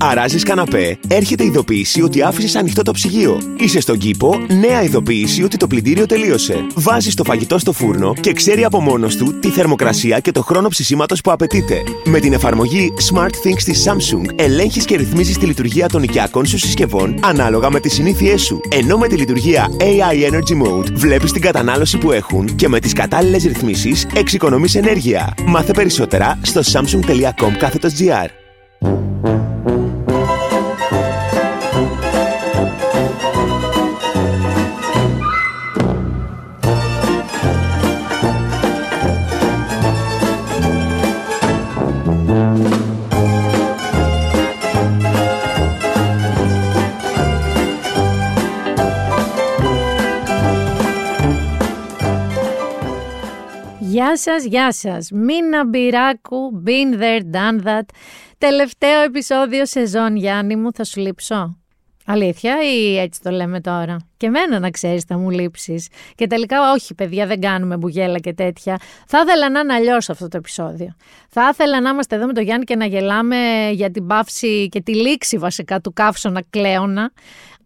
Αράζεις καναπέ, έρχεται ειδοποίηση ότι άφησες ανοιχτό το ψυγείο. Είσαι στον κήπο, νέα ειδοποίηση ότι το πλυντήριο τελείωσε. Βάζεις το φαγητό στο φούρνο και ξέρει από μόνος του τη θερμοκρασία και το χρόνο ψησίματος που απαιτείται. Με την εφαρμογή Smart Things της Samsung ελέγχεις και ρυθμίζεις τη λειτουργία των οικιακών σου συσκευών ανάλογα με τις συνήθειές σου. Ενώ με τη λειτουργία AI Energy Mode βλέπεις την κατανάλωση που έχουν και με τις κατάλληλες ρυθμίσεις εξοικονομείς ενέργεια. Μάθε περισσότερα στο samsung.com κάθετος GR. Γεια σας, γεια σας. Μίνα Μπυράκου, been there, done that. Τελευταίο επεισόδιο σεζόν, Γιάννη μου, θα σου λείψω. Αλήθεια ή έτσι το λέμε τώρα; Και εμένα να ξέρεις θα μου λείψεις. Και τελικά όχι παιδιά δεν κάνουμε μπουγέλα και τέτοια. Θα ήθελα να είναι αλλιώ αυτό το επεισόδιο. Θα ήθελα να είμαστε εδώ με τον Γιάννη και να γελάμε για την πάυση και τη λήξη βασικά του καύσωνα κλέωνα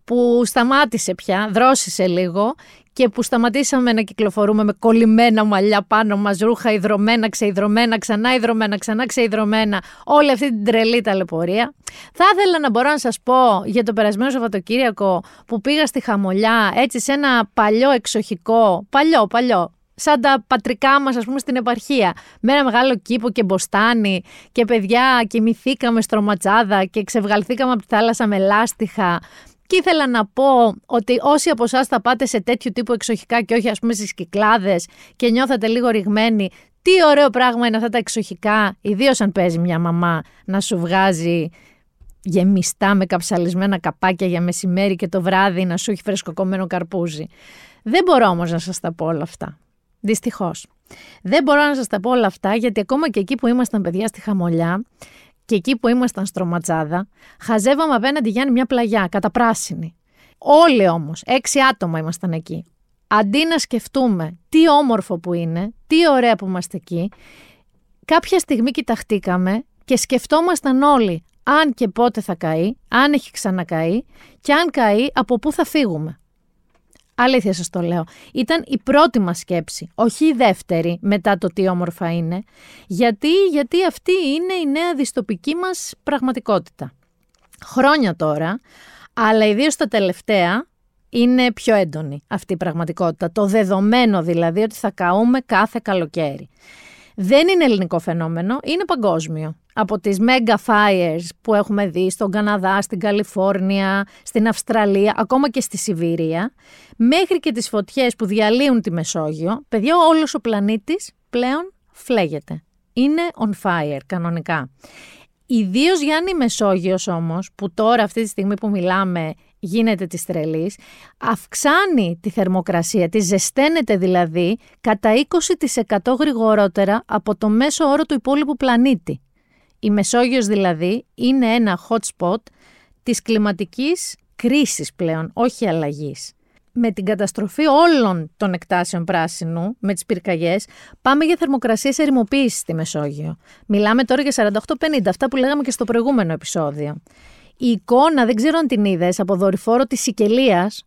που σταμάτησε πια, δρόσησε λίγο και που σταματήσαμε να κυκλοφορούμε με κολλημένα μαλλιά πάνω μας, ρούχα υδρωμένα, ξεϊδρωμένα, ξανά υδρωμένα, ξανά ξεϊδρωμένα, όλη αυτή την τρελή ταλαιπωρία. Θα ήθελα να μπορώ να σας πω για το περασμένο Σαββατοκύριακο που πήγα στη Χαμολιά, έτσι σε ένα παλιό εξοχικό, παλιό, παλιό, σαν τα πατρικά μας ας πούμε στην επαρχία με ένα μεγάλο κήπο και μποστάνι και παιδιά κοιμηθήκαμε στρωματσάδα και ξευγαλθήκαμε από τη θάλασσα με λάστιχα και ήθελα να πω ότι όσοι από εσάς θα πάτε σε τέτοιου τύπου εξοχικά και όχι ας πούμε στις κυκλάδες και νιώθατε λίγο ρηγμένοι, τι ωραίο πράγμα είναι αυτά τα εξοχικά, ιδίως αν παίζει μια μαμά να σου βγάζει γεμιστά με καψαλισμένα καπάκια για μεσημέρι και το βράδυ να σου έχει φρεσκοκομμένο καρπούζι. Δεν μπορώ όμως να σας τα πω όλα αυτά. Δυστυχώς. Δεν μπορώ να σας τα πω όλα αυτά γιατί ακόμα και εκεί που ήμασταν παιδιά στη Χαμολιά και εκεί που ήμασταν στρωματσάδα, χαζεύαμε απέναντι Γιάννη μια πλαγιά, καταπράσινη. Όλοι όμως, έξι άτομα ήμασταν εκεί. Αντί να σκεφτούμε τι όμορφο που είναι, τι ωραία που είμαστε εκεί, κάποια στιγμή κοιταχτήκαμε και σκεφτόμασταν όλοι αν και πότε θα καεί, αν έχει ξανακαεί και αν καεί από πού θα φύγουμε. Αλήθεια σας το λέω. Ήταν η πρώτη μας σκέψη, όχι η δεύτερη μετά το τι όμορφα είναι. Γιατί, γιατί αυτή είναι η νέα διστοπική μας πραγματικότητα. Χρόνια τώρα, αλλά ιδίως τα τελευταία, είναι πιο έντονη αυτή η πραγματικότητα. Το δεδομένο δηλαδή ότι θα καούμε κάθε καλοκαίρι. Δεν είναι ελληνικό φαινόμενο, είναι παγκόσμιο από τις mega fires που έχουμε δει στον Καναδά, στην Καλιφόρνια, στην Αυστραλία, ακόμα και στη Σιβηρία, μέχρι και τις φωτιές που διαλύουν τη Μεσόγειο, παιδιά όλος ο πλανήτης πλέον φλέγεται. Είναι on fire κανονικά. Ιδίως Γιάννη Μεσόγειος όμως, που τώρα αυτή τη στιγμή που μιλάμε γίνεται της τρελής, αυξάνει τη θερμοκρασία, τη ζεσταίνεται δηλαδή κατά 20% γρηγορότερα από το μέσο όρο του υπόλοιπου πλανήτη. Η Μεσόγειος δηλαδή είναι ένα hot spot της κλιματικής κρίσης πλέον, όχι αλλαγής. Με την καταστροφή όλων των εκτάσεων πράσινου, με τις πυρκαγιές, πάμε για θερμοκρασίες ερημοποίησης στη Μεσόγειο. Μιλάμε τώρα για 48-50, αυτά που λέγαμε και στο προηγούμενο επεισόδιο. Η εικόνα, δεν ξέρω αν την είδες, από δορυφόρο της Σικελίας,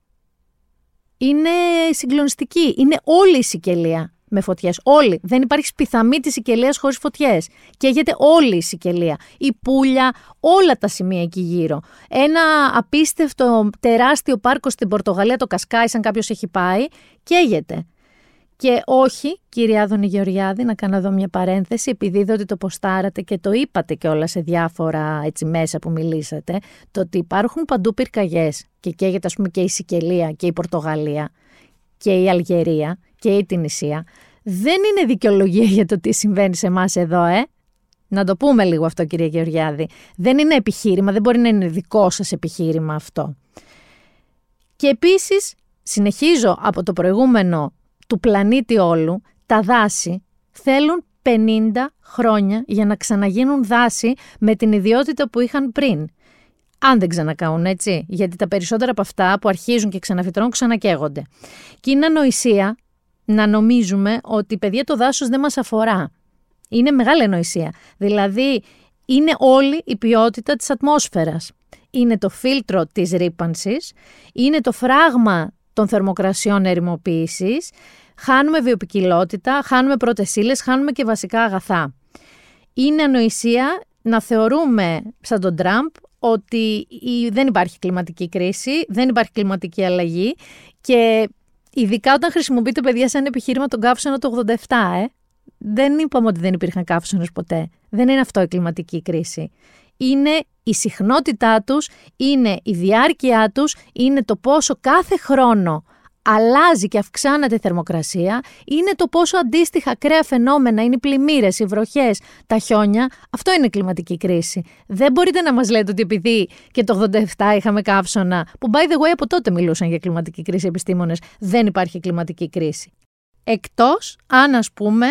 είναι συγκλονιστική. Είναι όλη η Σικελία με φωτιές. Όλοι. Δεν υπάρχει πιθαμή της Σικελίας χωρίς φωτιές. Καίγεται όλη η Σικελία. Η Πούλια, όλα τα σημεία εκεί γύρω. Ένα απίστευτο τεράστιο πάρκο στην Πορτογαλία, το Κασκάι, αν κάποιος έχει πάει, καίγεται. Και όχι, κυρία Άδωνη Γεωργιάδη, να κάνω εδώ μια παρένθεση, επειδή είδα ότι το ποστάρατε και το είπατε και όλα σε διάφορα έτσι μέσα που μιλήσατε, το ότι υπάρχουν παντού πυρκαγιές και καίγεται, ας πούμε, και η Σικελία και η Πορτογαλία και η Αλγερία και η Τινησία, δεν είναι δικαιολογία για το τι συμβαίνει σε εμάς εδώ, ε. Να το πούμε λίγο αυτό, κύριε Γεωργιάδη. Δεν είναι επιχείρημα, δεν μπορεί να είναι δικό σας επιχείρημα αυτό. Και επίσης, συνεχίζω από το προηγούμενο του πλανήτη όλου, τα δάση θέλουν 50 χρόνια για να ξαναγίνουν δάση με την ιδιότητα που είχαν πριν. Αν δεν ξανακαούν, έτσι. Γιατί τα περισσότερα από αυτά που αρχίζουν και ξαναφυτρώνουν ξανακαίγονται. Και είναι ανοησία να νομίζουμε ότι παιδιά το δάσος δεν μας αφορά. Είναι μεγάλη ανοησία. Δηλαδή, είναι όλη η ποιότητα της ατμόσφαιρας. Είναι το φίλτρο της ρήπανσης, είναι το φράγμα των θερμοκρασιών ερημοποίησης, χάνουμε βιοπικιλότητα, χάνουμε πρώτες χάνουμε και βασικά αγαθά. Είναι ανοησία να θεωρούμε σαν τον Τραμπ ότι δεν υπάρχει κλιματική κρίση, δεν υπάρχει κλιματική αλλαγή και ειδικά όταν χρησιμοποιείται παιδιά σαν επιχείρημα τον καύσωνα το 87, ε. Δεν είπαμε ότι δεν υπήρχαν καύσωνες ποτέ. Δεν είναι αυτό η κλιματική κρίση. Είναι η συχνότητά τους, είναι η διάρκεια τους, είναι το πόσο κάθε χρόνο αλλάζει και αυξάνεται η θερμοκρασία, είναι το πόσο αντίστοιχα ακραία φαινόμενα είναι οι πλημμύρες, οι βροχές, τα χιόνια. Αυτό είναι η κλιματική κρίση. Δεν μπορείτε να μας λέτε ότι επειδή και το 87 είχαμε καύσωνα, που by the way από τότε μιλούσαν για κλιματική κρίση επιστήμονες, δεν υπάρχει κλιματική κρίση. Εκτός αν, ας πούμε,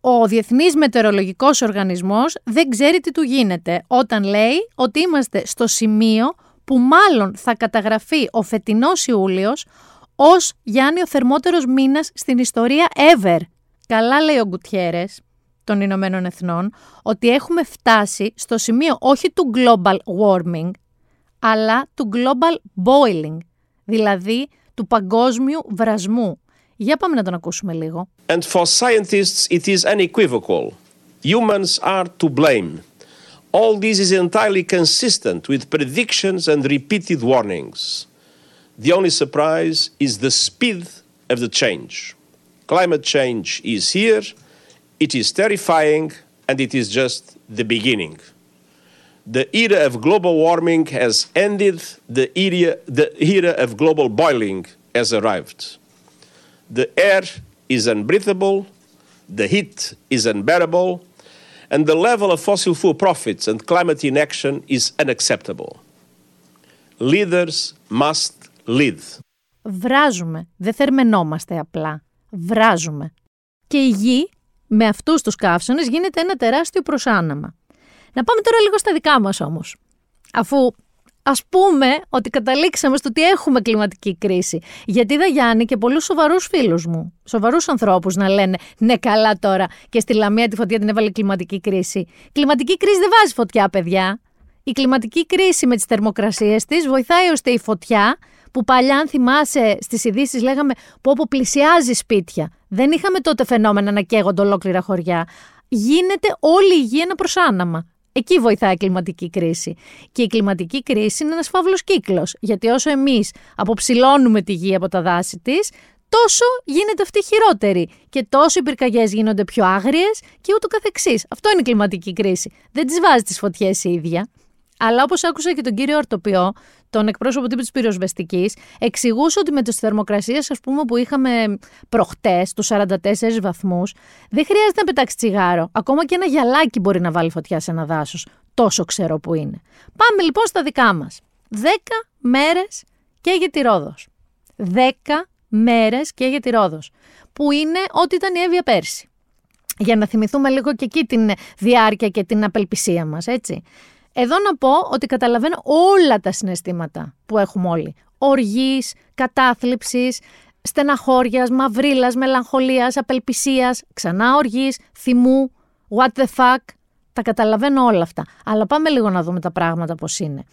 ο Διεθνής Μετεωρολογικός Οργανισμός δεν ξέρει τι του γίνεται όταν λέει ότι είμαστε στο σημείο που μάλλον θα καταγραφεί ο φετινός Ιούλιος ως Γιάννη ο θερμότερος μήνας στην ιστορία ever. Καλά λέει ο Γκουτιέρες των Ηνωμένων Εθνών ότι έχουμε φτάσει στο σημείο όχι του global warming αλλά του global boiling, δηλαδή του παγκόσμιου βρασμού. Για πάμε να τον ακούσουμε λίγο. And for scientists it is unequivocal. Humans are to blame. All this is entirely consistent with predictions and repeated warnings. The only surprise is the speed of the change. Climate change is here, it is terrifying, and it is just the beginning. The era of global warming has ended, the era, the era of global boiling has arrived. The air is unbreathable, the heat is unbearable, and the level of fossil fuel profits and climate inaction is unacceptable. Leaders must lead. Βράζουμε. Δεν θερμενόμαστε απλά. Βράζουμε. Και η γη με αυτούς τους καύσονες γίνεται ένα τεράστιο προσάναμα. Να πάμε τώρα λίγο στα δικά μας όμως. Αφού ας πούμε ότι καταλήξαμε στο ότι έχουμε κλιματική κρίση. Γιατί είδα Γιάννη και πολλούς σοβαρούς φίλους μου, σοβαρούς ανθρώπους να λένε ναι καλά τώρα και στη Λαμία τη φωτιά την έβαλε κλιματική κρίση. Κλιματική κρίση δεν βάζει φωτιά παιδιά. Η κλιματική κρίση με τις θερμοκρασίες της βοηθάει ώστε η φωτιά που παλιά, αν θυμάσαι, στις ειδήσεις λέγαμε πω όπου πλησιάζει σπίτια. Δεν είχαμε τότε φαινόμενα να καίγονται ολόκληρα χωριά. Γίνεται όλη η γη ένα προσάναμα. Εκεί βοηθάει η κλιματική κρίση. Και η κλιματική κρίση είναι ένας φαύλος κύκλος. Γιατί όσο εμείς αποψηλώνουμε τη γη από τα δάση της, τόσο γίνεται αυτή χειρότερη. Και τόσο οι πυρκαγιές γίνονται πιο άγριες και ούτω καθεξής. Αυτό είναι η κλιματική κρίση. Δεν τις βάζει τις φωτιές η ίδια. Αλλά όπως άκουσα και τον κύριο Ορτοπιό, τον εκπρόσωπο τύπου της πυροσβεστικής, εξηγούσε ότι με τις θερμοκρασίες, ας πούμε, που είχαμε προχτές, του 44 βαθμούς, δεν χρειάζεται να πετάξει τσιγάρο. Ακόμα και ένα γυαλάκι μπορεί να βάλει φωτιά σε ένα δάσος. Τόσο ξέρω που είναι. Πάμε λοιπόν στα δικά μας. 10 μέρες και τη Ρόδος. 10 μέρες και τη Ρόδος. Που είναι ό,τι ήταν η Εύβοια πέρσι. Για να θυμηθούμε λίγο και εκεί την διάρκεια και την απελπισία μας, έτσι. Εδώ να πω ότι καταλαβαίνω όλα τα συναισθήματα που έχουμε όλοι. Οργής, κατάθλιψης, στεναχώριας, μαυρίλας, μελαγχολίας, απελπισίας, ξανά οργής, θυμού, what the fuck. Τα καταλαβαίνω όλα αυτά. Αλλά πάμε λίγο να δούμε τα πράγματα πώς είναι.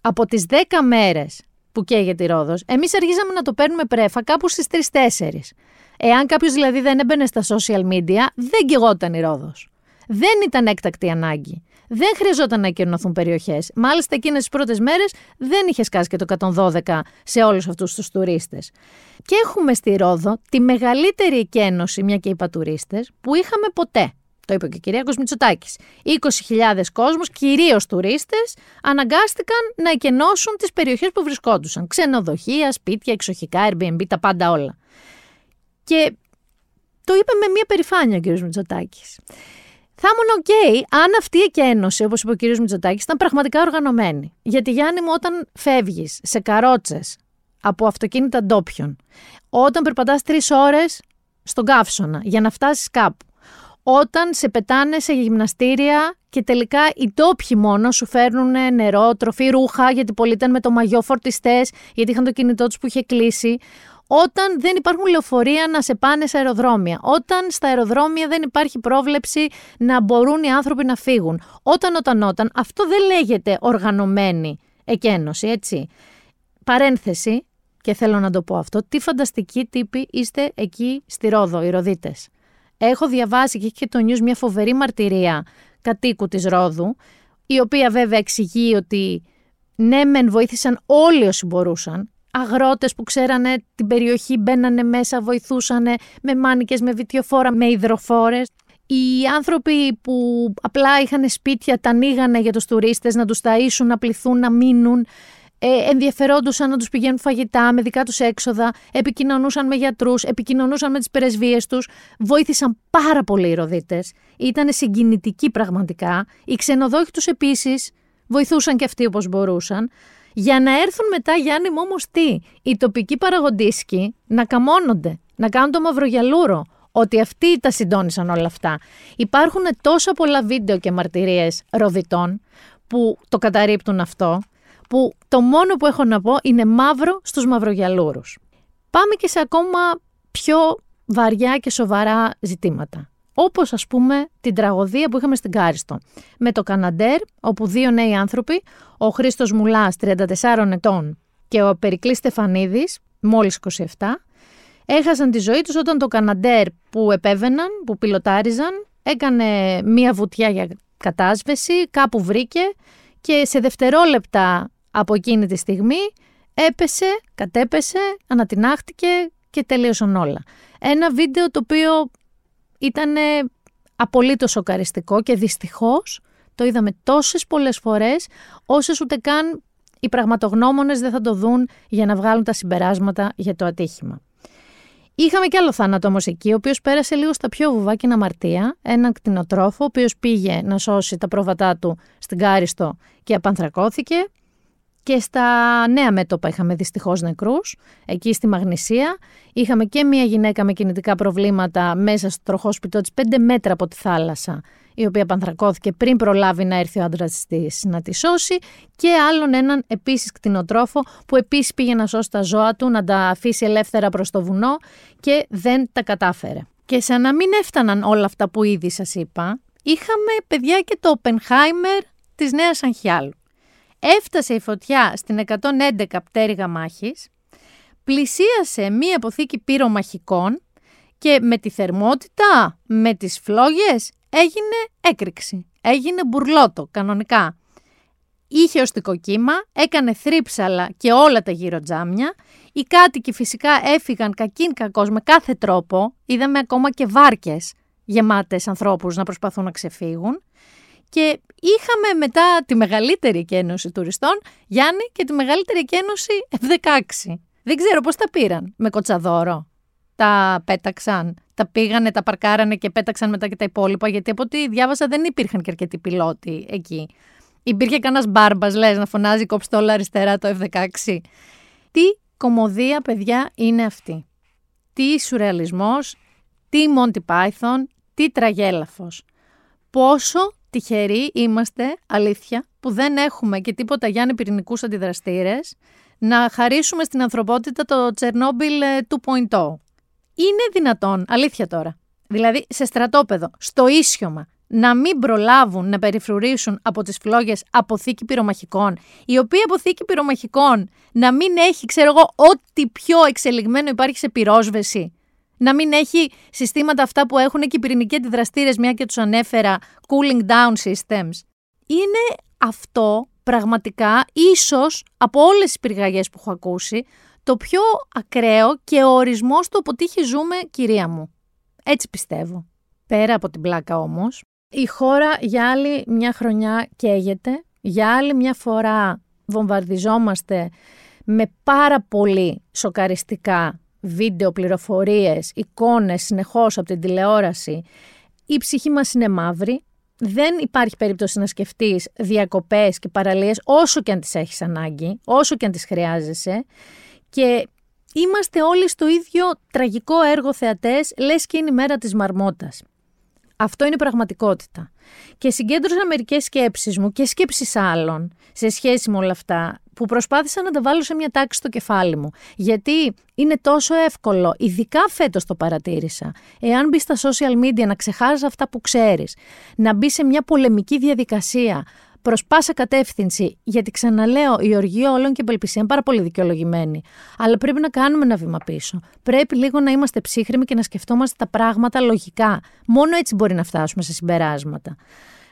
Από τις 10 μέρες που καίγεται η Ρόδος, εμείς αρχίζαμε να το παίρνουμε πρέφα κάπου στις 3-4. Εάν κάποιος δηλαδή δεν έμπαινε στα social media, δεν καιγόταν η Ρόδος. Δεν ήταν έκτακτη ανάγκη δεν χρειαζόταν να εκενωθούν περιοχές. Μάλιστα, εκείνες τις πρώτες μέρες δεν είχε σκάσει και το 112 σε όλους αυτούς τους τουρίστες. Και έχουμε στη Ρόδο τη μεγαλύτερη εκένωση, μια και είπα τουρίστες, που είχαμε ποτέ. Το είπε και ο Κυριάκο Μητσοτάκης. 20.000 κόσμου, κυρίως τουρίστες, αναγκάστηκαν να εκενώσουν τις περιοχές που βρισκόντουσαν. Ξενοδοχεία, σπίτια, εξοχικά, Airbnb, τα πάντα όλα. Και το είπε με μια περηφάνεια ο κ. Μητσοτάκης. Θα ήμουν οκ αν αυτή η εκένωση, όπως είπε ο κ. Μητσοτάκης, ήταν πραγματικά οργανωμένη. Γιατί Γιάννη μου, όταν φεύγεις σε καρότσες από αυτοκίνητα ντόπιων, όταν περπατάς τρεις ώρες στον καύσωνα για να φτάσεις κάπου, όταν σε πετάνε σε γυμναστήρια και τελικά οι ντόπιοι μόνο σου φέρνουν νερό, τροφή, ρούχα, γιατί πολλοί ήταν με το μαγιό φορτιστές, γιατί είχαν το κινητό τους που είχε κλείσει. Όταν δεν υπάρχουν λεωφορεία να σε πάνε σε αεροδρόμια, όταν στα αεροδρόμια δεν υπάρχει πρόβλεψη να μπορούν οι άνθρωποι να φύγουν. Όταν, όταν, όταν, αυτό δεν λέγεται οργανωμένη εκένωση, έτσι. Παρένθεση, και θέλω να το πω αυτό, τι φανταστικοί τύποι είστε εκεί στη Ρόδο, οι Ροδίτες. Έχω διαβάσει και έχει και το news μια φοβερή μαρτυρία κατοίκου της Ρόδου, η οποία βέβαια εξηγεί ότι ναι μεν βοήθησαν όλοι όσοι μπορούσαν, αγρότες που ξέρανε την περιοχή μπαίνανε μέσα, βοηθούσαν με μάνικες, με βιτιοφόρα, με υδροφόρες. Οι άνθρωποι που απλά είχαν σπίτια, τα ανοίγανε για τους τουρίστες, να τους ταΐσουν, να πληθούν, να μείνουν. Ε, ενδιαφερόντουσαν να τους πηγαίνουν φαγητά με δικά τους έξοδα, επικοινωνούσαν με γιατρούς, επικοινωνούσαν με τις πρεσβείες τους, βοήθησαν πάρα πολύ οι Ροδίτες, ήταν συγκινητικοί πραγματικά. Οι ξενοδόχοι τους επίσης βοηθούσαν και αυτοί όπως μπορούσαν. Για να έρθουν μετά, Γιάννη μου, όμως τι, οι τοπικοί παραγοντίσκοι να καμώνονται, να κάνουν το μαυρογιαλούρο, ότι αυτοί τα συντόνισαν όλα αυτά. Υπάρχουν τόσα πολλά βίντεο και μαρτυρίες ροδιτών που το καταρρύπτουν αυτό, που το μόνο που έχω να πω είναι μαύρο στους μαυρογιαλούρους. Πάμε και σε ακόμα πιο βαριά και σοβαρά ζητήματα. Όπως ας πούμε την τραγωδία που είχαμε στην Κάριστο. Με το Καναντέρ, όπου δύο νέοι άνθρωποι, ο Χρήστος Μουλάς 34 ετών και ο Περικλής Στεφανίδης, μόλις 27, έχασαν τη ζωή τους όταν το Καναντέρ που επέβαιναν, που πιλοτάριζαν, έκανε μία βουτιά για κατάσβεση, κάπου βρήκε και σε δευτερόλεπτα από εκείνη τη στιγμή έπεσε, κατέπεσε, ανατινάχτηκε και τελείωσαν όλα. Ένα βίντεο το οποίο ήταν απολύτως σοκαριστικό και δυστυχώς το είδαμε τόσες πολλές φορές όσες ούτε καν οι πραγματογνώμονες δεν θα το δουν για να βγάλουν τα συμπεράσματα για το ατύχημα. Είχαμε και άλλο θάνατο όμως εκεί, ο οποίος πέρασε λίγο στα πιο βουβάκινα αμαρτία. Έναν κτηνοτρόφο, ο οποίος πήγε να σώσει τα πρόβατά του στην Κάριστο και απανθρακώθηκε. Και στα νέα μέτωπα είχαμε δυστυχώς νεκρούς. Εκεί στη Μαγνησία είχαμε και μία γυναίκα με κινητικά προβλήματα μέσα στο τροχόσπιτο της 5 μέτρα από τη θάλασσα, η οποία πανθρακώθηκε πριν προλάβει να έρθει ο άντρας της να τη σώσει. Και άλλον έναν επίσης κτηνοτρόφο που επίσης πήγε να σώσει τα ζώα του, να τα αφήσει ελεύθερα προς το βουνό και δεν τα κατάφερε. Και σαν να μην έφταναν όλα αυτά που ήδη σας είπα, είχαμε παιδιά και το Oppenheimer της Νέας Αγχιάλου. Έφτασε η φωτιά στην 111 πτέρυγα μάχης, πλησίασε μία αποθήκη πυρομαχικών και με τη θερμότητα, με τις φλόγες, έγινε έκρηξη. Έγινε μπουρλότο κανονικά. Είχε οστικό κύμα, έκανε θρύψαλα και όλα τα γύρω τζάμια. Οι κάτοικοι φυσικά έφυγαν κακήν κακός με κάθε τρόπο. Είδαμε ακόμα και βάρκες γεμάτες ανθρώπους να προσπαθούν να ξεφύγουν. Και είχαμε μετά τη μεγαλύτερη εκένωση τουριστών, Γιάννη, και τη μεγαλύτερη εκένωση F-16. Δεν ξέρω πώς τα πήραν, με κοτσαδόρο. Τα πέταξαν, τα πήγανε, τα παρκάρανε και πέταξαν μετά και τα υπόλοιπα, γιατί από ό,τι διάβασα δεν υπήρχαν και αρκετοί πιλότοι εκεί. Υπήρχε κανένας μπάρμπας, λες, να φωνάζει κόψτε όλα αριστερά το F-16. Τι κομμωδία, παιδιά, είναι αυτή; Τι σουρεαλισμός, τι Monty Python, τι τραγέλαφος. Πόσο τυχεροί είμαστε, αλήθεια, που δεν έχουμε και τίποτα Γιάννη πυρηνικούς αντιδραστήρες, να χαρίσουμε στην ανθρωπότητα το Τσερνόμπιλ 2.0. Ε, Είναι δυνατόν, αλήθεια τώρα. Δηλαδή, σε στρατόπεδο, στο ίσιωμα, να μην προλάβουν να περιφρουρήσουν από τις φλόγες αποθήκη πυρομαχικών, η οποία αποθήκη πυρομαχικών να μην έχει, ξέρω εγώ, ό,τι πιο εξελιγμένο υπάρχει σε πυρόσβεση να μην έχει συστήματα αυτά που έχουν και οι πυρηνικοί αντιδραστήρες, μια και τους ανέφερα, cooling down systems. Είναι αυτό πραγματικά, ίσως από όλες τις πυρκαγιές που έχω ακούσει, το πιο ακραίο και ο ορισμός του από τι ζούμε, κυρία μου. Έτσι πιστεύω. Πέρα από την πλάκα όμως, η χώρα για άλλη μια χρονιά καίγεται, για άλλη μια φορά βομβαρδιζόμαστε με πάρα πολύ σοκαριστικά βίντεο, πληροφορίες, εικόνες συνεχώς από την τηλεόραση, η ψυχή μας είναι μαύρη. Δεν υπάρχει περίπτωση να σκεφτείς διακοπές και παραλίες όσο και αν τις έχεις ανάγκη, όσο και αν τις χρειάζεσαι. Και είμαστε όλοι στο ίδιο τραγικό έργο θεατές, λες και είναι η μέρα της μαρμότας. Αυτό είναι πραγματικότητα. Και συγκέντρωσα μερικές σκέψεις μου και σκέψεις άλλων σε σχέση με όλα αυτά που προσπάθησα να τα βάλω σε μια τάξη στο κεφάλι μου. Γιατί είναι τόσο εύκολο, ειδικά φέτος το παρατήρησα, εάν μπεις στα social media να ξεχάσεις αυτά που ξέρεις, να μπεις σε μια πολεμική διαδικασία προς πάσα κατεύθυνση, γιατί ξαναλέω, η οργή όλων και η απελπισία είναι πάρα πολύ δικαιολογημένη. Αλλά πρέπει να κάνουμε ένα βήμα πίσω. Πρέπει λίγο να είμαστε ψύχρεμοι και να σκεφτόμαστε τα πράγματα λογικά. Μόνο έτσι μπορεί να φτάσουμε σε συμπεράσματα.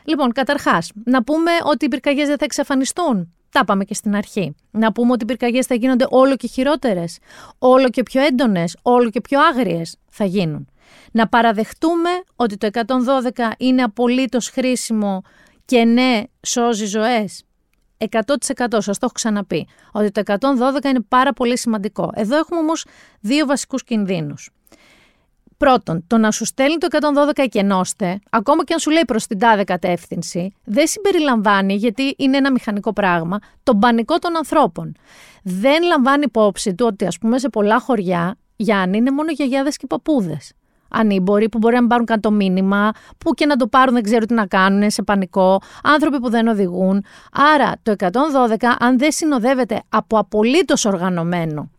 Λοιπόν, καταρχάς, να πούμε ότι οι πυρκαγιές δεν θα εξαφανιστούν. Τα πάμε και στην αρχή. Να πούμε ότι οι πυρκαγιές θα γίνονται όλο και χειρότερες, όλο και πιο έντονες, όλο και πιο άγριες θα γίνουν. Να παραδεχτούμε ότι το 112 είναι απολύτως χρήσιμο και ναι, σώζει ζωές. 100% σας το έχω ξαναπεί, ότι το 112 είναι πάρα πολύ σημαντικό. Εδώ έχουμε όμως δύο βασικούς κινδύνους. Πρώτον, το να σου στέλνει το 112 εκενώστε, ακόμα και αν σου λέει προς την τάδε κατεύθυνση, δεν συμπεριλαμβάνει, γιατί είναι ένα μηχανικό πράγμα, τον πανικό των ανθρώπων. Δεν λαμβάνει υπόψη του ότι, ας πούμε, σε πολλά χωριά, Γιάννη, είναι μόνο γιαγιάδες και παππούδες. Ανήμποροι που μπορεί να πάρουν καν το μήνυμα, που και να το πάρουν δεν ξέρουν τι να κάνουν, σε πανικό, άνθρωποι που δεν οδηγούν. Άρα το 112, αν δεν συνοδεύεται από απολύτως οργανωμένο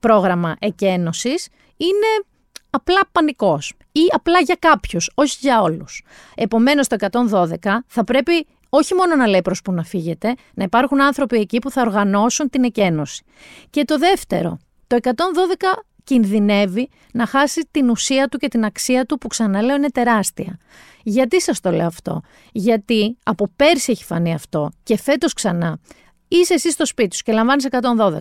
πρόγραμμα εκένωσης, είναι απλά πανικός ή απλά για κάποιους, όχι για όλους. Επομένως το 112 θα πρέπει όχι μόνο να λέει προς που να φύγετε, να υπάρχουν άνθρωποι εκεί που θα οργανώσουν την εκένωση. Και το δεύτερο, το 112 κινδυνεύει να χάσει την ουσία του και την αξία του που ξαναλέω είναι τεράστια. Γιατί σας το λέω αυτό; Γιατί από πέρσι έχει φανεί αυτό και φέτος ξανά. Είσαι εσύ στο σπίτι σου και λαμβάνεις 112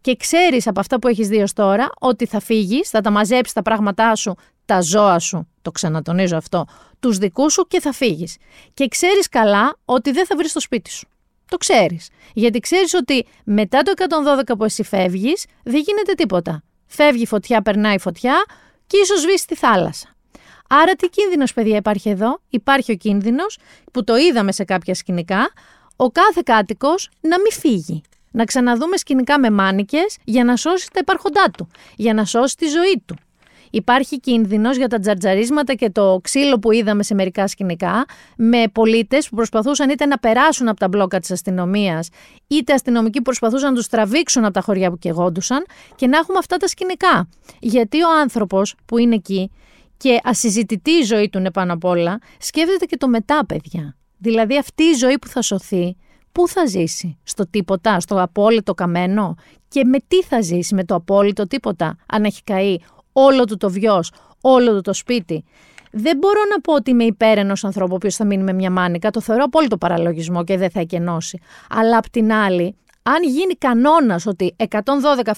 και ξέρεις από αυτά που έχεις δει ως τώρα ότι θα φύγεις, θα τα μαζέψεις τα πράγματά σου, τα ζώα σου, το ξανατονίζω αυτό, τους δικούς σου και θα φύγεις. Και ξέρεις καλά ότι δεν θα βρεις το σπίτι σου. Το ξέρεις. Γιατί ξέρεις ότι μετά το 112 που εσύ φεύγεις, δεν γίνεται τίποτα. Φεύγει φωτιά, περνάει φωτιά και ίσως σβήσει τη θάλασσα. Άρα τι κίνδυνος παιδιά υπάρχει εδώ; Υπάρχει ο κίνδυνος που το είδαμε σε κάποια σκηνικά, ο κάθε κάτοικος να μην φύγει να ξαναδούμε σκηνικά με μάνικες για να σώσει τα υπάρχοντά του, για να σώσει τη ζωή του. Υπάρχει κίνδυνος για τα τζαρτζαρίσματα και το ξύλο που είδαμε σε μερικά σκηνικά με πολίτες που προσπαθούσαν είτε να περάσουν από τα μπλόκα της αστυνομίας είτε αστυνομικοί που προσπαθούσαν να τους τραβήξουν από τα χωριά που κεγόντουσαν και να έχουμε αυτά τα σκηνικά. Γιατί ο άνθρωπος που είναι εκεί και ασυζητητή η ζωή του είναι πάνω απ' όλα σκέφτεται και το μετά παιδιά. Δηλαδή αυτή η ζωή που θα σωθεί πού θα ζήσει, στο τίποτα, στο απόλυτο καμένο; Και με τι θα ζήσει, με το απόλυτο τίποτα, αν έχει καεί όλο του το βιός, όλο του το σπίτι; Δεν μπορώ να πω ότι είμαι υπέρ ενό ανθρώπου ο θα μείνει με μια μάνικα, το θεωρώ απόλυτο παραλογισμό και δεν θα εκενώσει. Αλλά απ' την άλλη, αν γίνει κανόνας ότι 112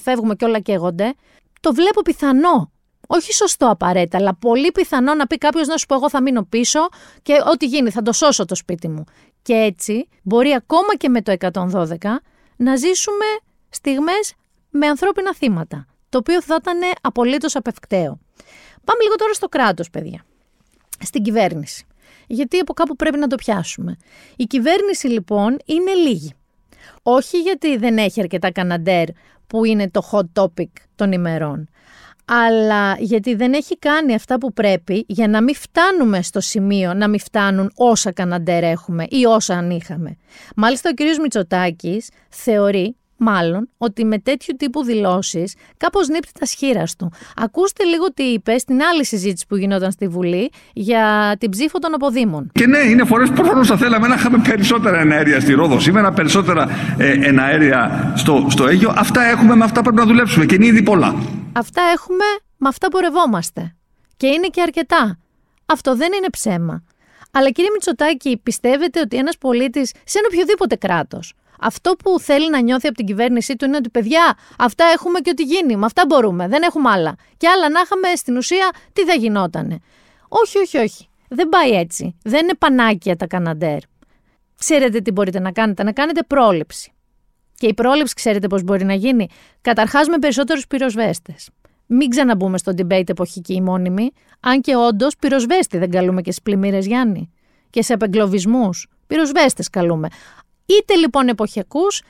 φεύγουμε και όλα καίγονται, το βλέπω πιθανό. Όχι σωστό απαραίτητα, αλλά πολύ πιθανό να πει κάποιος να σου πω: Εγώ θα μείνω πίσω και ό,τι γίνει, θα το σώσω το σπίτι μου. Και έτσι μπορεί ακόμα και με το 112 να ζήσουμε στιγμές με ανθρώπινα θύματα, το οποίο θα ήταν απολύτως απευκταίο. Πάμε λίγο τώρα στο κράτος, παιδιά. Στην κυβέρνηση. Γιατί από κάπου πρέπει να το πιάσουμε. Η κυβέρνηση λοιπόν είναι λίγη. Όχι γιατί δεν έχει αρκετά καναντέρ που είναι το hot topic των ημερών αλλά γιατί δεν έχει κάνει αυτά που πρέπει για να μην φτάνουμε στο σημείο να μην φτάνουν όσα καναντέρ έχουμε ή όσα αν είχαμε. Μάλιστα ο κ. Μητσοτάκης θεωρεί μάλλον ότι με τέτοιου τύπου δηλώσεις κάπως νύπτει τα σχήρα του. Ακούστε λίγο τι είπε στην άλλη συζήτηση που γινόταν στη Βουλή για την ψήφο των αποδήμων. Και ναι, είναι φορές που προφανώς θα θέλαμε να είχαμε περισσότερα εναέρια στη Ρόδο σήμερα, περισσότερα ε, εναέρια στο, στο Αίγιο. Αυτά έχουμε, με αυτά πρέπει να δουλέψουμε και είναι ήδη πολλά. Αυτά έχουμε, με αυτά πορευόμαστε. Και είναι και αρκετά. Αυτό δεν είναι ψέμα. Αλλά κύριε Μητσοτάκη, πιστεύετε ότι ένας πολίτης σε ένα οποιοδήποτε κράτος αυτό που θέλει να νιώθει από την κυβέρνησή του είναι ότι παιδιά, αυτά έχουμε και ό,τι γίνει. Με αυτά μπορούμε. Δεν έχουμε άλλα. Και άλλα να είχαμε στην ουσία, τι θα γινότανε. Όχι, όχι, όχι. Δεν πάει έτσι. Δεν είναι πανάκια τα καναντέρ. Ξέρετε τι μπορείτε να κάνετε. Να κάνετε πρόληψη. Και η πρόληψη, ξέρετε πώς μπορεί να γίνει; Καταρχάς με περισσότερους πυροσβέστες. Μην ξαναμπούμε στο debate εποχική ή μόνιμη. Αν και όντως πυροσβέστη δεν καλούμε και στις πλημμύρες Γιάννη. Και σε απεγκλωβισμούς. Πυροσβέστες καλούμε είτε λοιπόν εποχιακούς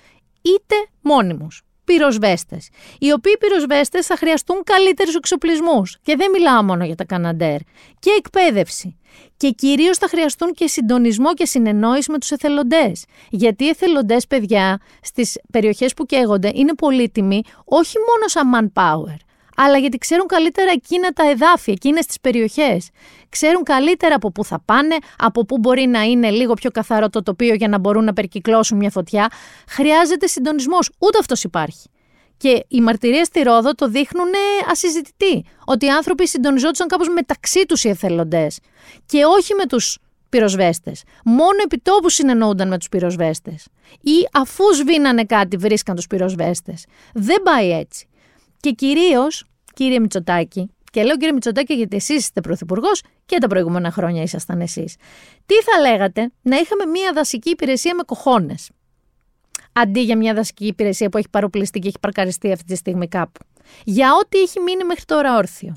είτε μόνιμους. πυροσβέστες. Οι οποίοι πυροσβέστες θα χρειαστούν καλύτερους εξοπλισμούς. Και δεν μιλάω μόνο για τα Καναντέρ. Και εκπαίδευση. Και κυρίως θα χρειαστούν και συντονισμό και συνεννόηση με τους εθελοντές. Γιατί οι εθελοντές, παιδιά, στις περιοχές που καίγονται είναι πολύτιμοι όχι μόνο σαν manpower, αλλά γιατί ξέρουν καλύτερα εκείνα τα εδάφια, εκείνες τις περιοχές. Ξέρουν καλύτερα από πού θα πάνε, από πού μπορεί να είναι λίγο πιο καθαρό το τοπίο για να μπορούν να περικυκλώσουν μια φωτιά. Χρειάζεται συντονισμός, ούτε αυτός υπάρχει. Και οι μαρτυρίες στη Ρόδο το δείχνουν ασυζητητή, ότι οι άνθρωποι συντονιζόντουσαν κάπως μεταξύ τους οι εθελοντές και όχι με τους πυροσβέστες. Μόνο επιτόπους συνεννοούνταν με τους πυροσβέστες. Ή αφού σβήνανε κάτι βρίσκαν τους πυροσβέστες. Δεν πάει έτσι. Και κυρίως, κύριε Μητσοτάκη, και λέω κύριε Μητσοτάκη γιατί εσείς είστε πρωθυπουργός και τα προηγούμενα χρόνια ήσασταν εσείς. Τι θα λέγατε να είχαμε μια δασική υπηρεσία με κοχώνες. Αντί για μια δασική υπηρεσία που έχει παροπληστεί και έχει παρκαριστεί αυτή τη στιγμή κάπου; Για ό,τι έχει μείνει μέχρι τώρα όρθιο.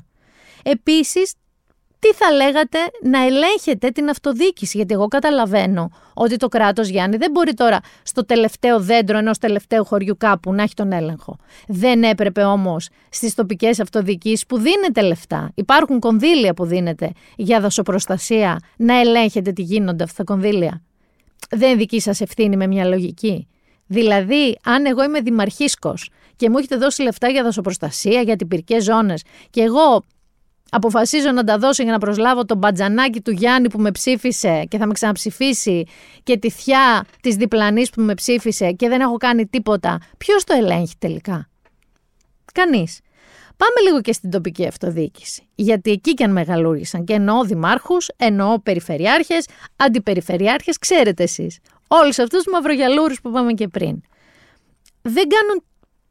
Επίσης, τι θα λέγατε να ελέγχετε την αυτοδίκηση. Γιατί εγώ καταλαβαίνω ότι το κράτος Γιάννη δεν μπορεί τώρα στο τελευταίο δέντρο ενός τελευταίου χωριού κάπου να έχει τον έλεγχο. Δεν έπρεπε όμως στις τοπικές αυτοδιοικήσεις που δίνετε λεφτά, υπάρχουν κονδύλια που δίνετε για δασοπροστασία, να ελέγχετε τι γίνονται αυτά τα κονδύλια. Δεν είναι δική σας ευθύνη με μια λογική. Δηλαδή, αν εγώ είμαι δημαρχίσκος και μου έχετε δώσει λεφτά για δασοπροστασία, για τυπηρικέ ζώνες, και εγώ αποφασίζω να τα δώσω για να προσλάβω τον μπατζανάκι του Γιάννη που με ψήφισε και θα με ξαναψηφίσει και τη θιά της διπλανής που με ψήφισε και δεν έχω κάνει τίποτα, ποιος το ελέγχει τελικά; Κανείς. Πάμε λίγο και στην τοπική αυτοδιοίκηση. Γιατί εκεί και αν μεγαλούργησαν και εννοώ δημάρχους, εννοώ περιφερειάρχες, αντιπεριφερειάρχες, ξέρετε εσείς. Όλους αυτούς τους μαυρογιαλούρους που είπαμε και πριν. Δεν κάνουν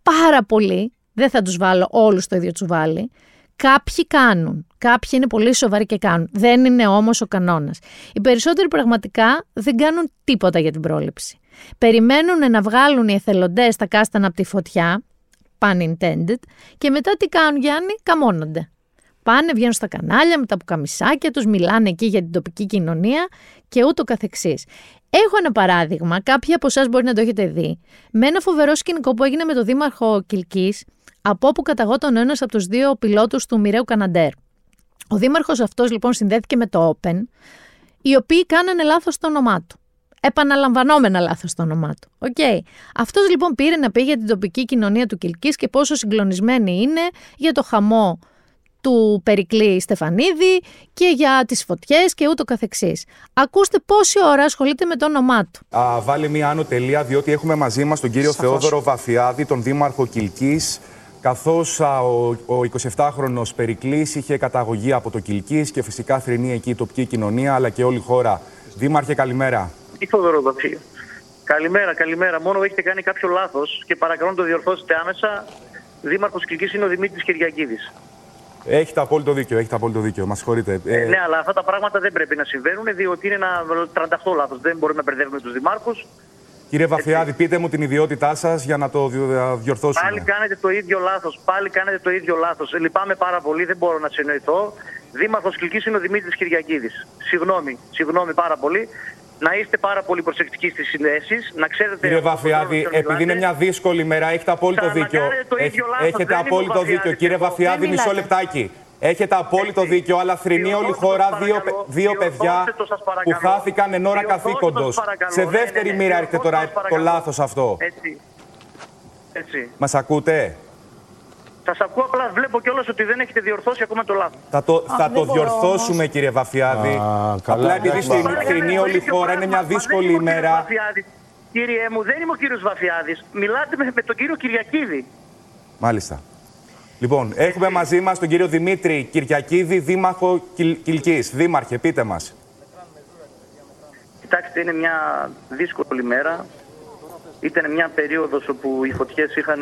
πάρα πολύ, δεν θα τους βάλω όλους στο ίδιο τσουβάλι, Κάποιοι κάνουν. Κάποιοι είναι πολύ σοβαροί και κάνουν. Δεν είναι όμως ο κανόνας. Οι περισσότεροι πραγματικά δεν κάνουν τίποτα για την πρόληψη. Περιμένουν να βγάλουν οι εθελοντές τα κάστανα από τη φωτιά, pun intended, και μετά τι κάνουν Γιάννη, καμώνονται. Πάνε, βγαίνουν στα κανάλια με τα πουκαμισάκια τους, μιλάνε εκεί για την τοπική κοινωνία και ούτω καθεξής. Έχω ένα παράδειγμα, κάποιοι από εσάς μπορεί να το έχετε δει, με ένα φοβερό σκηνικό που έγινε με τον Δήμαρχο Κιλκής, από όπου καταγόταν ένας από τους δύο πιλότους του Μοιραίου Καναντέρ. Ο δήμαρχος αυτός λοιπόν συνδέθηκε με το Open, οι οποίοι κάνανε λάθος το όνομά του. Επαναλαμβανόμενα λάθος το όνομά του. Okay. Αυτός λοιπόν πήρε να πει για την τοπική κοινωνία του Κυλκής και πόσο συγκλονισμένη είναι για το χαμό του Περικλή Στεφανίδη και για τις φωτιές και ούτω καθεξής. Ακούστε πόση ώρα ασχολείται με το όνομά του. Α, βάλει μία άνω τελεία, διότι έχουμε μαζί μας τον κύριο Σαφώς. Θεόδωρο Βαφιάδη, τον Δήμαρχο Κυλκής, καθώς ο, ο 27χρονος Περικλής είχε καταγωγή από το Κιλκής και φυσικά θρυνεί εκεί η τοπική κοινωνία αλλά και όλη η χώρα. Δήμαρχε, καλημέρα. Τι φοβερό Καλημέρα, καλημέρα. Μόνο έχετε κάνει κάποιο λάθος και παρακαλώ να το διορθώσετε άμεσα. Δήμαρχος Κιλκής είναι ο Δημήτρης Κυριακίδης. Έχετε απόλυτο δίκιο, έχετε απόλυτο δίκιο. Μας συγχωρείτε. Ε, ναι, αλλά αυτά τα πράγματα δεν πρέπει να συμβαίνουν, διότι είναι ένα 38 λάθος. Δεν μπορούμε να μπερδεύουμε τους δημάρχους. Κύριε Βαφιάδη, πείτε μου την ιδιότητά σας για να το διορθώσουμε. Πάλι κάνετε το ίδιο λάθος. Πάλι κάνετε το ίδιο λάθος. Λυπάμαι πάρα πολύ, δεν μπορώ να συνοηθώ. Δήμαρχος Κυλκής είναι ο Δημήτρης Κυριακίδη. Συγγνώμη, συγγνώμη πάρα πολύ. Να είστε πάρα πολύ προσεκτικοί στις συνδέσεις. Να ξέρετε. Κύριε Βαφιάδη, επειδή είναι μια δύσκολη μέρα, έχετε απόλυτο δίκιο. Έχετε απόλυτο δίκιο. Κύριε Βαφιάδη, μισό λεπτάκι. Έχετε απόλυτο δίκιο, αλλά θρυνεί όλη η χώρα δύο, δύο παιδιά που χάθηκαν εν ώρα καθήκοντος. Σε δεύτερη μοίρα έρχεται τώρα το λάθος αυτό. Έτσι. Έτσι. Μας ακούτε; Σας ακούω, απλά βλέπω κιόλας ότι δεν έχετε διορθώσει ακόμα το λάθος. Θα το, θα το διορθώσουμε, κύριε Βαφιάδη. απλά επειδή θρυνεί όλη η χώρα, είναι μια δύσκολη ημέρα. Κύριε μου, δεν είμαι ο κύριος Βαφιάδης. Μιλάτε με, με τον κύριο Κυριακίδη. Μάλιστα. Λοιπόν, έχουμε μαζί μας τον κύριο Δημήτρη Κυριακίδη, Δήμαρχο Κιλκής. Δήμαρχε, πείτε μας. Κοιτάξτε, είναι μια δύσκολη μέρα. Ήταν μια περίοδος όπου οι φωτιές είχαν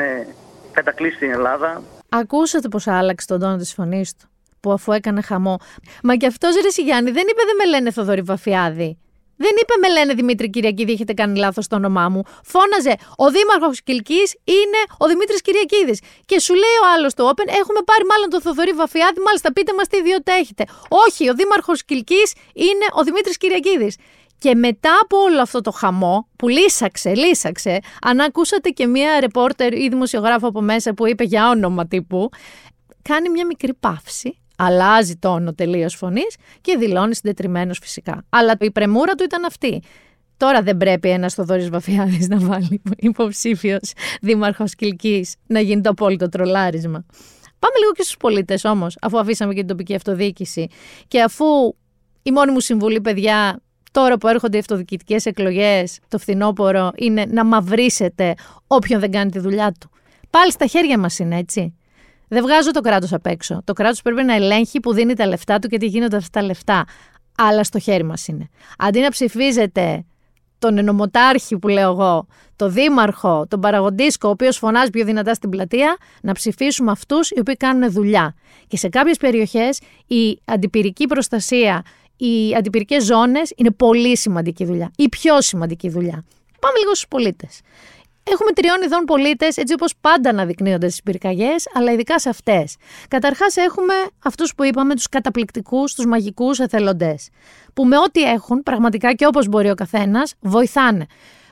κατακλείσει την Ελλάδα. Ακούσατε πώς άλλαξε τον τόνο της φωνής του, που αφού έκανε χαμό. Μα και αυτός ρε Γιάννη δεν είπε δεν με λένε Θοδωρή Βαφιάδη. Δεν είπε με λένε Δημήτρη Κυριακίδη, έχετε κάνει λάθος το όνομά μου. Φώναζε Ο Δήμαρχος Κυλκής είναι ο Δημήτρης Κυριακίδης. Και σου λέει ο άλλος το Open, έχουμε πάρει μάλλον τον Θοδωρή Βαφιάδη, μάλιστα πείτε μας τι ιδιότητα έχετε. Όχι, ο Δήμαρχος Κυλκής είναι ο Δημήτρης Κυριακίδης. Και μετά από όλο αυτό το χαμό που λύσαξε, λύσαξε, αν ακούσατε και μία ρεπόρτερ ή δημοσιογράφο από μέσα που είπε για όνομα τύπου, κάνει μια μικρή παύση, αλλάζει τόνο τελείως φωνής και δηλώνει συντετριμένος φυσικά. Αλλά η πρεμούρα του ήταν αυτή. Τώρα δεν πρέπει ένας Θοδωρής Βαφιάδης να βάλει υποψήφιος δήμαρχος Κυλκής να γίνει το απόλυτο τρολάρισμα. Πάμε λίγο και στους πολίτες όμως, αφού αφήσαμε και την τοπική αυτοδιοίκηση και αφού η μόνη μου συμβουλή, παιδιά, τώρα που έρχονται οι αυτοδιοικητικές εκλογές το φθινόπωρο, είναι να μαυρίσετε όποιον δεν κάνει τη δουλειά του. Πάλι στα χέρια μας είναι, έτσι. Δεν βγάζω το κράτος απ' έξω. Το κράτος πρέπει να ελέγχει που δίνει τα λεφτά του και τι γίνονται αυτά τα λεφτά. Αλλά στο χέρι μας είναι. Αντί να ψηφίζετε τον ενωμοτάρχη που λέω εγώ, τον δήμαρχο, τον παραγοντίσκο, ο οποίος φωνάζει πιο δυνατά στην πλατεία, να ψηφίσουμε αυτούς οι οποίοι κάνουν δουλειά. Και σε κάποιες περιοχές η αντιπυρική προστασία, οι αντιπυρικές ζώνες είναι πολύ σημαντική δουλειά. Η πιο σημαντική δουλειά. Πάμε λίγο στους πολίτες. Έχουμε τριών ειδών πολίτες, έτσι όπως πάντα αναδεικνύονται στις πυρκαγιές, αλλά ειδικά σε αυτές. Καταρχάς, έχουμε αυτούς που είπαμε, τους καταπληκτικούς, τους μαγικούς εθελοντές. Που με ό,τι έχουν, πραγματικά και όπως μπορεί ο καθένας, βοηθάνε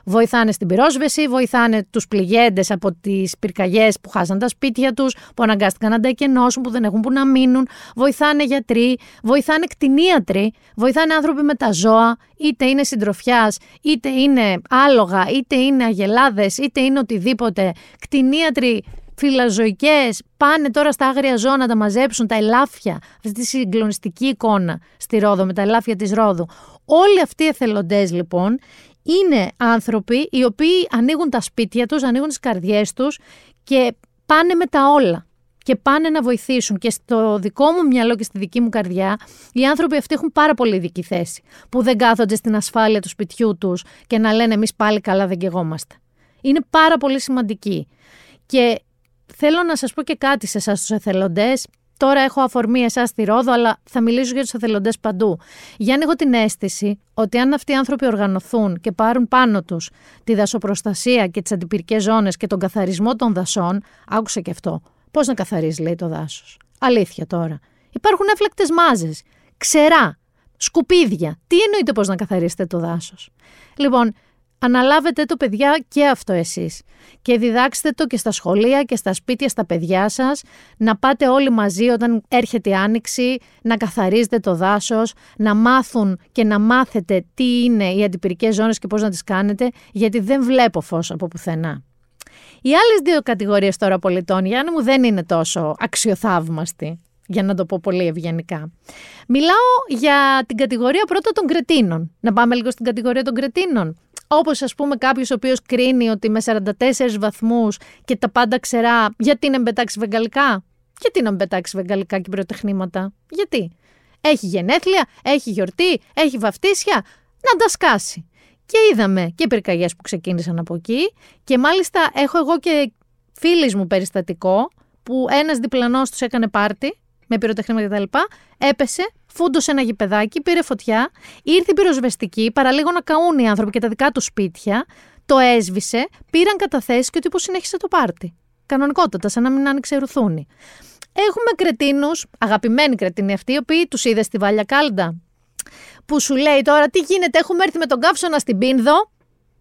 βοηθάνε στην πυρόσβεση, βοηθάνε τους πληγέντες από τις πυρκαγιές που χάσαν τα σπίτια τους, που αναγκάστηκαν να τα εκενώσουν, που δεν έχουν που να μείνουν, βοηθάνε γιατροί, βοηθάνε κτηνίατροι, βοηθάνε άνθρωποι με τα ζώα, είτε είναι συντροφιάς, είτε είναι άλογα, είτε είναι αγελάδες, είτε είναι οτιδήποτε. Κτηνίατροι φυλαζωικέ πάνε τώρα στα άγρια ζώα να τα μαζέψουν, τα ελάφια. Αυτή τη συγκλονιστική εικόνα στη Ρόδο με τα ελάφια της Ρόδου. Όλοι αυτοί οι εθελοντές λοιπόν είναι άνθρωποι οι οποίοι ανοίγουν τα σπίτια τους, ανοίγουν τις καρδιές τους και πάνε με τα όλα και πάνε να βοηθήσουν. Και στο δικό μου μυαλό και στη δική μου καρδιά, οι άνθρωποι αυτοί έχουν πάρα πολύ ειδική θέση. Που δεν κάθονται στην ασφάλεια του σπιτιού τους και να λένε εμείς πάλι καλά δεν κεγόμαστε. Είναι πάρα πολύ σημαντικοί. Και θέλω να σας πω και κάτι σε εσάς τους εθελοντές. Τώρα έχω αφορμή εσάς στη Ρόδο, αλλά θα μιλήσω για τους εθελοντές παντού. Για να έχω την αίσθηση ότι αν αυτοί οι άνθρωποι οργανωθούν και πάρουν πάνω τους τη δασοπροστασία και τις αντιπυρικές ζώνες και τον καθαρισμό των δασών, άκουσα και αυτό. Πώς να καθαρίζει, λέει το δάσος. Αλήθεια τώρα. Υπάρχουν έφλεκτε μάζες, ξερά, σκουπίδια. Τι εννοείται πώς να καθαρίσετε το δάσος; Λοιπόν, Αναλάβετε το παιδιά και αυτό εσείς και διδάξτε το και στα σχολεία και στα σπίτια στα παιδιά σας να πάτε όλοι μαζί όταν έρχεται η άνοιξη, να καθαρίζετε το δάσος, να μάθουν και να μάθετε τι είναι οι αντιπυρικές ζώνες και πώς να τις κάνετε γιατί δεν βλέπω φως από πουθενά. Οι άλλες δύο κατηγορίες τώρα πολιτών, Γιάννη μου, δεν είναι τόσο αξιοθαύμαστοι για να το πω πολύ ευγενικά. Μιλάω για την κατηγορία πρώτα των κρετίνων. Να πάμε λίγο στην κατηγορία των κρετίνων. Όπως ας πούμε κάποιος ο οποίος κρίνει ότι με 44 βαθμούς και τα πάντα ξερά, γιατί να μπετάξει βεγγαλικά; Γιατί να μπετάξει βεγγαλικά και πυροτεχνήματα; Γιατί; Έχει γενέθλια, έχει γιορτή, έχει βαφτίσια. Να τα σκάσει. Και είδαμε και πυρκαγιές που ξεκίνησαν από εκεί. Και μάλιστα έχω εγώ και φίλης μου περιστατικό που ένας διπλανός τους έκανε πάρτι με πυροτεχνήματα κτλ. Έπεσε, φούντωσε ένα γηπεδάκι, πήρε φωτιά, ήρθε η πυροσβεστική, παραλίγο να καούν οι άνθρωποι και τα δικά του σπίτια, το έσβησε, πήραν καταθέσεις και ο τύπος συνέχισε το πάρτι. Κανονικότατα, σαν να μην άνοιξε ρουθούνι. Έχουμε κρετίνους, αγαπημένοι κρετίνοι αυτοί, οι οποίοι τους είδες στη Βάλια Κάλντα. Που σου λέει τώρα τι γίνεται, έχουμε έρθει με τον καύσωνα στην Πίνδο,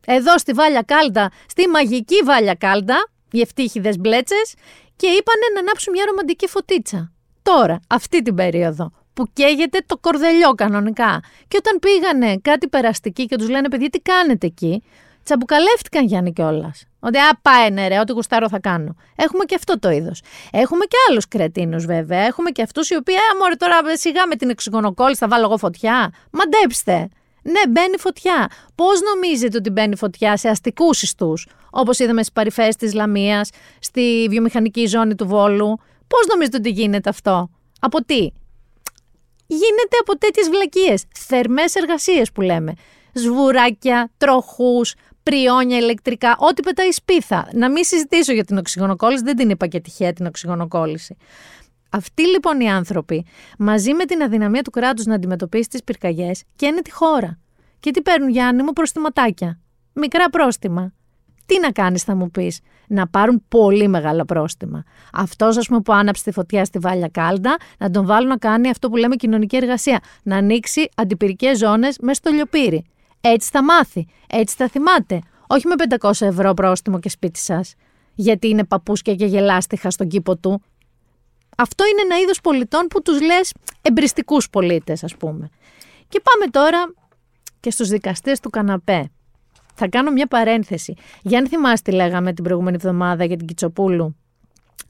εδώ στη Βάλια Κάλντα, στη μαγική Βάλια Κάλντα, οι ευτύχηδε μπλέτσες, και είπανε να ανάψουν μια ρομαντική φωτίτσα τώρα, αυτή την περίοδο, που καίγεται το κορδελιό κανονικά. Και όταν πήγανε κάτι περαστική και τους λένε, παιδιά, τι κάνετε εκεί, τσαμπουκαλεύτηκαν Γιάννη κιόλας. Ότι α, πάει ναι, ρε, ό,τι γουστάρω θα κάνω. Έχουμε και αυτό το είδος. Έχουμε και άλλους κρετίνους βέβαια. Έχουμε και αυτούς οι οποίοι, α, μωρέ, τώρα σιγά με την εξοικονοκόλληση θα βάλω εγώ φωτιά. Μαντέψτε. Ναι, μπαίνει φωτιά. Πώς νομίζετε ότι μπαίνει φωτιά σε αστικούς ιστούς, όπως είδαμε στις παρυφές της Λαμίας, στη βιομηχανική ζώνη του Βόλου, Πώς νομίζετε ότι γίνεται αυτό, Από τι, Γίνεται από τέτοιες βλακίες. Θερμές εργασίες που λέμε. Σβουράκια, τροχούς, πριόνια ηλεκτρικά, ό,τι πετάει σπίθα. Να μην συζητήσω για την οξυγονοκόλληση, δεν την είπα και τυχαία την οξυγονοκόλληση. Αυτοί λοιπόν οι άνθρωποι, μαζί με την αδυναμία του κράτους να αντιμετωπίσει τις πυρκαγιές, καίνε τη χώρα. Και τι παίρνουν, Γιάννη μου, προστιματάκια. Μικρά πρόστιμα. Τι να κάνεις, θα μου πεις, να πάρουν πολύ μεγάλα πρόστιμα. Αυτός, ας πούμε, που άναψε τη φωτιά στη Βάλια Κάλντα, να τον βάλουν να κάνει αυτό που λέμε κοινωνική εργασία. Να ανοίξει αντιπυρικές ζώνες μέσα στο λιοπύρι. Έτσι θα μάθει, έτσι θα θυμάται. Όχι με 500 ευρώ πρόστιμο και σπίτι σας. Γιατί είναι παππούσκια και γελάστιχα στον κήπο του. Αυτό είναι ένα είδος πολιτών που τους λες εμπριστικούς πολίτες, ας πούμε. Και πάμε τώρα και στους δικαστές του καναπέ. Θα κάνω μια παρένθεση. Για αν θυμάστε, λέγαμε την προηγούμενη εβδομάδα για την Κιτσοπούλου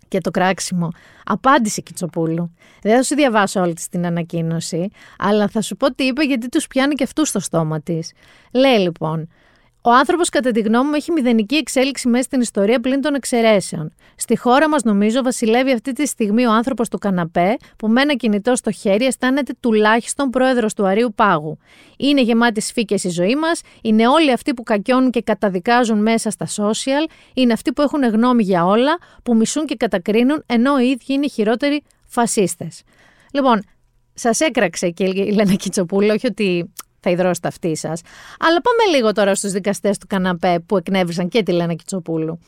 και το κράξιμο. Απάντησε Κιτσοπούλου. Δεν θα σου διαβάσω όλη την ανακοίνωση, αλλά θα σου πω τι είπε γιατί τους πιάνει και αυτούς στο στόμα της. Λέει λοιπόν, ο άνθρωπος, κατά τη γνώμη μου, έχει μηδενική εξέλιξη μέσα στην ιστορία πλην των εξαιρέσεων. Στη χώρα μας, νομίζω, βασιλεύει αυτή τη στιγμή ο άνθρωπος του καναπέ, που με ένα κινητό στο χέρι αισθάνεται τουλάχιστον πρόεδρος του Αρίου Πάγου. Είναι γεμάτη σφίκε η ζωή μας, είναι όλοι αυτοί που κακιώνουν και καταδικάζουν μέσα στα social, είναι αυτοί που έχουν γνώμη για όλα, που μισούν και κατακρίνουν, ενώ οι ίδιοι είναι οι χειρότεροι φασίστες. Λοιπόν, σας έκραξε και η Λένα Κιτσοπούλου, όχι ότι θα υδρώσει τα αυτή σας. Αλλά πάμε λίγο τώρα στους δικαστές του καναπέ που εκνεύρισαν και τη Λένα Κιτσοπούλου.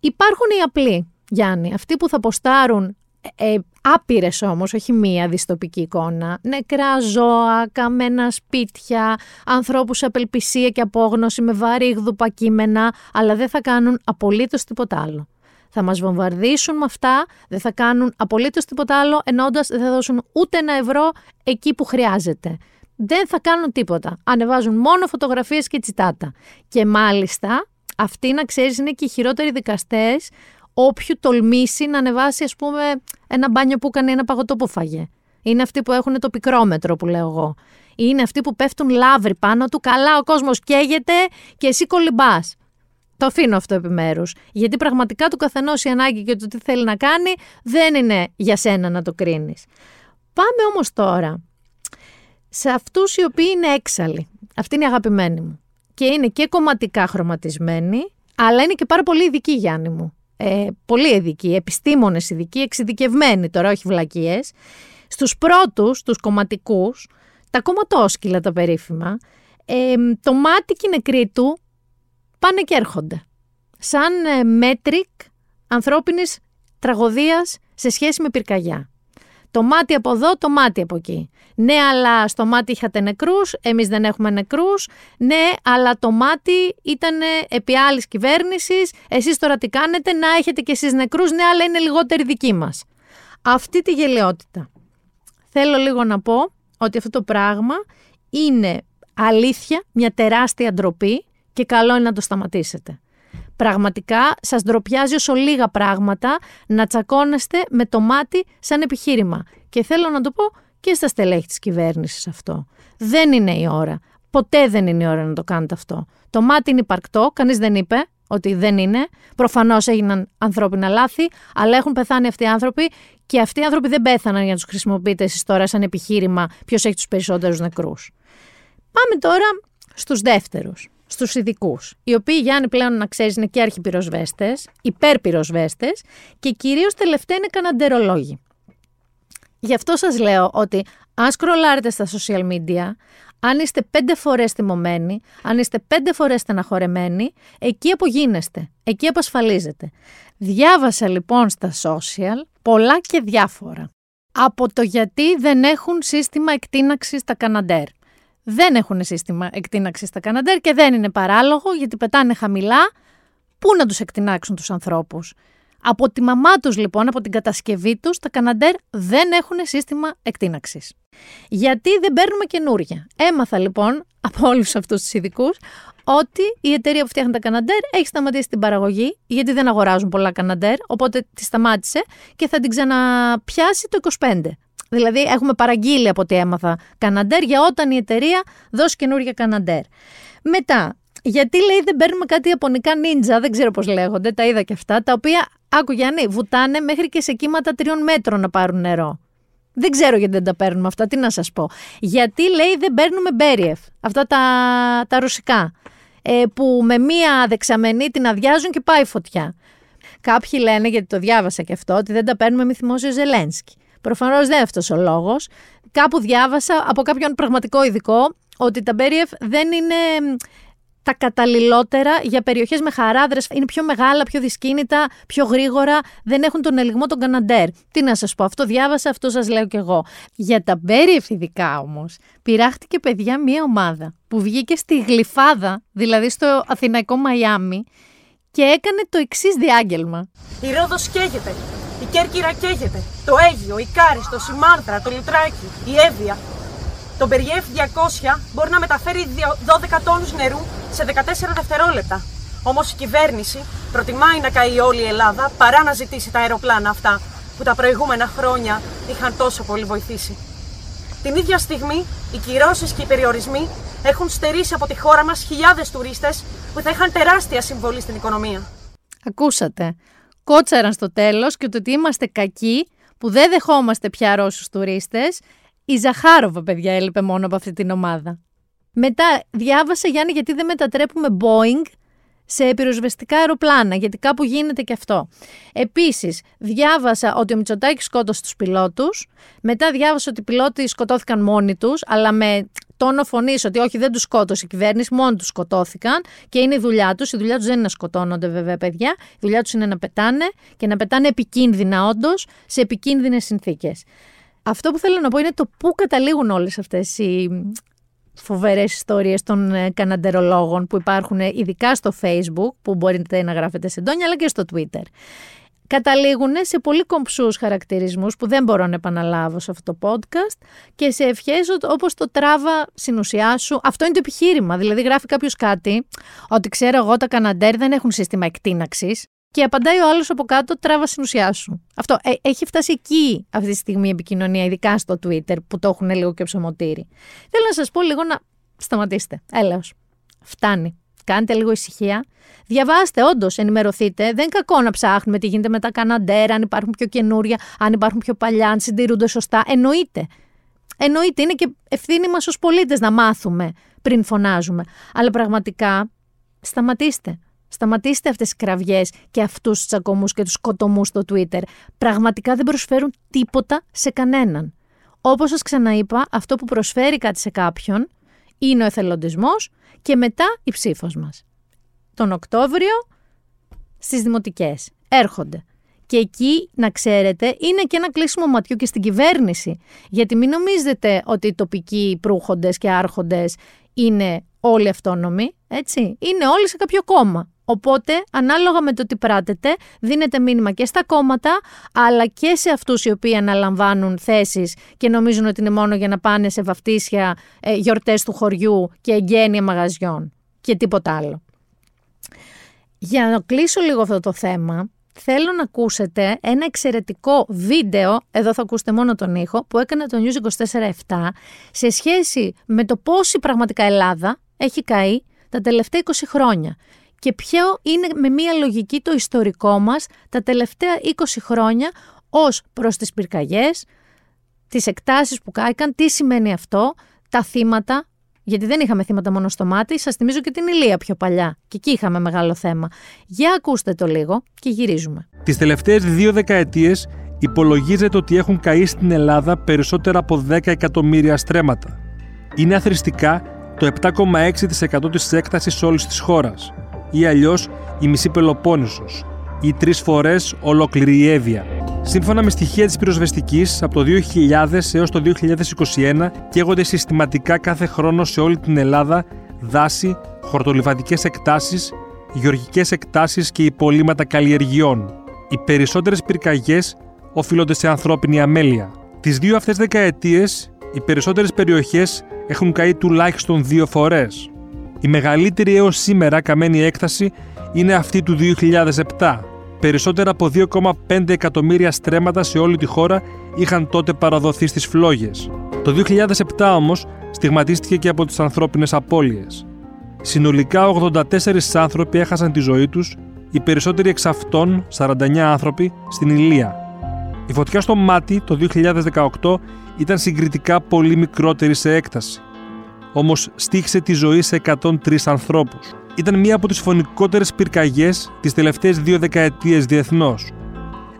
Υπάρχουν οι απλοί, Γιάννη, αυτοί που θα ποστάρουν ε, ε άπειρες όμως, όχι μία δυστοπική εικόνα. Νεκρά ζώα, καμένα σπίτια, ανθρώπους σε απελπισία και απόγνωση με βαρύγδουπα κείμενα, αλλά δεν θα κάνουν απολύτως τίποτα άλλο. Θα μας βομβαρδίσουν με αυτά, δεν θα κάνουν απολύτως τίποτα άλλο, ενώντας δεν θα δώσουν ούτε ένα ευρώ εκεί που χρειάζεται δεν θα κάνουν τίποτα. Ανεβάζουν μόνο φωτογραφίες και τσιτάτα. Και μάλιστα, αυτοί να ξέρεις είναι και οι χειρότεροι δικαστές όποιου τολμήσει να ανεβάσει, ας πούμε, ένα μπάνιο που έκανε ένα παγωτό που φάγε. Είναι αυτοί που έχουν το πικρόμετρο που λέω εγώ. Είναι αυτοί που πέφτουν λάβροι πάνω του. Καλά, ο κόσμος καίγεται και εσύ κολυμπάς. Το αφήνω αυτό επιμέρους. Γιατί πραγματικά του καθενός η ανάγκη και το τι θέλει να κάνει δεν είναι για σένα να το κρίνεις. Πάμε όμως τώρα σε αυτούς οι οποίοι είναι έξαλλοι. Αυτή είναι η αγαπημένη μου. Και είναι και κομματικά χρωματισμένοι, αλλά είναι και πάρα πολύ ειδικοί, Γιάννη μου. Ε, πολύ ειδικοί, επιστήμονες ειδικοί, εξειδικευμένοι τώρα, όχι βλακίες. Στους πρώτους, τους κομματικούς, τα κομματόσκυλα τα περίφημα, ε, το μάτι και η νεκρή του πάνε και έρχονται. Σαν ε, μέτρικ ανθρώπινης τραγωδίας σε σχέση με πυρκαγιά. Το μάτι από εδώ, το μάτι από εκεί. Ναι, αλλά στο μάτι είχατε νεκρούς, εμείς δεν έχουμε νεκρούς. Ναι, αλλά το μάτι ήταν επί άλλης κυβέρνησης. Εσείς τώρα τι κάνετε, να έχετε κι εσείς νεκρούς. Ναι, αλλά είναι λιγότεροι δικοί μας. Αυτή τη γελαιότητα. Θέλω λίγο να πω ότι αυτό το πράγμα είναι αλήθεια, μια τεράστια ντροπή και καλό είναι να το σταματήσετε. Πραγματικά σας ντροπιάζει όσο λίγα πράγματα να τσακώνεστε με το μάτι σαν επιχείρημα. Και θέλω να το πω και στα στελέχη της κυβέρνησης αυτό. Δεν είναι η ώρα. Ποτέ δεν είναι η ώρα να το κάνετε αυτό. Το μάτι είναι υπαρκτό, κανείς δεν είπε ότι δεν είναι. Προφανώς έγιναν ανθρώπινα λάθη, αλλά έχουν πεθάνει αυτοί οι άνθρωποι και αυτοί οι άνθρωποι δεν πέθαναν για να τους χρησιμοποιείτε εσείς τώρα σαν επιχείρημα ποιος έχει τους περισσότερους νεκρούς. Πάμε τώρα στους δεύτερους στους ειδικούς, οι οποίοι Γιάννη πλέον να ξέρεις είναι και αρχιπυροσβέστες, υπερπυροσβέστες και κυρίως τελευταία είναι καναντερολόγοι. Γι' αυτό σας λέω ότι αν σκρολάρετε στα social media, αν είστε πέντε φορές θυμωμένοι, αν είστε πέντε φορές στεναχωρεμένοι, εκεί απογίνεστε, εκεί απασφαλίζετε. Διάβασα λοιπόν στα social πολλά και διάφορα. Από το γιατί δεν έχουν σύστημα εκτείναξης στα Καναντέρ δεν έχουν σύστημα εκτείναξης στα Καναντέρ και δεν είναι παράλογο γιατί πετάνε χαμηλά. Πού να τους εκτινάξουν τους ανθρώπους; Από τη μαμά τους λοιπόν, από την κατασκευή τους, τα Καναντέρ δεν έχουν σύστημα εκτείναξης. Γιατί δεν παίρνουμε καινούρια. Έμαθα λοιπόν από όλους αυτούς τους ειδικούς ότι η εταιρεία που φτιάχνει τα Καναντέρ έχει σταματήσει την παραγωγή, γιατί δεν αγοράζουν πολλά Καναντέρ, οπότε τη σταμάτησε και θα την ξαναπιάσει το 25. Δηλαδή, έχουμε παραγγείλει από ό,τι έμαθα Καναντέρ για όταν η εταιρεία δώσει καινούργια Καναντέρ. Μετά, γιατί λέει δεν παίρνουμε κάτι ιαπωνικά νίντζα, δεν ξέρω πώς λέγονται, τα είδα και αυτά, τα οποία, άκου Γιάννη, βουτάνε μέχρι και σε κύματα τριών μέτρων να πάρουν νερό. Δεν ξέρω γιατί δεν τα παίρνουμε αυτά, τι να σας πω. Γιατί λέει δεν παίρνουμε Μπέριεφ, αυτά τα, τα ρουσικά, ε, που με μία δεξαμενή την αδειάζουν και πάει φωτιά. Κάποιοι λένε, γιατί το διάβασα και αυτό, ότι δεν τα παίρνουμε με θυμόσιο Ζελένσκι. Προφανώς δεν είναι αυτός ο λόγος. Κάπου διάβασα από κάποιον πραγματικό ειδικό ότι τα Μπέριεφ δεν είναι τα καταλληλότερα για περιοχές με χαράδρε. Είναι πιο μεγάλα, πιο δυσκίνητα, πιο γρήγορα. Δεν έχουν τον ελιγμό των Καναντέρ. Τι να σας πω, αυτό διάβασα, αυτό σας λέω κι εγώ. Για τα μπέρι ειδικά όμως, πειράχτηκε παιδιά μία ομάδα που βγήκε στη Γλυφάδα, δηλαδή στο Αθηναϊκό Μαϊάμι, και έκανε το εξής διάγγελμα. Η Ρόδος καίγεται. Η Κέρκυρα καίγεται. Το Αίγιο, η Κάριστο, η Μάρτρα, το Λιτράκι, η Εύβοια. Το Μπεριέφ 200 μπορεί να μεταφέρει 12 τόνους νερού σε 14 δευτερόλεπτα. Όμως η κυβέρνηση προτιμάει να καεί όλη η Ελλάδα παρά να ζητήσει τα αεροπλάνα αυτά που τα προηγούμενα χρόνια είχαν τόσο πολύ βοηθήσει. Την ίδια στιγμή, οι κυρώσεις και οι περιορισμοί έχουν στερήσει από τη χώρα μας χιλιάδες τουρίστες που θα είχαν τεράστια συμβολή στην οικονομία. Ακούσατε. Κότσαραν στο τέλος και το ότι είμαστε κακοί που δεν δεχόμαστε πια Ρώσους τουρίστες. Η Ζαχάροβα, παιδιά, έλειπε μόνο από αυτή την ομάδα. Μετά διάβασα, Γιάννη, γιατί δεν μετατρέπουμε Boeing σε πυροσβεστικά αεροπλάνα, γιατί κάπου γίνεται και αυτό. Επίσης, διάβασα ότι ο Μητσοτάκης σκότωσε τους πιλότους. Μετά διάβασα ότι οι πιλότοι σκοτώθηκαν μόνοι τους, αλλά με τόνο φωνή ότι όχι, δεν τους σκότωσε η κυβέρνηση, μόνοι τους σκοτώθηκαν και είναι η δουλειά τους. Η δουλειά τους δεν είναι να σκοτώνονται, βέβαια, παιδιά. Η δουλειά τους είναι να πετάνε και να πετάνε επικίνδυνα, όντως, σε επικίνδυνες συνθήκες. Αυτό που θέλω να πω είναι το πού καταλήγουν όλες αυτές οι φοβερές ιστορίες των ε, καναντερολόγων που υπάρχουν ειδικά στο facebook που μπορείτε να γράφετε σε ντόνια αλλά και στο twitter. Καταλήγουν σε πολύ κομψούς χαρακτηρισμούς που δεν μπορώ να επαναλάβω σε αυτό το podcast και σε ευχές όπως το τράβα στην ουσιά σου. Αυτό είναι το επιχείρημα. Δηλαδή γράφει κάποιος κάτι ότι ξέρω εγώ τα καναντέρ δεν έχουν σύστημα εκτείναξης και απαντάει ο άλλος από κάτω, τράβα στην ουσιά σου. Αυτό ε, έχει φτάσει εκεί αυτή τη στιγμή η επικοινωνία, ειδικά στο Twitter, που το έχουν λίγο και ψωμοτήρι. Θέλω να σας πω λίγο να σταματήσετε. Έλεος. Φτάνει. Κάντε λίγο ησυχία. Διαβάστε, όντως, ενημερωθείτε. Δεν είναι κακό να ψάχνουμε τι γίνεται με τα καναντέρα, αν υπάρχουν πιο καινούρια, αν υπάρχουν πιο παλιά, αν συντηρούνται σωστά. Εννοείται. Εννοείται. Είναι και ευθύνη μας ως πολίτες να μάθουμε πριν φωνάζουμε. Αλλά πραγματικά σταματήστε. Σταματήστε αυτές τις κραυγές και αυτούς τους τσακωμούς και τους σκοτωμούς στο Twitter. Πραγματικά δεν προσφέρουν τίποτα σε κανέναν. Όπως σας ξαναείπα, αυτό που προσφέρει κάτι σε κάποιον είναι ο εθελοντισμός και μετά η ψήφος μας. Τον Οκτώβριο στις δημοτικές έρχονται. Και εκεί, να ξέρετε, είναι και ένα κλείσιμο ματιού και στην κυβέρνηση. Γιατί μην νομίζετε ότι οι τοπικοί προύχοντες και άρχοντες είναι όλοι αυτόνομοι, έτσι. Είναι όλοι σε κάποιο κόμμα. Οπότε, ανάλογα με το τι πράτετε, δίνετε μήνυμα και στα κόμματα, αλλά και σε αυτούς οι οποίοι αναλαμβάνουν θέσεις και νομίζουν ότι είναι μόνο για να πάνε σε βαφτίσια, ε, γιορτές του χωριού και εγγένεια μαγαζιών και τίποτα άλλο. Για να κλείσω λίγο αυτό το θέμα, θέλω να ακούσετε ένα εξαιρετικό βίντεο, εδώ θα ακούσετε μόνο τον ήχο, που έκανε το News 24-7 σε σχέση με το πώς η πραγματικά Ελλάδα έχει καεί τα τελευταία 20 χρόνια και ποιο είναι με μία λογική το ιστορικό μας τα τελευταία 20 χρόνια ως προς τις πυρκαγιές, τις εκτάσεις που κάηκαν, τι σημαίνει αυτό, τα θύματα, γιατί δεν είχαμε θύματα μόνο στο μάτι, σας θυμίζω και την Ηλία πιο παλιά και εκεί είχαμε μεγάλο θέμα. Για ακούστε το λίγο και γυρίζουμε. Τις τελευταίες δύο δεκαετίες υπολογίζεται ότι έχουν καεί στην Ελλάδα περισσότερα από 10 εκατομμύρια στρέμματα. Είναι αθρηστικά το 7,6% της έκτασης όλης της χώρας ή αλλιώς η μισή Πελοπόννησος ή τρεις φορές ολόκληρη η Εύβοια. Σύμφωνα με στοιχεία της πυροσβεστικής, από το 2000 έως το 2021 καίγονται συστηματικά κάθε χρόνο σε όλη την Ελλάδα δάση, χορτολιβαδικές εκτάσεις, γεωργικές εκτάσεις και υπολείμματα καλλιεργειών. Οι περισσότερες πυρκαγιές οφείλονται σε ανθρώπινη αμέλεια. Τις δύο αυτές δεκαετίες, οι περισσότερες περιοχές έχουν καεί τουλάχιστον δύο φορές. Η μεγαλύτερη έως σήμερα καμένη έκταση είναι αυτή του 2007. Περισσότερα από 2,5 εκατομμύρια στρέμματα σε όλη τη χώρα είχαν τότε παραδοθεί στις φλόγες. Το 2007 όμως στιγματίστηκε και από τις ανθρώπινες απώλειες. Συνολικά 84 άνθρωποι έχασαν τη ζωή τους, οι περισσότεροι εξ αυτών, 49 άνθρωποι, στην Ηλία. Η φωτιά στο μάτι το 2018 ήταν συγκριτικά πολύ μικρότερη σε έκταση όμως στήχησε τη ζωή σε 103 ανθρώπους. Ήταν μία από τις φωνικότερες πυρκαγιές τις τελευταίες δύο δεκαετίες διεθνώς.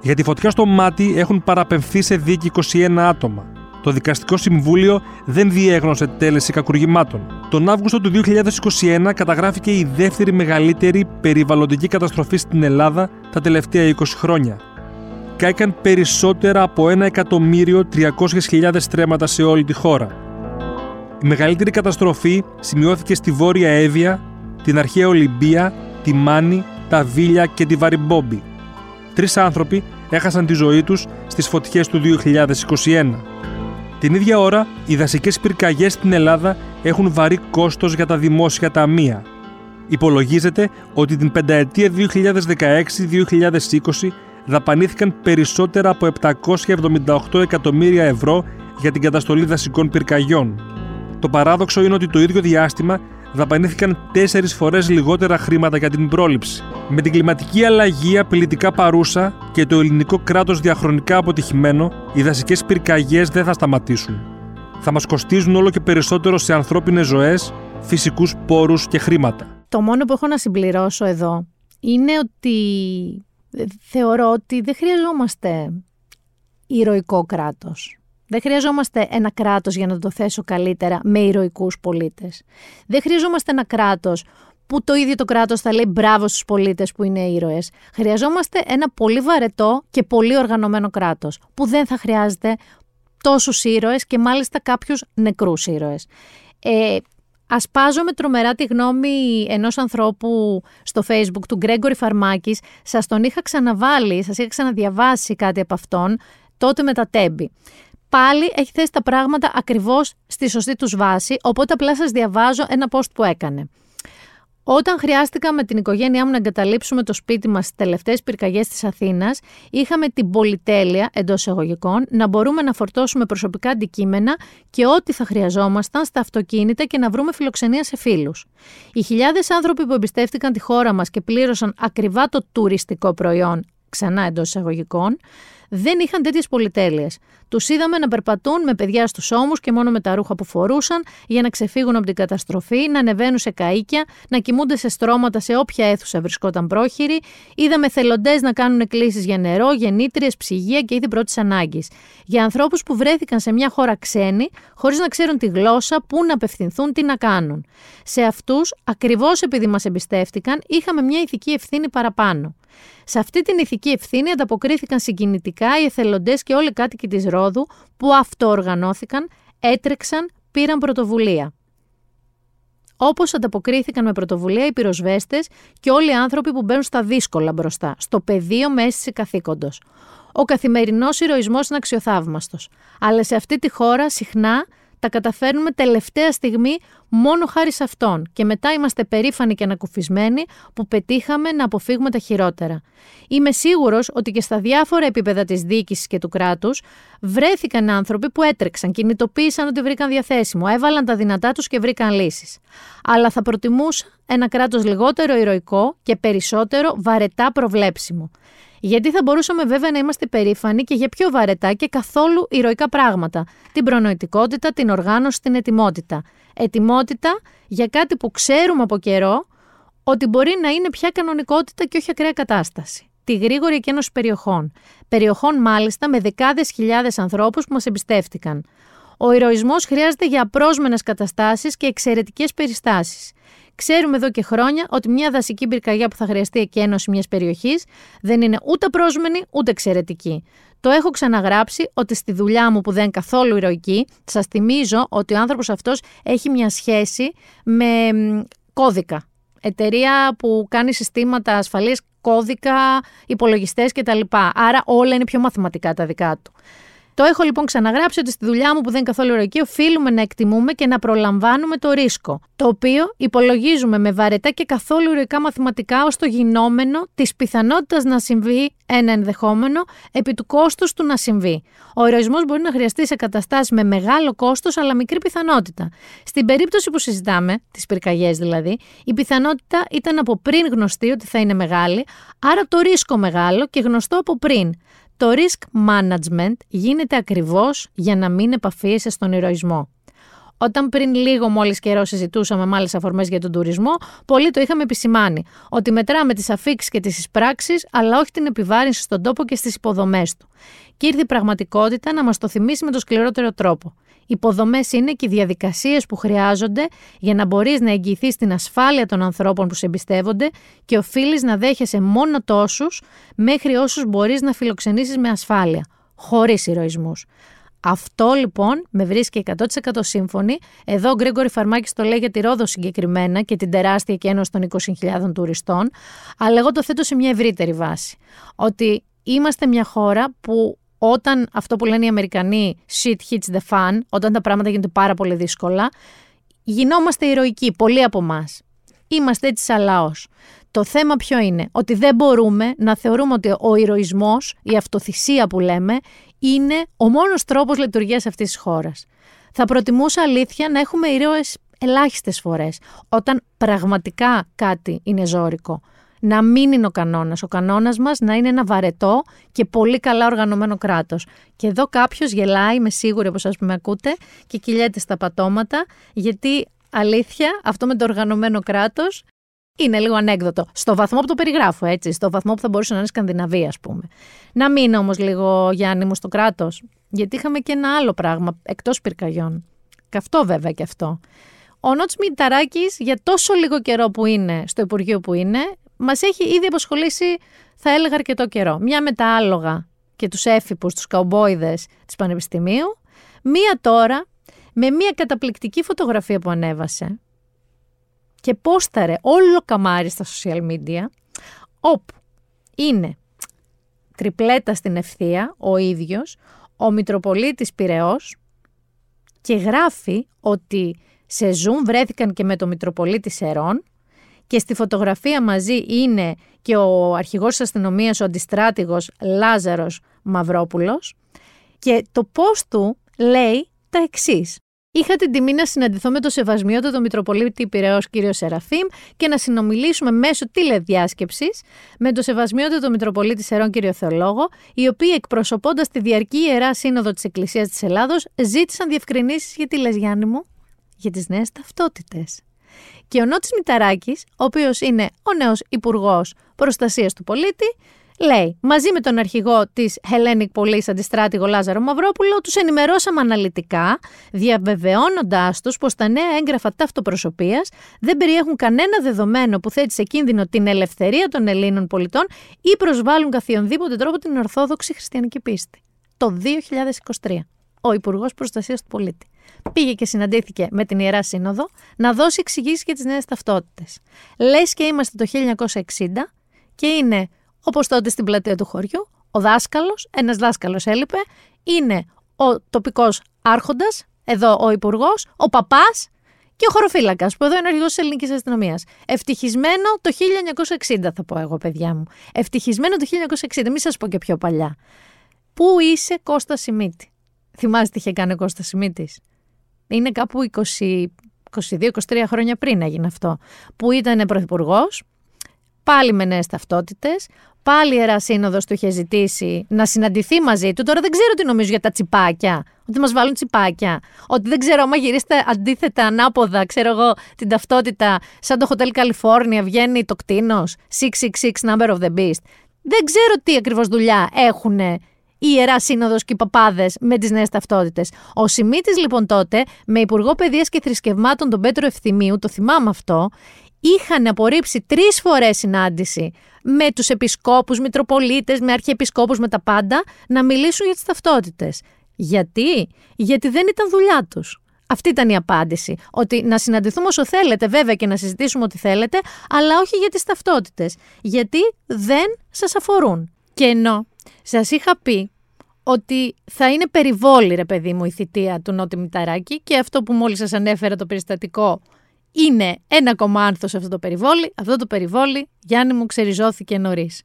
Για τη φωτιά στο μάτι έχουν παραπεμφθεί σε δίκη 21 άτομα. Το Δικαστικό Συμβούλιο δεν διέγνωσε τέλεση κακουργημάτων. Τον Αύγουστο του 2021 καταγράφηκε η δεύτερη μεγαλύτερη περιβαλλοντική καταστροφή στην Ελλάδα τα τελευταία 20 χρόνια. Κάηκαν περισσότερα από 1.300.000 στρέμματα σε όλη τη χώρα. Η μεγαλύτερη καταστροφή σημειώθηκε στη Βόρεια Εύβοια, την αρχαία Ολυμπία, τη Μάνη, τα Βίλια και τη Βαριμπόμπη. Τρεις άνθρωποι έχασαν τη ζωή τους στις φωτιές του 2021. Την ίδια ώρα, οι δασικές πυρκαγιές στην Ελλάδα έχουν βαρύ κόστος για τα δημόσια ταμεία. Υπολογίζεται ότι την πενταετία 2016-2020 δαπανήθηκαν περισσότερα από 778 εκατομμύρια ευρώ για την καταστολή δασικών πυρκαγιών. Το παράδοξο είναι ότι το ίδιο διάστημα δαπανήθηκαν τέσσερις φορές λιγότερα χρήματα για την πρόληψη. Με την κλιματική αλλαγή απειλητικά παρούσα και το ελληνικό κράτος διαχρονικά αποτυχημένο, οι δασικές πυρκαγιές δεν θα σταματήσουν. Θα μας κοστίζουν όλο και περισσότερο σε ανθρώπινες ζωές, φυσικούς πόρους και χρήματα. Το μόνο που έχω να συμπληρώσω εδώ είναι ότι θεωρώ ότι δεν χρειαζόμαστε ηρωικό κράτος. Δεν χρειαζόμαστε ένα κράτος για να το θέσω καλύτερα με ηρωικούς πολίτες. Δεν χρειαζόμαστε ένα κράτος που το ίδιο το κράτος θα λέει μπράβο στους πολίτες που είναι ήρωες. Χρειαζόμαστε ένα πολύ βαρετό και πολύ οργανωμένο κράτος που δεν θα χρειάζεται τόσους ήρωες και μάλιστα κάποιους νεκρούς ήρωες. Ε, Ασπάζομαι τρομερά τη γνώμη ενός ανθρώπου στο facebook του Γκρέγκορη Φαρμάκης. Σας τον είχα ξαναβάλει, σας είχα ξαναδιαβάσει κάτι από αυτόν, τότε με τα τέμπη πάλι έχει θέσει τα πράγματα ακριβώς στη σωστή τους βάση, οπότε απλά σας διαβάζω ένα post που έκανε. Όταν χρειάστηκα με την οικογένειά μου να εγκαταλείψουμε το σπίτι μας στις τελευταίες πυρκαγιές της Αθήνας, είχαμε την πολυτέλεια εντός εγωγικών να μπορούμε να φορτώσουμε προσωπικά αντικείμενα και ό,τι θα χρειαζόμασταν στα αυτοκίνητα και να βρούμε φιλοξενία σε φίλους. Οι χιλιάδες άνθρωποι που εμπιστεύτηκαν τη χώρα μας και πλήρωσαν ακριβά το τουριστικό προϊόν, ξανά εντός εισαγωγικών, δεν είχαν τέτοιες πολυτέλειες. Τους είδαμε να περπατούν με παιδιά στους ώμους και μόνο με τα ρούχα που φορούσαν για να ξεφύγουν από την καταστροφή, να ανεβαίνουν σε καίκια, να κοιμούνται σε στρώματα σε όποια αίθουσα βρισκόταν πρόχειρη. Είδαμε θελοντές να κάνουν εκκλήσεις για νερό, γεννήτριες, ψυγεία και είδη πρώτης ανάγκης. Για ανθρώπους που βρέθηκαν σε μια χώρα ξένη, χωρίς να ξέρουν τη γλώσσα, πού να απευθυνθούν, τι να κάνουν. Σε αυτούς, ακριβώς επειδή μας εμπιστεύτηκαν, είχαμε μια ηθική ευθύνη παραπάνω. Σε αυτή την ηθική ευθύνη ανταποκρίθηκαν συγκινητικά οι εθελοντές και όλοι οι κάτοικοι της Ρόδου που αυτοοργανώθηκαν, έτρεξαν, πήραν πρωτοβουλία. Όπως ανταποκρίθηκαν με πρωτοβουλία οι πυροσβέστες και όλοι οι άνθρωποι που μπαίνουν στα δύσκολα μπροστά, στο πεδίο με αίσθηση καθήκοντος. Ο καθημερινός ηρωισμός είναι αξιοθαύμαστος. Αλλά σε αυτή τη χώρα συχνά τα καταφέρνουμε τελευταία στιγμή μόνο χάρη σε αυτόν και μετά είμαστε περήφανοι και ανακουφισμένοι που πετύχαμε να αποφύγουμε τα χειρότερα. Είμαι σίγουρος ότι και στα διάφορα επίπεδα της διοίκησης και του κράτους βρέθηκαν άνθρωποι που έτρεξαν, κινητοποίησαν ότι βρήκαν διαθέσιμο, έβαλαν τα δυνατά τους και βρήκαν λύσεις. Αλλά θα προτιμούσα ένα κράτος λιγότερο ηρωικό και περισσότερο βαρετά προβλέψιμο. Γιατί θα μπορούσαμε βέβαια να είμαστε περήφανοι και για πιο βαρετά και καθόλου ηρωικά πράγματα. Την προνοητικότητα, την οργάνωση, την ετοιμότητα. Ετοιμότητα για κάτι που ξέρουμε από καιρό ότι μπορεί να είναι πια κανονικότητα και όχι ακραία κατάσταση. Τη γρήγορη εκένωση περιοχών. Περιοχών μάλιστα με δεκάδες χιλιάδες ανθρώπους που μας εμπιστεύτηκαν. Ο ηρωισμός χρειάζεται για απρόσμενες καταστάσεις και εξαιρετικές περιστάσεις. Ξέρουμε εδώ και χρόνια ότι μια δασική πυρκαγιά που θα χρειαστεί εκένωση μιας περιοχής δεν είναι ούτε πρόσμενη ούτε εξαιρετική. Το έχω ξαναγράψει ότι στη δουλειά μου που δεν είναι καθόλου ηρωική, σας θυμίζω ότι ο άνθρωπος αυτός έχει μια σχέση με κώδικα. Εταιρεία που κάνει συστήματα ασφαλείας, κώδικα, υπολογιστές κτλ. Άρα όλα είναι πιο μαθηματικά τα δικά του. Το έχω λοιπόν ξαναγράψει ότι στη δουλειά μου που δεν είναι καθόλου ηρωική οφείλουμε να εκτιμούμε και να προλαμβάνουμε το ρίσκο, το οποίο υπολογίζουμε με βαρετά και καθόλου ηρωικά μαθηματικά ως το γινόμενο της πιθανότητας να συμβεί ένα ενδεχόμενο επί του κόστους του να συμβεί. Ο ηρωισμό μπορεί να χρειαστεί σε καταστάσεις με μεγάλο κόστος αλλά μικρή πιθανότητα. Στην περίπτωση που συζητάμε, τις πυρκαγιές δηλαδή, η πιθανότητα ήταν από πριν γνωστή ότι θα είναι μεγάλη, άρα το ρίσκο μεγάλο και γνωστό από πριν. Το risk management γίνεται ακριβώς για να μην επαφίεσαι στον ηρωισμό. Όταν πριν λίγο μόλις καιρό συζητούσαμε με άλλε αφορμές για τον τουρισμό, πολλοί το είχαμε επισημάνει. Ότι μετράμε τις αφήξεις και τις εισπράξεις, αλλά όχι την επιβάρυνση στον τόπο και στις υποδομές του. Και ήρθε η πραγματικότητα να μας το θυμίσει με τον σκληρότερο τρόπο. Υποδομές είναι και οι διαδικασίες που χρειάζονται για να μπορείς να εγγυηθείς την ασφάλεια των ανθρώπων που σε εμπιστεύονται και οφείλεις να δέχεσαι μόνο τόσους μέχρι όσους μπορείς να φιλοξενήσεις με ασφάλεια, χωρίς ηρωισμούς. Αυτό λοιπόν με βρίσκει 100% σύμφωνη. Εδώ ο Γκρέγκορη Φαρμάκης το λέει για τη Ρόδο συγκεκριμένα και την τεράστια κένωση των 20.000 τουριστών. Αλλά εγώ το θέτω σε μια ευρύτερη βάση. Ότι είμαστε μια χώρα που όταν αυτό που λένε οι Αμερικανοί shit hits the fan, όταν τα πράγματα γίνονται πάρα πολύ δύσκολα, γινόμαστε ηρωικοί, πολλοί από εμάς. Είμαστε έτσι σαν λαός. Το θέμα ποιο είναι, ότι δεν μπορούμε να θεωρούμε ότι ο ηρωισμός, η αυτοθυσία που λέμε, είναι ο μόνος τρόπος λειτουργίας αυτής της χώρας. Θα προτιμούσα αλήθεια να έχουμε ήρωες ελάχιστες φορές, όταν πραγματικά κάτι είναι ζώρικο. Να μην είναι ο κανόνας. Ο κανόνας μας να είναι ένα βαρετό και πολύ καλά οργανωμένο κράτος. Και εδώ κάποιος γελάει, είμαι σίγουρη όπως σας με ακούτε, και κυλιέται στα πατώματα, γιατί αλήθεια αυτό με το οργανωμένο κράτος είναι λίγο ανέκδοτο. Στο βαθμό που το περιγράφω, έτσι. Στο βαθμό που θα μπορούσε να είναι Σκανδιναβία, ας πούμε. Να μείνω όμως λίγο, Γιάννη μου, στο κράτος. Γιατί είχαμε και ένα άλλο πράγμα εκτός πυρκαγιών. Καυτό βέβαια και αυτό. Ο Νότ Μιταράκη, για τόσο λίγο καιρό που είναι στο Υπουργείο που είναι, μας έχει ήδη απασχολήσει, θα έλεγα, αρκετό καιρό. Μια με τα άλογα και τους έφυπου, τους καουμπόιδες της Πανεπιστημίου. Μία τώρα με μια καταπληκτική φωτογραφία που ανέβασε και πόσταρε όλο καμάρι στα social media, όπου είναι τριπλέτα στην ευθεία ο ίδιος, ο Μητροπολίτης Πυραιός και γράφει ότι σε Zoom βρέθηκαν και με το Μητροπολίτη Σερών και στη φωτογραφία μαζί είναι και ο αρχηγός της αστυνομίας, ο αντιστράτηγος Λάζαρος Μαυρόπουλος και το πώς του λέει τα εξής. Είχα την τιμή να συναντηθώ με το Σεβασμιότατο Μητροπολίτη Πυραιό κύριο Σεραφείμ και να συνομιλήσουμε μέσω τηλεδιάσκεψης με το Σεβασμιότατο Μητροπολίτη Σερών κύριο Θεολόγο, οι οποίοι εκπροσωπώντας τη διαρκή ιερά σύνοδο της Εκκλησίας της Ελλάδος ζήτησαν διευκρινήσεις για τη Λεσγιάννη μου, για τις νέες ταυτότητες. Και ο Νότη Μηταράκης, ο οποίος είναι ο νέος Υπουργός Προστασίας του Πολίτη, Λέει, μαζί με τον αρχηγό της Hellenic Police αντιστράτηγο Λάζαρο Μαυρόπουλο, τους ενημερώσαμε αναλυτικά, διαβεβαιώνοντάς τους πως τα νέα έγγραφα ταυτοπροσωπείας δεν περιέχουν κανένα δεδομένο που θέτει σε κίνδυνο την ελευθερία των Ελλήνων πολιτών ή προσβάλλουν καθιονδήποτε τρόπο την ορθόδοξη χριστιανική πίστη. Το 2023. Ο Υπουργός Προστασίας του Πολίτη πήγε και συναντήθηκε με την Ιερά Σύνοδο να δώσει εξηγήσεις για τις νέες ταυτότητες. Λες και είμαστε το 1960 και είναι Όπως τότε στην πλατεία του χωριού, ο δάσκαλος, ένας δάσκαλος έλειπε, είναι ο τοπικός άρχοντας, εδώ ο υπουργός, ο παπάς και ο χωροφύλακας, που εδώ είναι ο αρχηγός της ελληνικής αστυνομίας. Ευτυχισμένο το 1960, θα πω εγώ, παιδιά μου. Ευτυχισμένο το 1960, μην σας πω και πιο παλιά. Πού είσαι Κώστα Σιμίτη; Θυμάστε τι είχε κάνει ο Κώστας Σιμίτης; Είναι κάπου 22-23 χρόνια πριν έγινε αυτό. Που ήταν πρωθυπουργός, πάλι με νέες ταυτότητες, Πάλι η Ιερά Σύνοδος του είχε ζητήσει να συναντηθεί μαζί του. Τώρα δεν ξέρω τι νομίζω για τα τσιπάκια. Ότι μας βάλουν τσιπάκια. Ότι δεν ξέρω, άμα γυρίσετε αντίθετα, ανάποδα, ξέρω εγώ, την ταυτότητα, σαν το Hotel California βγαίνει το κτίνος 666 number of the beast. Δεν ξέρω τι ακριβώς δουλειά έχουν η Ιερά Σύνοδος και οι παπάδες με τις νέες ταυτότητες. Ο Σιμίτης λοιπόν τότε, με Υπουργό Παιδείας και Θρησκευμάτων τον Πέτρο Ευθυμίου, το θυμάμαι αυτό, είχαν απορρίψει τρεις φορές συνάντηση με τους επισκόπους, μητροπολίτες, με αρχιεπισκόπους, με τα πάντα, να μιλήσουν για τις ταυτότητες. Γιατί; Γιατί δεν ήταν δουλειά τους. Αυτή ήταν η απάντηση. Ότι να συναντηθούμε όσο θέλετε, βέβαια, και να συζητήσουμε ό,τι θέλετε, αλλά όχι για τις ταυτότητες. Γιατί δεν σας αφορούν. Και ενώ σας είχα πει ότι θα είναι περιβόλη, ρε παιδί μου, η θητεία του Νότι Μηταράκη και αυτό που μόλις σας ανέφερα το περιστατικό είναι ένα κομμάτι σε αυτό το περιβόλι. Αυτό το περιβόλι, Γιάννη μου, ξεριζώθηκε νωρίς.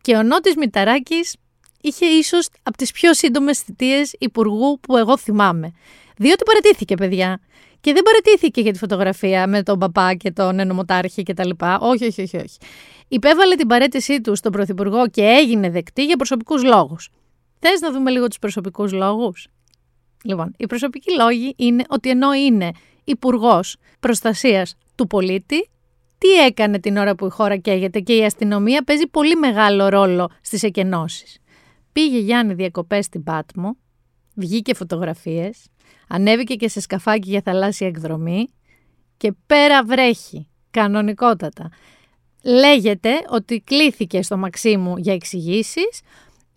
Και ο Νότης Μηταράκης είχε ίσως από τις πιο σύντομες θητείες υπουργού που εγώ θυμάμαι. Διότι παρετήθηκε, παιδιά. Και δεν παρετήθηκε για τη φωτογραφία με τον παπά και τον ενωμοτάρχη κτλ. Όχι, όχι, όχι, όχι. Υπέβαλε την παρέτησή του στον Πρωθυπουργό και έγινε δεκτή για προσωπικούς λόγους. Θες να δούμε λίγο τους προσωπικούς λόγους; Λοιπόν, οι προσωπικοί λόγοι είναι ότι ενώ είναι υπουργός προστασίας του πολίτη, τι έκανε την ώρα που η χώρα καίγεται και η αστυνομία παίζει πολύ μεγάλο ρόλο στις εκενώσεις. Πήγε Γιάννη διακοπές στην Πάτμο, βγήκε φωτογραφίες, ανέβηκε και σε σκαφάκι για θαλάσσια εκδρομή και πέρα βρέχει, κανονικότατα. Λέγεται ότι κλήθηκε στο Μαξίμου για εξηγήσεις.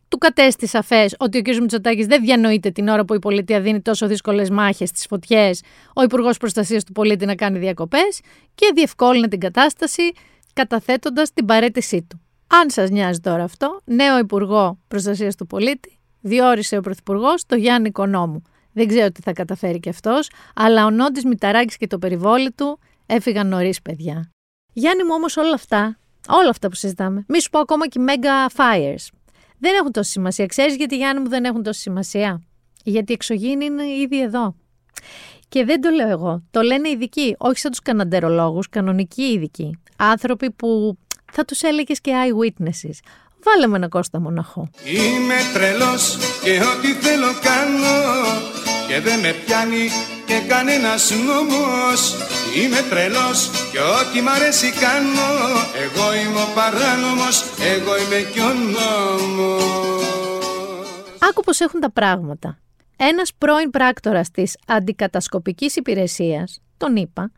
Του κατέστη σαφέ ότι ο κ. Μητσοτάκης δεν διανοείται την ώρα που η πολιτεία δίνει τόσο δύσκολες μάχες στις φωτιές, ο Υπουργός Προστασίας του Πολίτη να κάνει διακοπές και διευκόλυνε την κατάσταση καταθέτοντας την παρέτησή του. Αν σας νοιάζει τώρα αυτό, νέο Υπουργό Προστασίας του Πολίτη διόρισε ο Πρωθυπουργός το Γιάννη Κονόμου. Δεν ξέρω τι θα καταφέρει κι αυτός, αλλά ο Νόντι Μηταράκης και το περιβόλι του έφυγαν νωρίς, παιδιά. Γιάννη μου όμως όλα αυτά, όλα αυτά που συζητάμε, μη σου πω ακόμα και mega fires. Δεν έχουν τόση σημασία. Ξέρεις γιατί Γιάννη μου δεν έχουν τόση σημασία; Γιατί η εξωγήινη είναι ήδη εδώ. Και δεν το λέω εγώ. Το λένε ειδικοί, όχι σαν τους καναντερολόγους, κανονικοί ειδικοί. Άνθρωποι που θα τους έλεγες και eyewitnesses. Βάλε με ένα Κώστα Μοναχό. Είμαι τρελός και ό,τι θέλω κάνω και δεν με πιάνει και κανένας νόμος Είμαι τρελός και ό,τι μ' αρέσει κάνω Εγώ είμαι ο παράνομος, εγώ είμαι κι ο νόμος Άκου πως έχουν τα πράγματα. Ένας πρώην πράκτορας της αντικατασκοπικής υπηρεσίας, τον είπα,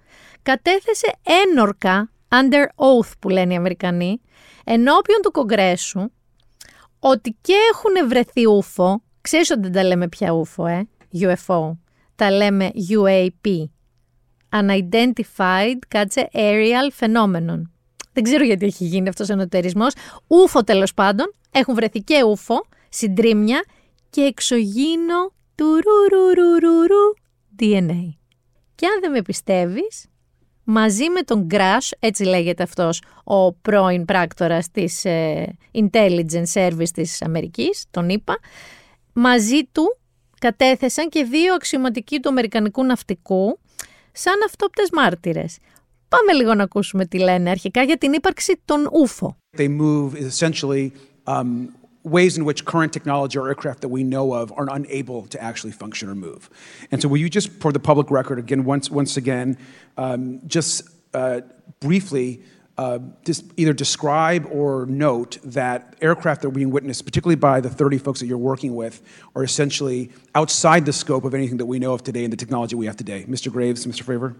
κατέθεσε ένορκα, under oath που λένε οι Αμερικανοί, ενώπιον του Κογκρέσου, ότι και έχουν βρεθεί ούφο, ξέρεις ότι δεν τα λέμε πια ούφο, ε, UFO, τα λέμε UAP, Unidentified, κάτσε, Aerial Phenomenon. Δεν ξέρω γιατί έχει γίνει αυτός ο ενωτερισμός. Ούφο τέλος πάντων, έχουν βρεθεί και ούφο, συντρίμια και εξωγήινο του DNA. Και αν δεν με πιστεύεις, μαζί με τον Crash, έτσι λέγεται αυτός ο πρώην πράκτορας της ε, Intelligence Service της Αμερικής, τον είπα, μαζί του κατέθεσαν και δύο αξιωματικοί του Αμερικανικού ναυτικού σαν αυτόπτες μάρτυρες. Πάμε λίγο να ακούσουμε τι λένε αρχικά για την ύπαρξη των ούφο. They move essentially um, ways in which current technology or aircraft that we know of are unable to actually function or move. And so will you just, for the public record, again, once, once again, um, just uh, briefly uh, just either describe or note that aircraft that are being witnessed, particularly by the 30 folks that you're working with, are essentially outside the scope of anything that we know of today and the technology we have today. Mr. Graves, Mr. Fravor?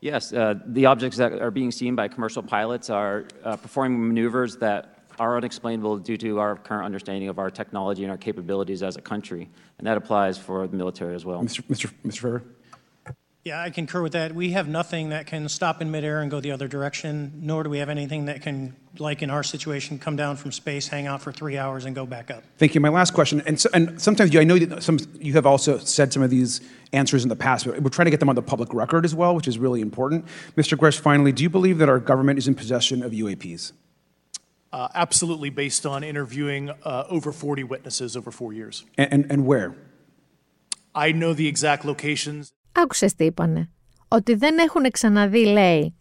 Yes, uh, the objects that are being seen by commercial pilots are uh, performing maneuvers that are unexplainable due to our current understanding of our technology and our capabilities as a country. And that applies for the military as well. Mr. Mr. Mr. Fravor? Yeah, I concur with that. We have nothing that can stop in midair and go the other direction, nor do we have anything that can, like in our situation, come down from space, hang out for three hours, and go back up. Thank you. My last question, and, so, and sometimes you, I know that some, you have also said some of these answers in the past, but we're trying to get them on the public record as well, which is really important. Mr. Gresh, finally, do you believe that our government is in possession of UAPs? Uh, absolutely, based on interviewing uh, over 40 witnesses over four years. And, and, and where? I know the exact locations. Άκουσες τι είπανε. Ότι δεν έχουν ξαναδεί, λέει,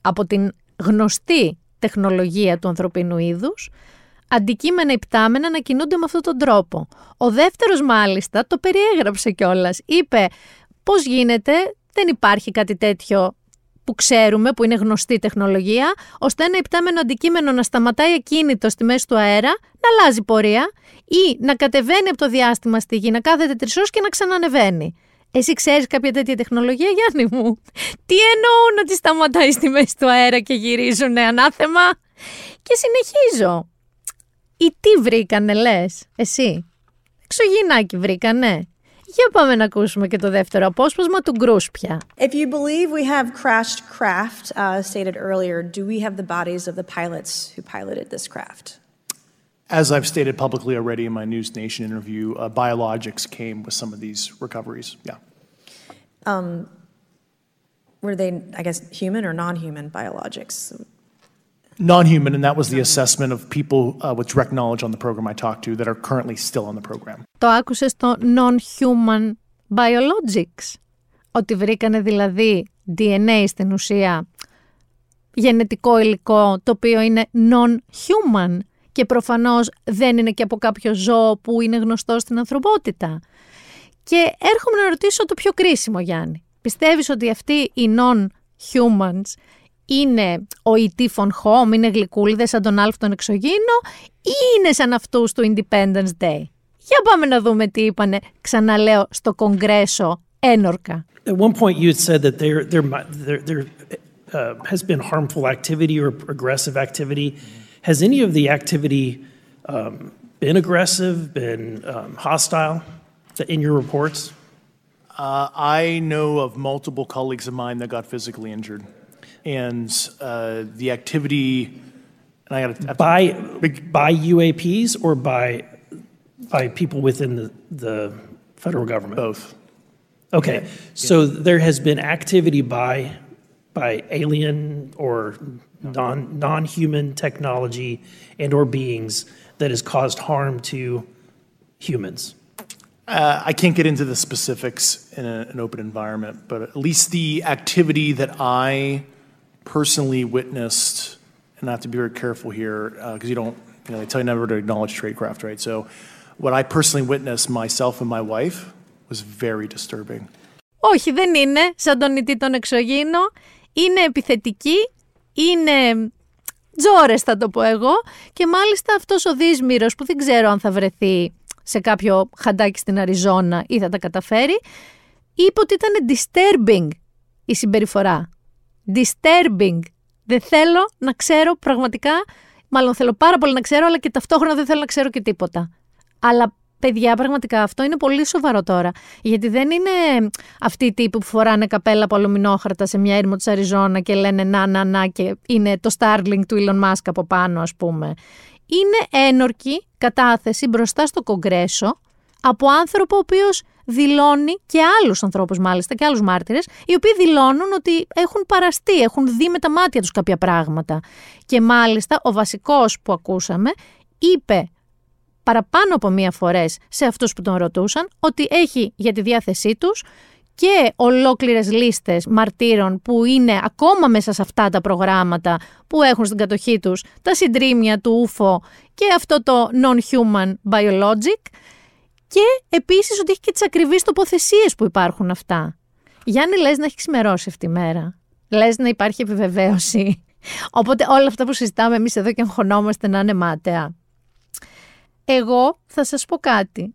από την γνωστή τεχνολογία του ανθρωπίνου είδους, αντικείμενα υπτάμενα να κινούνται με αυτόν τον τρόπο. Ο δεύτερος μάλιστα το περιέγραψε κιόλας. Είπε πώς γίνεται, δεν υπάρχει κάτι τέτοιο που ξέρουμε, που είναι γνωστή τεχνολογία, ώστε ένα υπτάμενο αντικείμενο να σταματάει ακίνητο στη μέση του αέρα, να αλλάζει πορεία ή να κατεβαίνει από το διάστημα στη γη, να κάθεται τρισός και να ξανανεβαίνει. Εσύ ξέρεις κάποια τέτοια τεχνολογία, Γιάννη μου; Τι εννοούν ότι σταματάει στη μέση του αέρα και γυρίζουν ανάθεμα; Και συνεχίζω. Ή τι βρήκανε, λες, εσύ; Εξωγυνάκι βρήκανε. Για πάμε να ακούσουμε και το δεύτερο απόσπασμα του Γκρούσπια. If you believe we have crashed craft, uh, stated earlier, do we have the bodies of the pilots who piloted this craft? As I've stated publicly already in my News Nation interview, uh, biologics came with some of these recoveries. Yeah. Um, were they, I guess, human or non-human biologics? Non-human, and that was the assessment of people uh, with direct knowledge on the program I talked to that are currently still on the program. Το άκουσες το non-human biologics; Ότι βρήκανε δηλαδή DNA στην ουσία γενετικό υλικό το οποίο είναι non-human και προφανώς δεν είναι και από κάποιο ζώο που είναι γνωστό στην ανθρωπότητα. Και έρχομαι να ρωτήσω το πιο κρίσιμο, Γιάννη. Πιστεύεις ότι αυτοί οι non-humans είναι ο E.T. von Home, είναι γλυκούλιδες σαν τον Άλφ τον εξωγήινο ή είναι σαν αυτούς του Independence Day. Για πάμε να δούμε τι είπανε, ξαναλέω, στο Κογκρέσο ένορκα. At one point you had said that there, there, there, there uh, has been harmful activity or aggressive activity. Has any of the activity um, been aggressive, been um, hostile in your reports? Uh, I know of multiple colleagues of mine that got physically injured. And uh, the activity, and I got by, by UAPs or by, by people within the, the federal government? Both. Okay, so there has been activity by by alien or non non-human technology and or beings that has caused harm to humans. Uh, I can't get into the specifics in a, an open environment, but at least the activity that I personally witnessed, and I have to be very careful here because uh, you don't, you know, they tell you never to acknowledge tradecraft, right? So, what I personally witnessed myself and my wife was very disturbing. Όχι, δεν είναι σαν τον ητή τον εξωγήινο. Είναι επιθετική, είναι τζόρες θα το πω εγώ και μάλιστα αυτός ο Δίσμυρος που δεν ξέρω αν θα βρεθεί σε κάποιο χαντάκι στην Αριζόνα ή θα τα καταφέρει, είπε ότι ήταν disturbing η συμπεριφορά. Disturbing. Δεν θέλω να ξέρω πραγματικά, μάλλον θέλω πάρα πολύ να ξέρω, αλλά και ταυτόχρονα δεν θέλω να ξέρω και τίποτα. Αλλά παιδιά, πραγματικά αυτό είναι πολύ σοβαρό τώρα. Γιατί δεν είναι αυτοί οι τύποι που φοράνε καπέλα από αλουμινόχαρτα σε μια έρημο της Αριζόνα και λένε να, να, να και είναι το Starlink του Elon Musk από πάνω, ας πούμε. Είναι ένορκη κατάθεση μπροστά στο Κογκρέσο από άνθρωπο ο οποίος δηλώνει και άλλους ανθρώπους μάλιστα και άλλους μάρτυρες, οι οποίοι δηλώνουν ότι έχουν παραστεί, έχουν δει με τα μάτια τους κάποια πράγματα. Και μάλιστα ο βασικός που ακούσαμε είπε παραπάνω από μία φορές σε αυτούς που τον ρωτούσαν ότι έχει για τη διάθεσή τους και ολόκληρες λίστες μαρτύρων που είναι ακόμα μέσα σε αυτά τα προγράμματα που έχουν στην κατοχή τους τα συντρίμια του UFO και αυτό το non-human biologic και επίσης ότι έχει και τις ακριβείς τοποθεσίες που υπάρχουν αυτά. Γιάννη λες να έχει ξημερώσει αυτή η μέρα. Λες να υπάρχει επιβεβαίωση. Οπότε όλα αυτά που συζητάμε εμείς εδώ και αγχωνόμαστε να είναι μάταια. Εγώ θα σας πω κάτι.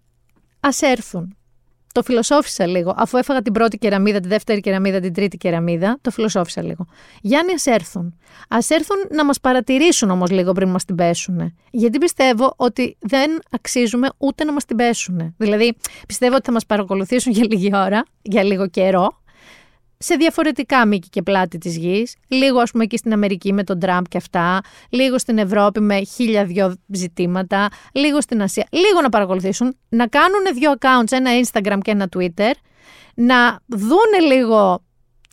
Ας έρθουν. Το φιλοσόφισα λίγο. Αφού έφαγα την πρώτη κεραμίδα, τη δεύτερη κεραμίδα, την τρίτη κεραμίδα, το φιλοσόφισα λίγο. Γιάννη, ας έρθουν. Α έρθουν να μας παρατηρήσουν όμως λίγο πριν μας την πέσουν. Γιατί πιστεύω ότι δεν αξίζουμε ούτε να μας την πέσουν. Δηλαδή, πιστεύω ότι θα μας παρακολουθήσουν για λίγη ώρα, για λίγο καιρό, σε διαφορετικά μήκη και πλάτη της γης, λίγο ας πούμε εκεί στην Αμερική με τον Τραμπ και αυτά, λίγο στην Ευρώπη με χίλια δυο ζητήματα, λίγο στην Ασία, λίγο να παρακολουθήσουν, να κάνουν δύο accounts, ένα Instagram και ένα Twitter, να δούνε λίγο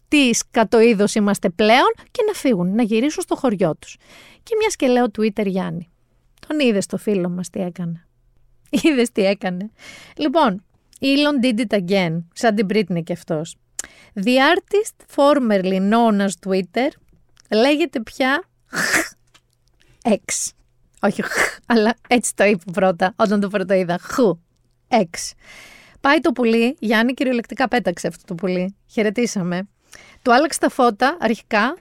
τι κατοείδο είμαστε πλέον και να φύγουν, να γυρίσουν στο χωριό τους. Και μιας και λέω Twitter Γιάννη. Τον είδες το φίλο μας τι έκανε. Είδες τι έκανε. Λοιπόν, Elon did it again, σαν την Britney και αυτός. The artist formerly known as Twitter λέγεται πια X. Όχι αλλά έτσι το είπε πρώτα όταν το πρώτο είδα. Χου. X. Πάει το πουλί, Γιάννη κυριολεκτικά πέταξε αυτό το πουλί. Χαιρετήσαμε. Του άλλαξε τα φώτα αρχικά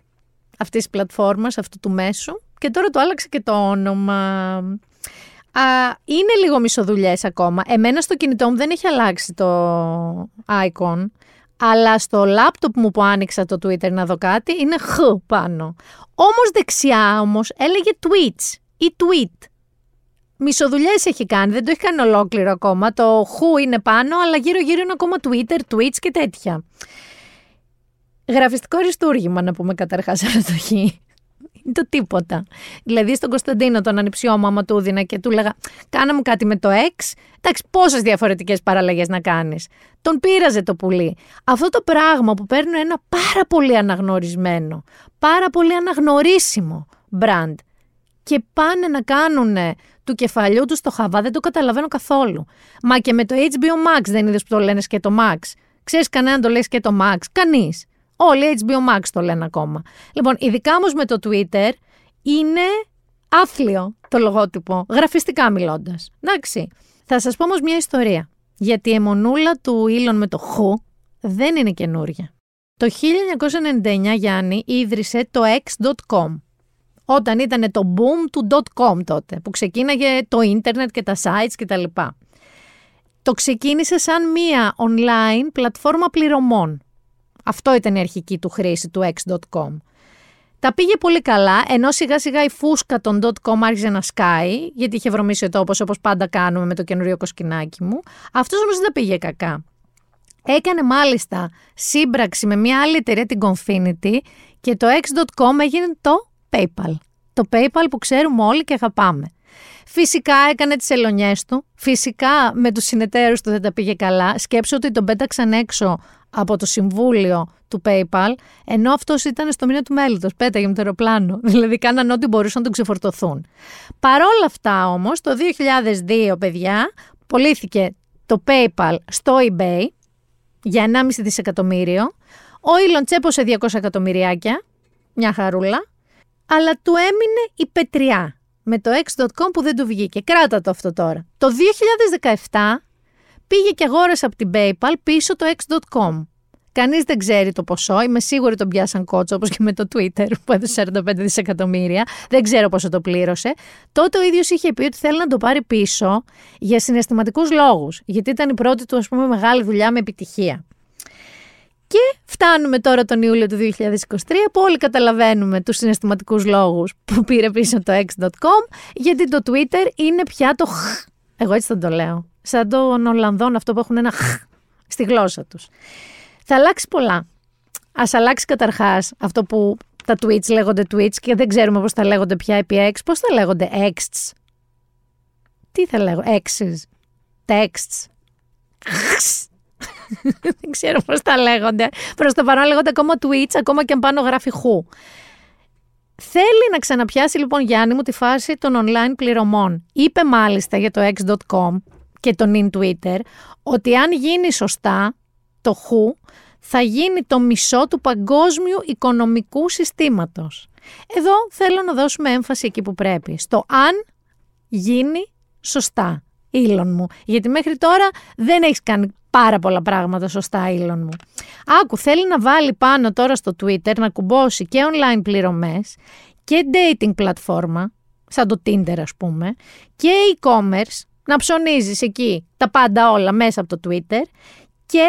αυτής της πλατφόρμας, αυτού του μέσου και τώρα του άλλαξε και το όνομα. Α, είναι λίγο μισοδουλειές ακόμα. Εμένα στο κινητό μου δεν έχει αλλάξει το icon. Αλλά στο λάπτοπ μου που άνοιξα το Twitter να δω κάτι είναι χ πάνω. Όμως δεξιά όμως έλεγε tweets ή tweet. Μισοδουλειές έχει κάνει, δεν το έχει κάνει ολόκληρο ακόμα. Το χου είναι πάνω, αλλά γύρω γύρω είναι ακόμα Twitter, tweets και τέτοια. Γραφιστικό αριστούργημα να πούμε καταρχάς ανατοχή το τίποτα. Δηλαδή στον Κωνσταντίνο τον ανιψιό μου άμα του έδινα και του έλεγα κάνα μου κάτι με το X, εντάξει πόσες διαφορετικές παραλλαγές να κάνεις. Τον πείραζε το πουλί. Αυτό το πράγμα που παίρνουν ένα πάρα πολύ αναγνωρισμένο, πάρα πολύ αναγνωρίσιμο brand και πάνε να κάνουν του κεφαλιού του το χαβά, δεν το καταλαβαίνω καθόλου. Μα και με το HBO Max δεν είδες που το λένε και το Max. Ξέρεις κανέναν το λέει και το Max; Κανείς. Όλοι HBO Max το λένε ακόμα. Λοιπόν, ειδικά όμως με το Twitter είναι άθλιο το λογότυπο, γραφιστικά μιλώντας. Εντάξει. Θα σας πω όμως μια ιστορία. Γιατί η αιμονούλα του Ήλον με το χου δεν είναι καινούρια. Το 1999 Γιάννη ίδρυσε το X.com όταν ήταν το boom του .com τότε που ξεκίναγε το ίντερνετ και τα sites κτλ. Το ξεκίνησε σαν μία online πλατφόρμα πληρωμών. Αυτό ήταν η αρχική του χρήση του X.com. Τα πήγε πολύ καλά, ενώ σιγά σιγά η φούσκα των .com άρχισε να σκάει, γιατί είχε βρωμίσει ο τόπος όπως πάντα κάνουμε με το καινούριο κοσκινάκι μου. Αυτός όμως δεν τα πήγε κακά. Έκανε μάλιστα σύμπραξη με μια άλλη εταιρεία, την Confinity, και το X.com έγινε το PayPal. Το PayPal που ξέρουμε όλοι και αγαπάμε. Φυσικά έκανε τις ελονιές του. Φυσικά με τους συνεταίρους του δεν τα πήγε καλά. Σκέψω ότι τον πέταξαν έξω από το συμβούλιο του PayPal, ενώ αυτός ήταν στο μήνα του μέλητος, πέταγε με το αεροπλάνο. Δηλαδή κάναν ό,τι μπορούσαν να τον ξεφορτωθούν. Παρόλα αυτά όμως, το 2002, παιδιά, πωλήθηκε το PayPal στο eBay για 1,5 δισεκατομμύριο. Ο Elon τσέπωσε 200 εκατομμυριάκια, μια χαρούλα, αλλά του έμεινε η πετριά με το X.com που δεν του βγήκε. Κράτα το αυτό τώρα. Το 2017 πήγε και αγόρασε από την PayPal πίσω το X.com. Κανείς δεν ξέρει το ποσό, είμαι σίγουρη τον πιάσαν κότσο όπως και με το Twitter που έδωσε 45 δισεκατομμύρια, δεν ξέρω πόσο το πλήρωσε. Τότε ο ίδιος είχε πει ότι θέλει να το πάρει πίσω για συναισθηματικούς λόγους, γιατί ήταν η πρώτη του ας πούμε μεγάλη δουλειά με επιτυχία. Και φτάνουμε τώρα τον Ιούλιο του 2023 που όλοι καταλαβαίνουμε τους συναισθηματικούς λόγους που πήρε πίσω το X.com γιατί το Twitter είναι πια το χ. Εγώ έτσι θα το λέω. Σαν των Ολλανδών αυτό που έχουν ένα χ στη γλώσσα τους. Θα αλλάξει πολλά. Ας αλλάξει καταρχάς αυτό που τα tweets λέγονται tweets και δεν ξέρουμε πώς θα λέγονται πια επί X. Πώς θα λέγονται X's; Τι θα λέγω, X's. Texts. Δεν ξέρω πώς τα λέγονται. Προς το παρόν λέγονται ακόμα tweets, ακόμα και αν πάνω γράφει χου. Θέλει να ξαναπιάσει λοιπόν Γιάννη μου τη φάση των online πληρωμών. Είπε μάλιστα για το x.com και τον in Twitter ότι αν γίνει σωστά το χου θα γίνει το μισό του παγκόσμιου οικονομικού συστήματος. Εδώ θέλω να δώσουμε έμφαση εκεί που πρέπει. Στο αν γίνει σωστά. Ήλον μου. Γιατί μέχρι τώρα δεν έχεις κάνει πάρα πολλά πράγματα σωστά, Ήλον μου. Άκου, θέλει να βάλει πάνω τώρα στο Twitter να κουμπώσει και online πληρωμές και dating πλατφόρμα, σαν το Tinder ας πούμε, και e-commerce, να ψωνίζεις εκεί τα πάντα όλα μέσα από το Twitter και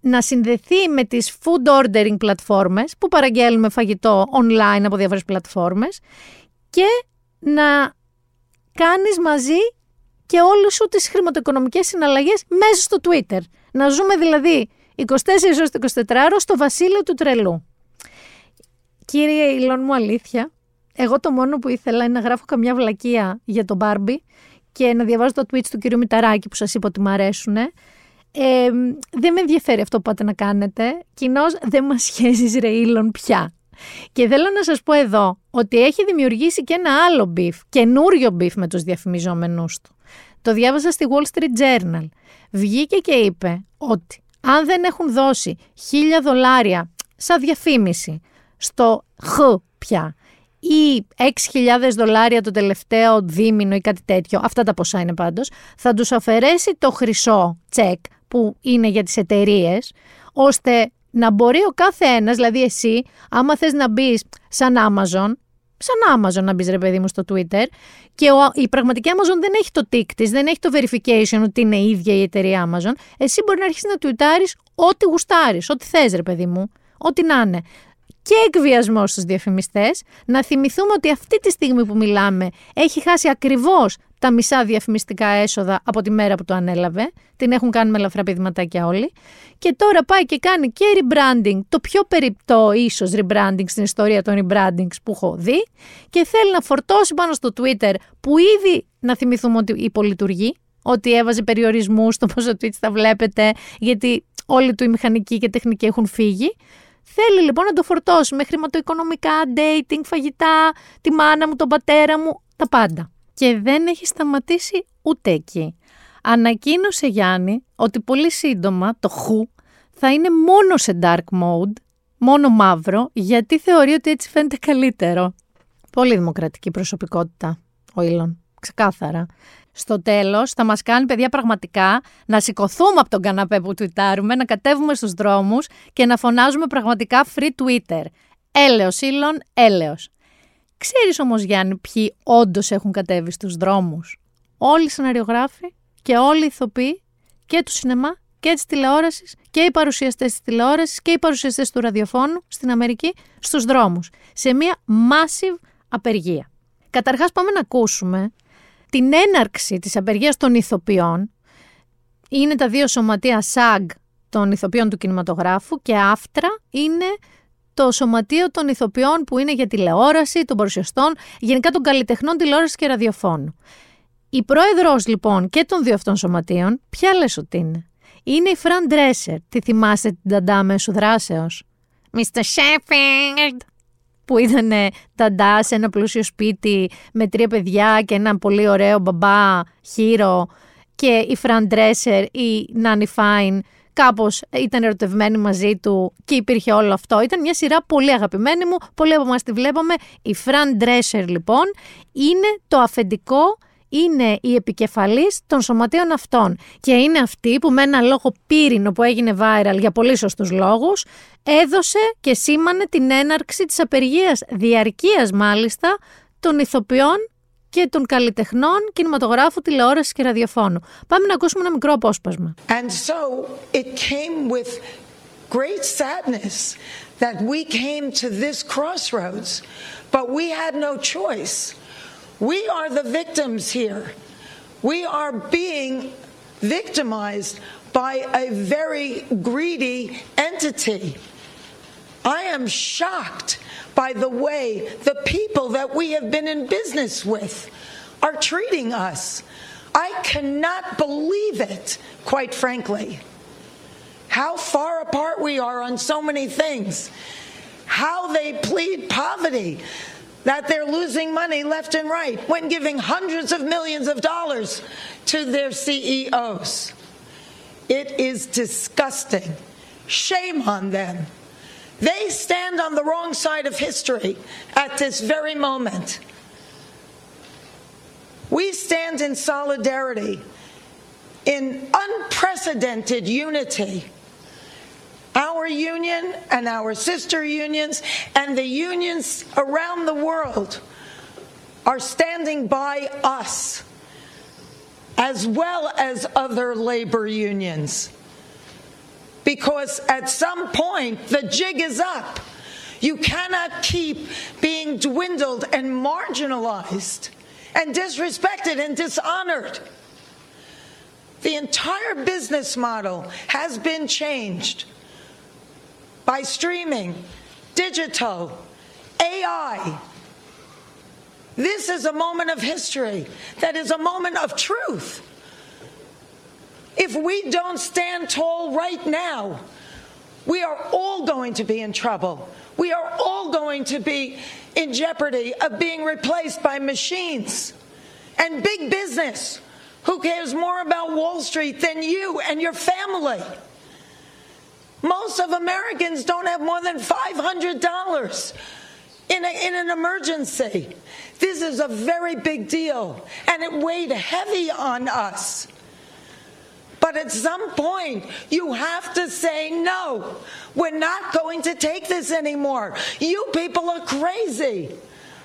να συνδεθεί με τις food ordering πλατφόρμες που παραγγέλνουμε φαγητό online από διάφορες πλατφόρμες και να κάνεις μαζί και όλες σου τις χρηματοοικονομικές συναλλαγές μέσα στο Twitter. Να ζούμε δηλαδή 24 ώρες 24 ώρες στο βασίλειο του τρελού. Κύριε Ηλόν μου αλήθεια, εγώ το μόνο που ήθελα είναι να γράφω καμιά βλακεία για τον Μπάρμπι και να διαβάζω το tweets του κύριου Μηταράκη που σας είπα ότι μου αρέσουν. Ε, δεν με ενδιαφέρει αυτό που πάτε να κάνετε. Κοινώς δεν μας σχέσεις ρε Ήλον πια. Και θέλω να σας πω εδώ ότι έχει δημιουργήσει και ένα άλλο beef, καινούριο beef με τους διαφημιζόμενούς του. Το διάβασα στη Wall Street Journal. Βγήκε και είπε ότι αν δεν έχουν δώσει χίλια δολάρια σαν διαφήμιση στο X πια ή 6.000 δολάρια το τελευταίο δίμηνο ή κάτι τέτοιο, αυτά τα ποσά είναι πάντως, θα τους αφαιρέσει το χρυσό τσεκ που είναι για τις εταιρείες, ώστε να μπορεί ο κάθε ένας, δηλαδή εσύ, άμα θες να μπεις σαν Amazon, σαν Amazon να μπεις ρε παιδί μου στο Twitter και ο, η πραγματική Amazon δεν έχει το tick της, δεν έχει το verification ότι είναι η ίδια η εταιρεία Amazon. Εσύ μπορεί να αρχίσεις να τουιτάρεις ό,τι γουστάρεις, ό,τι θες ρε παιδί μου, ό,τι να είναι. Και εκβιασμός στους διαφημιστές, να θυμηθούμε ότι αυτή τη στιγμή που μιλάμε έχει χάσει ακριβώς τα μισά διαφημιστικά έσοδα από τη μέρα που το ανέλαβε. Την έχουν κάνει με ελαφρά πηδηματάκια όλοι. Και τώρα πάει και κάνει και rebranding, το πιο περιπτώ ίσως rebranding στην ιστορία των rebrandings που έχω δει. Και θέλει να φορτώσει πάνω στο Twitter που ήδη να θυμηθούμε ότι υπολειτουργεί. Ότι έβαζε περιορισμούς στο πόσο tweets τα βλέπετε, γιατί όλοι του οι μηχανικοί και τεχνικοί έχουν φύγει. Θέλει λοιπόν να το φορτώσει με χρηματοοικονομικά, dating, φαγητά, τη μάνα μου, τον πατέρα μου, τα πάντα και δεν έχει σταματήσει ούτε εκεί. Ανακοίνωσε Γιάννη ότι πολύ σύντομα το χου θα είναι μόνο σε dark mode, μόνο μαύρο, γιατί θεωρεί ότι έτσι φαίνεται καλύτερο. Πολύ δημοκρατική προσωπικότητα ο Ήλον, ξεκάθαρα. Στο τέλος θα μας κάνει παιδιά πραγματικά να σηκωθούμε από τον καναπέ που τουιτάρουμε, να κατέβουμε στους δρόμους και να φωνάζουμε πραγματικά free Twitter. Έλεος Ήλον, έλεος. Ξέρεις όμως Γιάννη ποιοι όντως έχουν κατέβει στους δρόμους; Όλοι οι σεναριογράφοι και όλοι οι ηθοποιοί και του σινεμά και της τηλεόρασης και οι παρουσιαστές της τηλεόρασης και οι παρουσιαστές του ραδιοφώνου στην Αμερική στους δρόμους. Σε μια massive απεργία. Καταρχάς, πάμε να ακούσουμε την έναρξη της απεργίας των ηθοποιών. Είναι τα δύο σωματεία SAG των ηθοποιών του κινηματογράφου και άφτρα είναι το σωματείο των ηθοποιών που είναι για τηλεόραση, των παρουσιαστών, γενικά των καλλιτεχνών τηλεόρασης και ραδιοφώνου. Η πρόεδρος λοιπόν και των δύο αυτών σωματείων, ποια λες ότι είναι; Είναι η Φραν Ντρέσερ. Τη θυμάστε, τη Νταντά Αμέσου Δράσεως; Mr. Sheffield. Που ήταν νταντά σε ένα πλούσιο σπίτι με τρία παιδιά και ένα πολύ ωραίο μπαμπά χήρο και η Φραν Ντρέσερ, η Nanny Fine κάπως ήταν ερωτευμένη μαζί του και υπήρχε όλο αυτό. Ήταν μια σειρά πολύ αγαπημένη μου, πολλοί από εμάς τη βλέπαμε. Η Φραν Ντρέσερ λοιπόν είναι το αφεντικό είναι η επικεφαλής των σωματείων αυτών και είναι αυτή που με ένα λόγο πύρινο που έγινε viral για πολύ σωστούς λόγους έδωσε και σήμανε την έναρξη της απεργίας διαρκείας μάλιστα των ηθοποιών και των καλλιτεχνών κινηματογράφου, τηλεόρασης και ραδιοφώνου. Πάμε να ακούσουμε ένα μικρό απόσπασμα. And so it came with great sadness that we came to this crossroads, but we had no choice. We are the victims here. We are being victimized by a very greedy entity. I am shocked by the way the people that we have been in business with are treating us. I cannot believe it, quite frankly. How far apart we are on so many things. How they plead poverty, that they're losing money left and right when giving hundreds of millions of dollars to their CEOs. It is disgusting. Shame on them. They stand on the wrong side of history at this very moment. We stand in solidarity, in unprecedented unity. Our union and our sister unions and the unions around the world are standing by us, as well as other labor unions because at some point the jig is up. You cannot keep being dwindled and marginalized and disrespected and dishonored. The entire business model has been changed by streaming, digital, AI. This is a moment of history that is a moment of truth. If we don't stand tall right now, we are all going to be in trouble. We are all going to be in jeopardy of being replaced by machines and big business. Who cares more about Wall Street than you and your family? Most of Americans don't have more than $500 in, a, in an emergency. This is a very big deal, and it weighed heavy on us. But at some point, you have to say, no, we're not going to take this anymore. You people are crazy.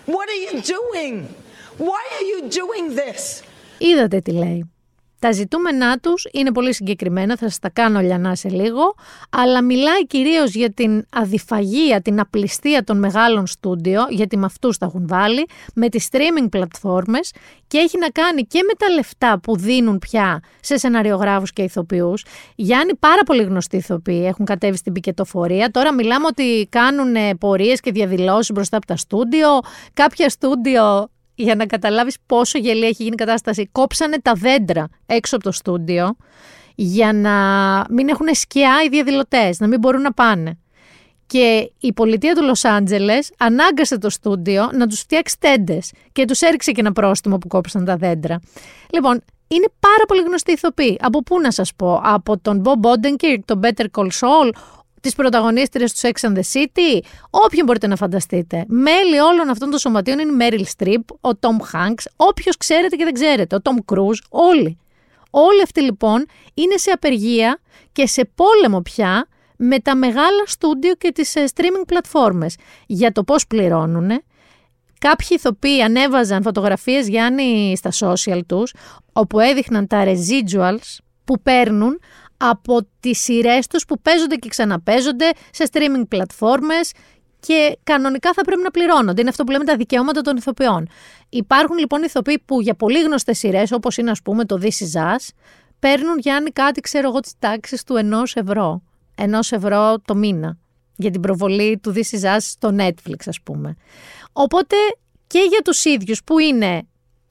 What are you doing? Why are you doing this? Είδατε τι λέει. Τα ζητούμενά τους είναι πολύ συγκεκριμένα, θα σας τα κάνω λιανά σε λίγο, αλλά μιλάει κυρίως για την αδιφαγία, την απληστία των μεγάλων στούντιο, γιατί με αυτούς τα έχουν βάλει, με τις streaming πλατφόρμες και έχει να κάνει και με τα λεφτά που δίνουν πια σε σεναριογράφους και ηθοποιούς. Γιάννη, πάρα πολύ γνωστοί ηθοποιοί έχουν κατέβει στην πικετοφορία. Τώρα μιλάμε ότι κάνουν πορείες και διαδηλώσεις μπροστά από τα στούντιο. Κάποια στούντιο για να καταλάβεις πόσο γελία έχει γίνει η κατάσταση, κόψανε τα δέντρα έξω από το στούντιο για να μην έχουν σκιά οι διαδηλωτές, να μην μπορούν να πάνε. Και η πολιτεία του Λος Άντζελες ανάγκασε το στούντιο να τους φτιάξει τέντες και τους έριξε και ένα πρόστιμο που κόψαν τα δέντρα. Λοιπόν, είναι πάρα πολύ γνωστή ηθοποίη. Από πού να σας πω, από τον Bob Odenkirk, τον Better Call Saul, τις πρωταγωνίστριες τους Sex and the City, όποιον μπορείτε να φανταστείτε. Μέλη όλων αυτών των σωματείων είναι η Meryl Streep, ο Tom Hanks, όποιος ξέρετε και δεν ξέρετε, ο Tom Cruise, όλοι. Όλοι αυτοί λοιπόν είναι σε απεργία και σε πόλεμο πια με τα μεγάλα στούντιο και τις ε, streaming πλατφόρμες για το πώς πληρώνουν. Κάποιοι ηθοποιοί ανέβαζαν φωτογραφίες Γιάννη στα social τους όπου έδειχναν τα residuals που παίρνουν από τις σειρές τους που παίζονται και ξαναπέζονται σε streaming πλατφόρμες και κανονικά θα πρέπει να πληρώνονται. Είναι αυτό που λέμε τα δικαιώματα των ηθοποιών. Υπάρχουν λοιπόν ηθοποιοί που για πολύ γνωστές σειρές, όπως είναι ας πούμε το This Is Us, παίρνουν Γιάννη κάτι, ξέρω εγώ, τη τάξη του ενός ευρώ. Ενός ευρώ το μήνα. Για την προβολή του This Is Us στο Netflix, ας πούμε. Οπότε και για τους ίδιους που είναι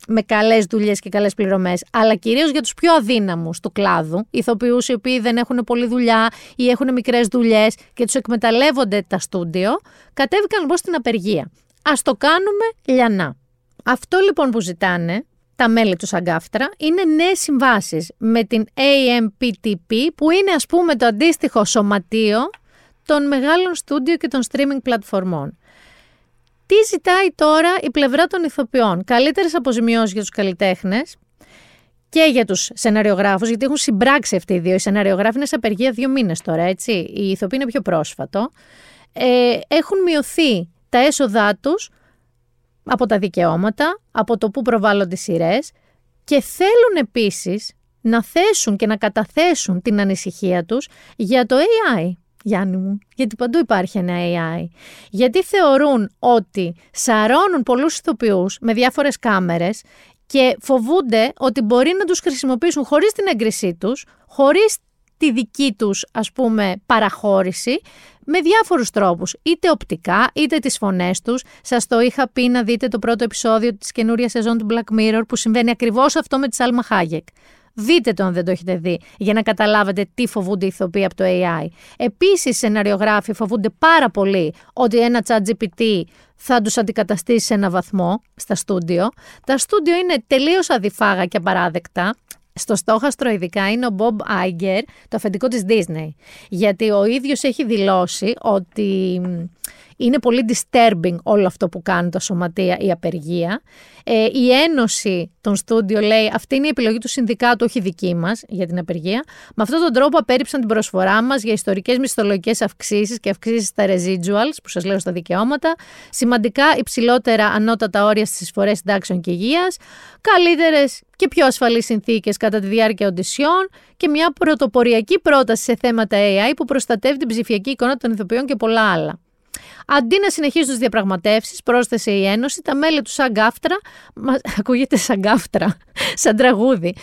με καλές δουλειές και καλές πληρωμές, αλλά κυρίως για τους πιο αδύναμους του κλάδου, ηθοποιούς οι οποίοι δεν έχουν πολλή δουλειά ή έχουν μικρές δουλειές και τους εκμεταλλεύονται τα στούντιο, κατέβηκαν λοιπόν στην απεργία. Α το κάνουμε λιανά. Αυτό λοιπόν που ζητάνε τα μέλη του Σαγκάφτρα είναι νέες συμβάσεις με την AMPTP, που είναι ας πούμε το αντίστοιχο σωματείο των μεγάλων στούντιο και των streaming πλατφορμών. Τι ζητάει τώρα η πλευρά των ηθοποιών; Καλύτερες αποζημιώσεις για τους καλλιτέχνες και για τους σεναριογράφους, γιατί έχουν συμπράξει αυτοί οι δύο. Οι σεναριογράφοι είναι σε απεργία δύο μήνες τώρα, έτσι. Η ηθοποιοί είναι πιο πρόσφατο. Ε, έχουν μειωθεί τα έσοδά τους από τα δικαιώματα, από το που προβάλλονται οι σειρές και θέλουν επίσης να θέσουν και να καταθέσουν την ανησυχία τους για το AI. Γιάννη μου, γιατί παντού υπάρχει ένα AI. Γιατί θεωρούν ότι σαρώνουν πολλούς ηθοποιούς με διάφορες κάμερες και φοβούνται ότι μπορεί να τους χρησιμοποιήσουν χωρίς την έγκρισή τους, χωρίς τη δική τους ας πούμε παραχώρηση με διάφορους τρόπους, είτε οπτικά είτε τις φωνές τους. Σας το είχα πει να δείτε το πρώτο επεισόδιο της καινούριας σεζόν του Black Mirror που συμβαίνει ακριβώς αυτό με τη Σάλμα Χάγεκ. Δείτε το αν δεν το έχετε δει, για να καταλάβετε τι φοβούνται οι ηθοποιοί από το AI. Επίσης, οι σεναριογράφοι φοβούνται πάρα πολύ ότι ένα chat GPT θα τους αντικαταστήσει σε ένα βαθμό στα στούντιο. Τα στούντιο είναι τελείως αδιφάγα και απαράδεκτα. Στο στόχαστρο ειδικά είναι ο Bob Iger, το αφεντικό της Disney. Γιατί ο ίδιος έχει δηλώσει ότι είναι πολύ disturbing όλο αυτό που κάνουν τα σωματεία, η απεργία. Ε, η Ένωση των Στούντιο λέει αυτή είναι η επιλογή του συνδικάτου, όχι δική μας για την απεργία. Με αυτόν τον τρόπο απέρριψαν την προσφορά μας για ιστορικές μισθολογικές αυξήσεις και αυξήσεις στα residuals, που σας λέω στα δικαιώματα, σημαντικά υψηλότερα ανώτατα όρια στις εισφορέ συντάξεων και υγείας, καλύτερες και πιο ασφαλείς συνθήκες κατά τη διάρκεια οντισιών και μια πρωτοποριακή πρόταση σε θέματα AI που προστατεύει την ψηφιακή εικόνα των ηθοποιών και πολλά άλλα. Αντί να συνεχίσουν τις διαπραγματεύσεις, πρόσθεσε η Ένωση, τα μέλη του SAG-AFTRA. Μα, ακούγεται SAG-AFTRA, σαν τραγούδι.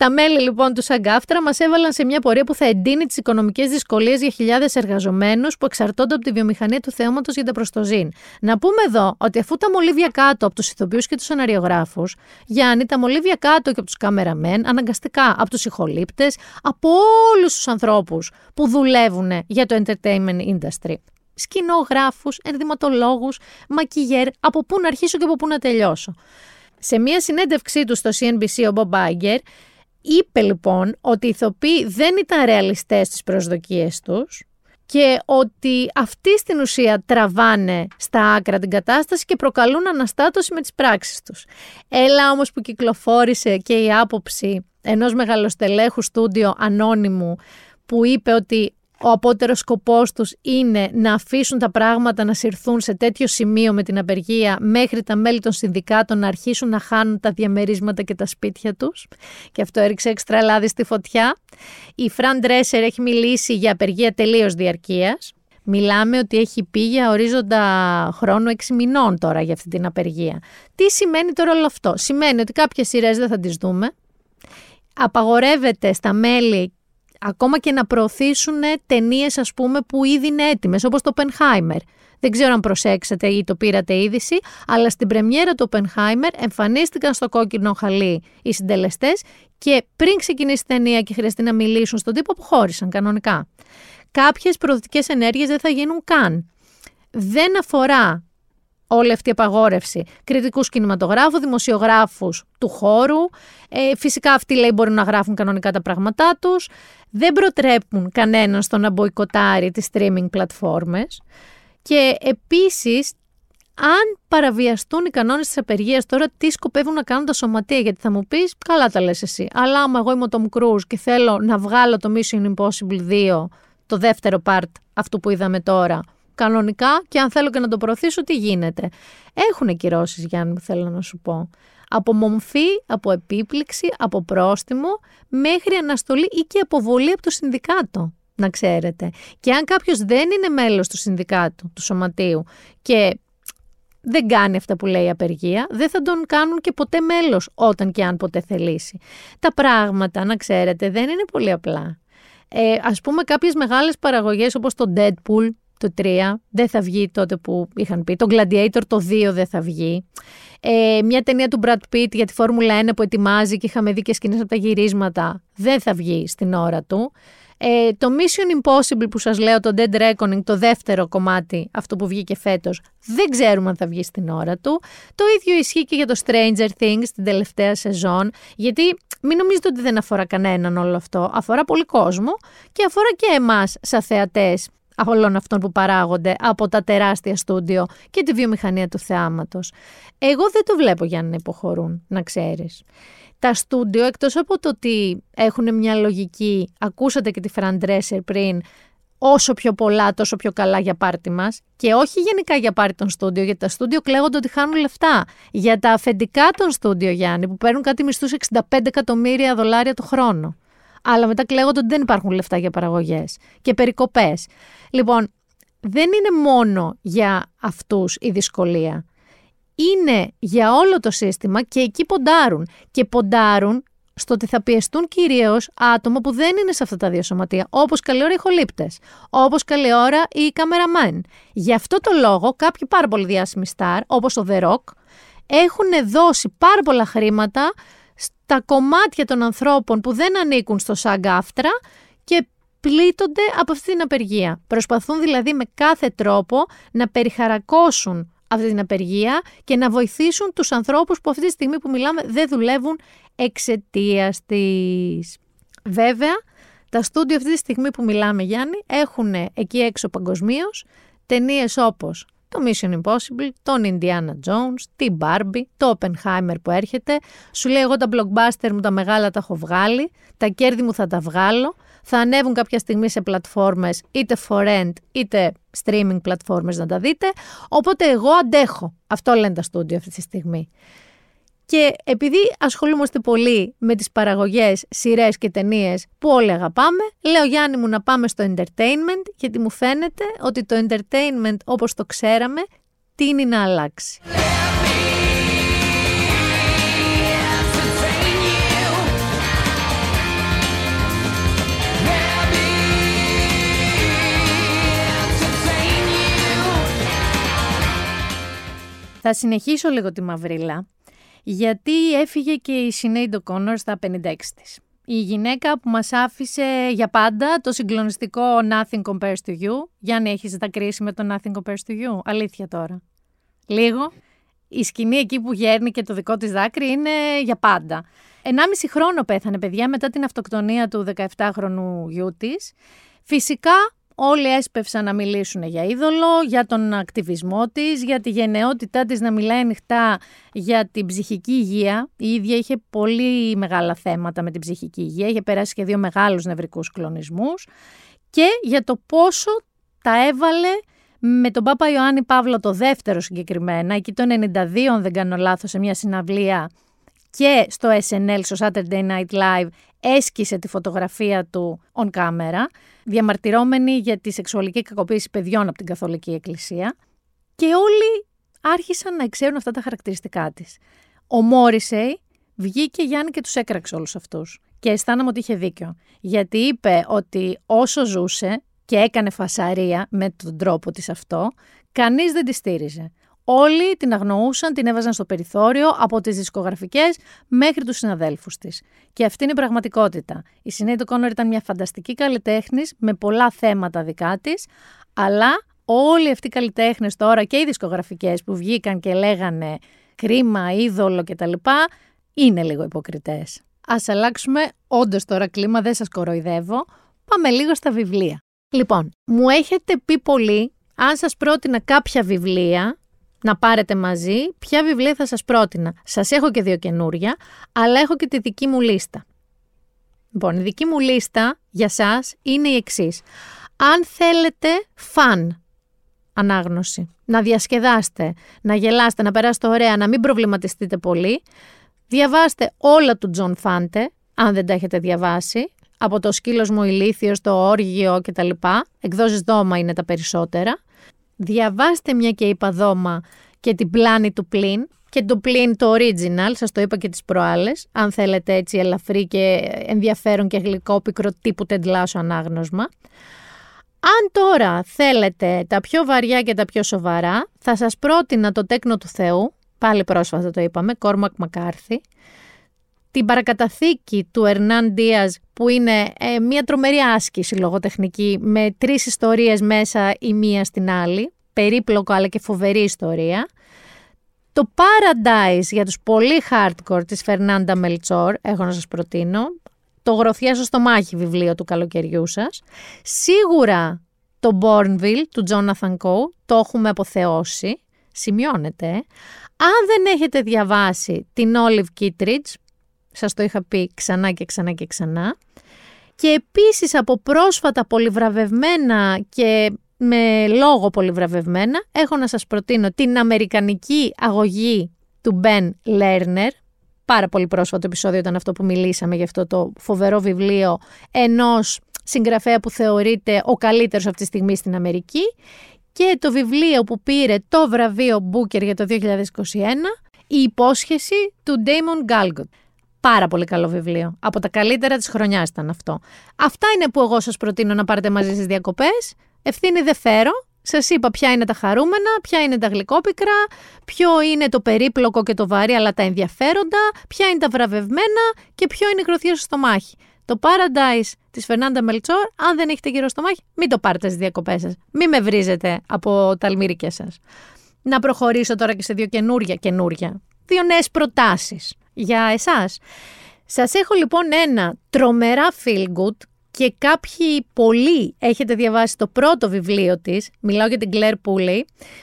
Τα μέλη λοιπόν του SAG-AFTRA μας έβαλαν σε μια πορεία που θα εντείνει τις οικονομικές δυσκολίες για χιλιάδες εργαζομένους που εξαρτώνται από τη βιομηχανία του θέματος για τα προς το ζην. Να πούμε εδώ ότι αφού τα μολύβια κάτω από τους ηθοποιούς και τους σεναριογράφους, Γιάννη, τα μολύβια κάτω και από τους καμεραμέν, αναγκαστικά από τους ηχολήπτες, από όλους τους ανθρώπους που δουλεύουν για το entertainment industry σκηνογράφους, ενδυματολόγους, μακιγέρ, από πού να αρχίσω και από πού να τελειώσω. Σε μια συνέντευξή του στο CNBC ο Bob Iger είπε λοιπόν ότι οι ηθοποιοί δεν ήταν ρεαλιστές στις προσδοκίες τους και ότι αυτοί στην ουσία τραβάνε στα άκρα την κατάσταση και προκαλούν αναστάτωση με τις πράξεις τους. Έλα όμως που κυκλοφόρησε και η άποψη ενός μεγαλοστελέχου στούντιο ανώνυμου που είπε ότι ο απότερος σκοπός τους είναι να αφήσουν τα πράγματα να συρθούν σε τέτοιο σημείο με την απεργία μέχρι τα μέλη των συνδικάτων να αρχίσουν να χάνουν τα διαμερίσματα και τα σπίτια τους. Και αυτό έριξε έξτρα λάδι στη φωτιά. Η Φραν Ντρέσερ έχει μιλήσει για απεργία τελείως διαρκείας. Μιλάμε ότι έχει πει για ορίζοντα χρόνου 6 μηνών τώρα για αυτή την απεργία. Τι σημαίνει τώρα όλο αυτό; Σημαίνει ότι κάποιες σειρές δεν θα τις δούμε. Απαγορεύεται στα μέλη ακόμα και να προωθήσουν ταινίες, ας πούμε, που ήδη είναι έτοιμες, όπως το Oppenheimer. Δεν ξέρω αν προσέξατε ή το πήρατε είδηση, αλλά στην πρεμιέρα του Oppenheimer εμφανίστηκαν στο κόκκινο χαλί οι συντελεστές και πριν ξεκινήσει η ταινία και χρειαστεί να μιλήσουν στον τύπο, αποχώρησαν κανονικά. Κάποιες προοδευτικέ ενέργειες δεν θα γίνουν καν. Δεν αφορά όλη αυτή η απαγόρευση. Κριτικούς κινηματογράφους, δημοσιογράφους του χώρου. Ε, φυσικά αυτοί λέει μπορούν να γράφουν κανονικά τα πράγματά τους. Δεν προτρέπουν κανέναν στο να μποϊκοτάρει τις streaming πλατφόρμες. Και επίσης αν παραβιαστούν οι κανόνες της απεργίας τώρα, τι σκοπεύουν να κάνουν τα σωματεία; Γιατί θα μου πεις, καλά τα λες εσύ. Αλλά άμα εγώ είμαι ο Tom Cruise και θέλω να βγάλω το Mission Impossible 2, το δεύτερο part αυτού που είδαμε τώρα, κανονικά, και αν θέλω και να το προωθήσω, τι γίνεται. Έχουν κυρώσεις, Γιάννη, μου θέλω να σου πω. Από μομφή, από επίπληξη, από πρόστιμο, μέχρι αναστολή ή και αποβολή από το συνδικάτο να ξέρετε. Και αν κάποιος δεν είναι μέλος του συνδικάτου, του σωματείου και δεν κάνει αυτά που λέει η απεργία, δεν θα τον κάνουν και ποτέ μέλος όταν και αν ποτέ θελήσει. Τα πράγματα, να ξέρετε, δεν είναι πολύ απλά. Ε, ας πούμε κάποιες μεγάλες παραγωγές όπως το Deadpool, το 3, δεν θα βγει τότε που είχαν πει. Το Gladiator το 2 δεν θα βγει. Ε, μια ταινία του Brad Pitt για τη Φόρμουλα 1 που ετοιμάζει και είχαμε δει και σκηνές από τα γυρίσματα δεν θα βγει στην ώρα του. Ε, το Mission Impossible που σας λέω, το Dead Reckoning, το δεύτερο κομμάτι, αυτό που βγήκε φέτος, δεν ξέρουμε αν θα βγει στην ώρα του. Το ίδιο ισχύει και για το Stranger Things την τελευταία σεζόν, γιατί μην νομίζετε ότι δεν αφορά κανέναν όλο αυτό, αφορά πολύ κόσμο και αφορά και εμάς σαν θεατές όλων αυτών που παράγονται από τα τεράστια στούντιο και τη βιομηχανία του θεάματος. Εγώ δεν το βλέπω για να υποχωρούν, να ξέρεις τα στούντιο, εκτός από το ότι έχουν μια λογική, ακούσατε και τη Φραν πριν, όσο πιο πολλά, τόσο πιο καλά για πάρτι μας και όχι γενικά για πάρτι των στούντιο, γιατί τα στούντιο κλαίγονται ότι χάνουν λεφτά. Για τα αφεντικά των στούντιο, Γιάννη, που παίρνουν κάτι μισθούς 65 εκατομμύρια δολάρια το χρόνο. Αλλά μετά κλαίγονται ότι δεν υπάρχουν λεφτά για παραγωγές και περικοπές. Λοιπόν, δεν είναι μόνο για αυτούς η δυσκολία είναι για όλο το σύστημα και εκεί ποντάρουν. Και ποντάρουν στο ότι θα πιεστούν κυρίως άτομα που δεν είναι σε αυτά τα δύο σωματεία, όπως καλή ώρα οι χολύπτε, όπως καλή ώρα οι καμεραμάν. Γι' αυτό το λόγο, κάποιοι πάρα πολύ διάσημοι στάρ, όπως ο The Rock, έχουν δώσει πάρα πολλά χρήματα στα κομμάτια των ανθρώπων που δεν ανήκουν στο ΣΑΓ και πλήττονται από αυτή την απεργία. Προσπαθούν δηλαδή με κάθε τρόπο να περιχαρακώσουν αυτή την απεργία και να βοηθήσουν τους ανθρώπους που αυτή τη στιγμή που μιλάμε δεν δουλεύουν εξαιτίας της. Βέβαια, τα στούντιο αυτή τη στιγμή που μιλάμε, Γιάννη, έχουν εκεί έξω παγκοσμίως ταινίες όπως το Mission Impossible, τον Indiana Jones, την Barbie, το Oppenheimer που έρχεται. Σου λέει εγώ τα blockbuster μου τα μεγάλα τα έχω βγάλει, τα κέρδη μου θα τα βγάλω θα ανέβουν κάποια στιγμή σε πλατφόρμες είτε for rent είτε streaming πλατφόρμες να τα δείτε. Οπότε εγώ αντέχω. Αυτό λένε τα στούντιο αυτή τη στιγμή. Και επειδή ασχολούμαστε πολύ με τις παραγωγές, σειρές και ταινίες που όλοι αγαπάμε, λέω Γιάννη μου να πάμε στο entertainment, γιατί μου φαίνεται ότι το entertainment όπως το ξέραμε, τίνει να αλλάξει. Θα συνεχίσω λίγο τη μαυρίλα, γιατί έφυγε και η Σινέιντο Κόνορ στα 56 της. Η γυναίκα που μας άφησε για πάντα το συγκλονιστικό Nothing Compares to You. Γιάννη, έχεις τα κρίση με το Nothing Compares to You; Αλήθεια τώρα. Λίγο. Η σκηνή εκεί που γέρνει και το δικό της δάκρυ είναι για πάντα. Ενάμιση χρόνο πέθανε παιδιά μετά την αυτοκτονία του 17χρονου γιού της. Φυσικά Όλοι έσπευσαν να μιλήσουν για είδωλο, για τον ακτιβισμό της, για τη γενναιότητά της να μιλάει ανοιχτά για την ψυχική υγεία. Η ίδια είχε πολύ μεγάλα θέματα με την ψυχική υγεία, είχε περάσει και δύο μεγάλους νευρικούς κλονισμούς και για το πόσο τα έβαλε με τον Πάπα Ιωάννη Παύλο το δεύτερο συγκεκριμένα, εκεί το 92 αν δεν κάνω λάθος, σε μια συναυλία και στο SNL, στο Saturday Night Live, έσκησε τη φωτογραφία του on camera, διαμαρτυρώμενη για τη σεξουαλική κακοποίηση παιδιών από την Καθολική Εκκλησία και όλοι άρχισαν να ξέρουν αυτά τα χαρακτηριστικά της. Ο Μόρισεϊ βγήκε Γιάννη και τους έκραξε όλους αυτούς και αισθάνομαι ότι είχε δίκιο. Γιατί είπε ότι όσο ζούσε και έκανε φασαρία με τον τρόπο της αυτό, κανείς δεν τη στήριζε. Όλοι την αγνοούσαν, την έβαζαν στο περιθώριο από τις δισκογραφικές μέχρι τους συναδέλφους της. Και αυτή είναι η πραγματικότητα. Η του Κόνορ ήταν μια φανταστική καλλιτέχνης με πολλά θέματα δικά της, αλλά όλοι αυτοί οι καλλιτέχνες τώρα και οι δισκογραφικές που βγήκαν και λέγανε κρίμα, είδωλο κτλ. είναι λίγο υποκριτές. Ας αλλάξουμε όντως τώρα κλίμα, δεν σας κοροϊδεύω. Πάμε λίγο στα βιβλία. Λοιπόν, μου έχετε πει πολύ, αν σας πρότεινα κάποια βιβλία να πάρετε μαζί, ποια βιβλία θα σας πρότεινα. Σας έχω και δύο καινούρια, αλλά έχω και τη δική μου λίστα. Λοιπόν, η δική μου λίστα για σας είναι η εξής. Αν θέλετε fun ανάγνωση, να διασκεδάστε, να γελάστε, να περάσετε ωραία, να μην προβληματιστείτε πολύ, διαβάστε όλα του Τζον Φάντε, αν δεν τα έχετε διαβάσει, από το σκύλος μου ηλίθιος, το όργιο κτλ. Εκδόσεις δώμα είναι τα περισσότερα. Διαβάστε μια και είπα δώμα και την πλάνη του πλήν και το πλήν το original, σας το είπα και τις προάλλες, αν θέλετε έτσι ελαφρύ και ενδιαφέρον και γλυκό πικρό τύπου τεντλάσο ανάγνωσμα. Αν τώρα θέλετε τα πιο βαριά και τα πιο σοβαρά, θα σας πρότεινα το τέκνο του Θεού, πάλι πρόσφατα το είπαμε, Κόρμακ Μακάρθη, την παρακαταθήκη του Ερνάν Δίας που είναι ε, μια τρομερή άσκηση λογοτεχνική με τρεις ιστορίες μέσα η μία στην άλλη, περίπλοκο αλλά και φοβερή ιστορία. Το Paradise για τους πολύ hardcore της Φερνάντα Μελτσόρ, έχω να σας προτείνω, το γροθιά στο στομάχι βιβλίο του καλοκαιριού σας. Σίγουρα το Bourneville του Jonathan Coe, το έχουμε αποθεώσει, σημειώνεται. Αν δεν έχετε διαβάσει την Olive Kittredge, σας το είχα πει ξανά και ξανά και ξανά. Και επίσης από πρόσφατα πολυβραβευμένα και με λόγο πολυβραβευμένα έχω να σας προτείνω την αμερικανική αγωγή του Ben Lerner. Πάρα πολύ πρόσφατο επεισόδιο ήταν αυτό που μιλήσαμε για αυτό το φοβερό βιβλίο ενός συγγραφέα που θεωρείται ο καλύτερος αυτή τη στιγμή στην Αμερική και το βιβλίο που πήρε το βραβείο Booker για το 2021 η υπόσχεση του Damon Galgut. Πάρα πολύ καλό βιβλίο. Από τα καλύτερα της χρονιάς ήταν αυτό. Αυτά είναι που εγώ σας προτείνω να πάρετε μαζί στις διακοπές. Ευθύνη δεν φέρω. Σας είπα ποια είναι τα χαρούμενα, ποια είναι τα γλυκόπικρα, ποιο είναι το περίπλοκο και το βαρύ αλλά τα ενδιαφέροντα, ποια είναι τα βραβευμένα και ποιο είναι η γροθιά στο στομάχι. Το Paradise της Φερνάντα Μελτσόρ, αν δεν έχετε γύρω στο μάχη, μην το πάρετε στις διακοπές σας. Μην με βρίζετε από τα αλμύρικια σας. Να προχωρήσω τώρα και σε δύο καινούρια καινούρια. Δύο νέες προτάσεις για εσάς. Σας έχω λοιπόν ένα τρομερά feel good και κάποιοι πολλοί έχετε διαβάσει το πρώτο βιβλίο της, μιλάω για την Claire Pooley,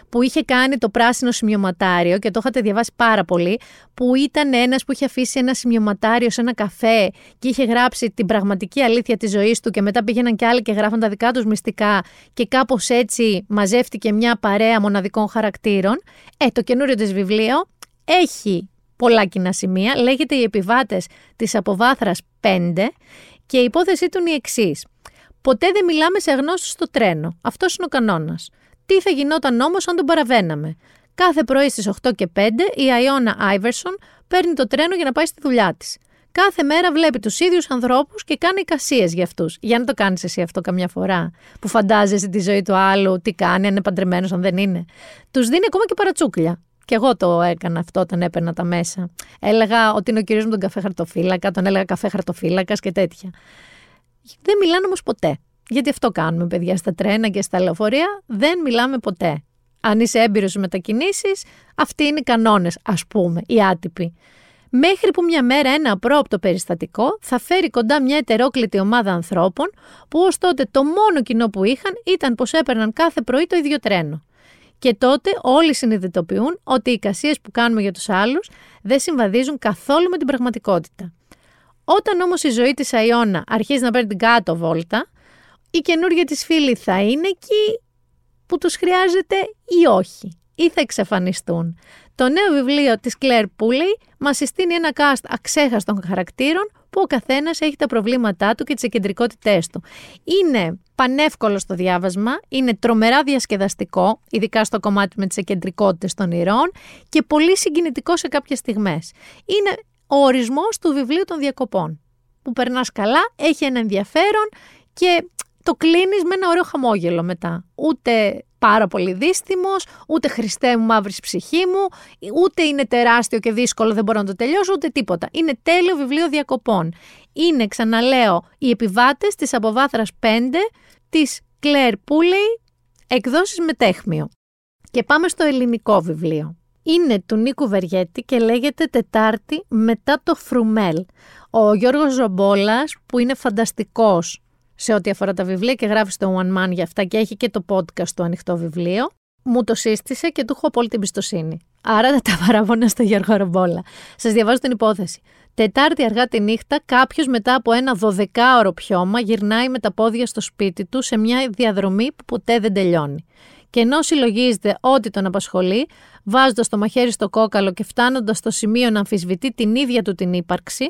που είχε κάνει το πράσινο σημειωματάριο και το είχατε διαβάσει πάρα πολύ, που ήταν ένας που είχε αφήσει ένα σημειωματάριο σε ένα καφέ και είχε γράψει την πραγματική αλήθεια της ζωής του και μετά πήγαιναν και άλλοι και γράφαν τα δικά τους μυστικά και κάπως έτσι μαζεύτηκε μια παρέα μοναδικών χαρακτήρων. Ε, το καινούριο της βιβλίο έχει πολλά κοινά σημεία. Λέγεται οι επιβάτες της αποβάθρας 5 και η υπόθεσή του είναι η εξής. Ποτέ δεν μιλάμε σε αγνώστους στο τρένο. Αυτός είναι ο κανόνας. Τι θα γινόταν όμως αν τον παραβαίναμε. Κάθε πρωί στις 8 και 5 η Αιώνα Άιβερσον παίρνει το τρένο για να πάει στη δουλειά της. Κάθε μέρα βλέπει τους ίδιους ανθρώπους και κάνει εικασίες για αυτούς. Για να το κάνεις εσύ αυτό καμιά φορά. Που φαντάζεσαι τη ζωή του άλλου, τι κάνει, αν είναι παντρεμένος, αν δεν είναι. Τους δίνει ακόμα και παρατσούκλια. Και εγώ το έκανα αυτό όταν έπαιρνα τα μέσα. Έλεγα ότι είναι ο κύριος μου τον καφέ χαρτοφύλακα, τον έλεγα καφέ χαρτοφύλακας και τέτοια. Δεν μιλάνε όμως ποτέ. Γιατί αυτό κάνουμε, παιδιά, στα τρένα και στα λεωφορεία. Δεν μιλάμε ποτέ. Αν είσαι έμπειρος στις μετακινήσεις, αυτοί είναι οι κανόνες, ας πούμε, οι άτυποι. Μέχρι που μια μέρα ένα απρόπτο περιστατικό θα φέρει κοντά μια ετερόκλητη ομάδα ανθρώπων που ως τότε το μόνο κοινό που είχαν ήταν πως έπαιρναν κάθε πρωί το ίδιο τρένο. Και τότε όλοι συνειδητοποιούν ότι οι εικασίες που κάνουμε για τους άλλους δεν συμβαδίζουν καθόλου με την πραγματικότητα. Όταν όμως η ζωή της Αϊώνα αρχίζει να παίρνει την κάτω βόλτα, η καινούργια της φίλη θα είναι εκεί που τους χρειάζεται ή όχι, ή θα εξαφανιστούν. Το νέο βιβλίο της Claire Pooley μας συστήνει ένα cast αξέχαστων χαρακτήρων που ο καθένας έχει τα προβλήματά του και τις εκκεντρικότητέ του. Είναι πανεύκολο στο διάβασμα, είναι τρομερά διασκεδαστικό, ειδικά στο κομμάτι με τις εκκεντρικότητε των ηρών και πολύ συγκινητικό σε κάποιες στιγμές. Είναι ο ορισμός του βιβλίου των διακοπών. Που περνάς καλά, έχει ένα ενδιαφέρον και το κλείνεις με ένα ωραίο χαμόγελο μετά. Ούτε πάρα πολύ δύστημο, ούτε Χριστέ μου μαύρης ψυχή μου, ούτε είναι τεράστιο και δύσκολο, δεν μπορώ να το τελειώσω, ούτε τίποτα. Είναι τέλειο βιβλίο διακοπών. Είναι, ξαναλέω, οι επιβάτες της αποβάθρας 5 της Claire Pooley, Εκδόσεις Μετέχμιο. Και πάμε στο ελληνικό βιβλίο. Είναι του Νίκου Βεργέτη και λέγεται Τετάρτη μετά το Φρουμέλ. Ο Γιώργος Ζομπόλας που είναι φανταστικός σε ό,τι αφορά τα βιβλία και γράφει στο One Man για αυτά και έχει και το podcast του ανοιχτό βιβλίο, μου το σύστησε και του έχω απόλυτη εμπιστοσύνη. Άρα δεν τα παραβόνα στο Γιώργο Ρομπόλα. Σας διαβάζω την υπόθεση. Τετάρτη αργά τη νύχτα, κάποιος μετά από ένα 12ωρο πιώμα γυρνάει με τα πόδια στο σπίτι του σε μια διαδρομή που ποτέ δεν τελειώνει. Και ενώ συλλογίζεται ό,τι τον απασχολεί, βάζοντας το μαχαίρι στο κόκαλο και φτάνοντας στο σημείο να αμφισβητεί την ίδια του την ύπαρξη,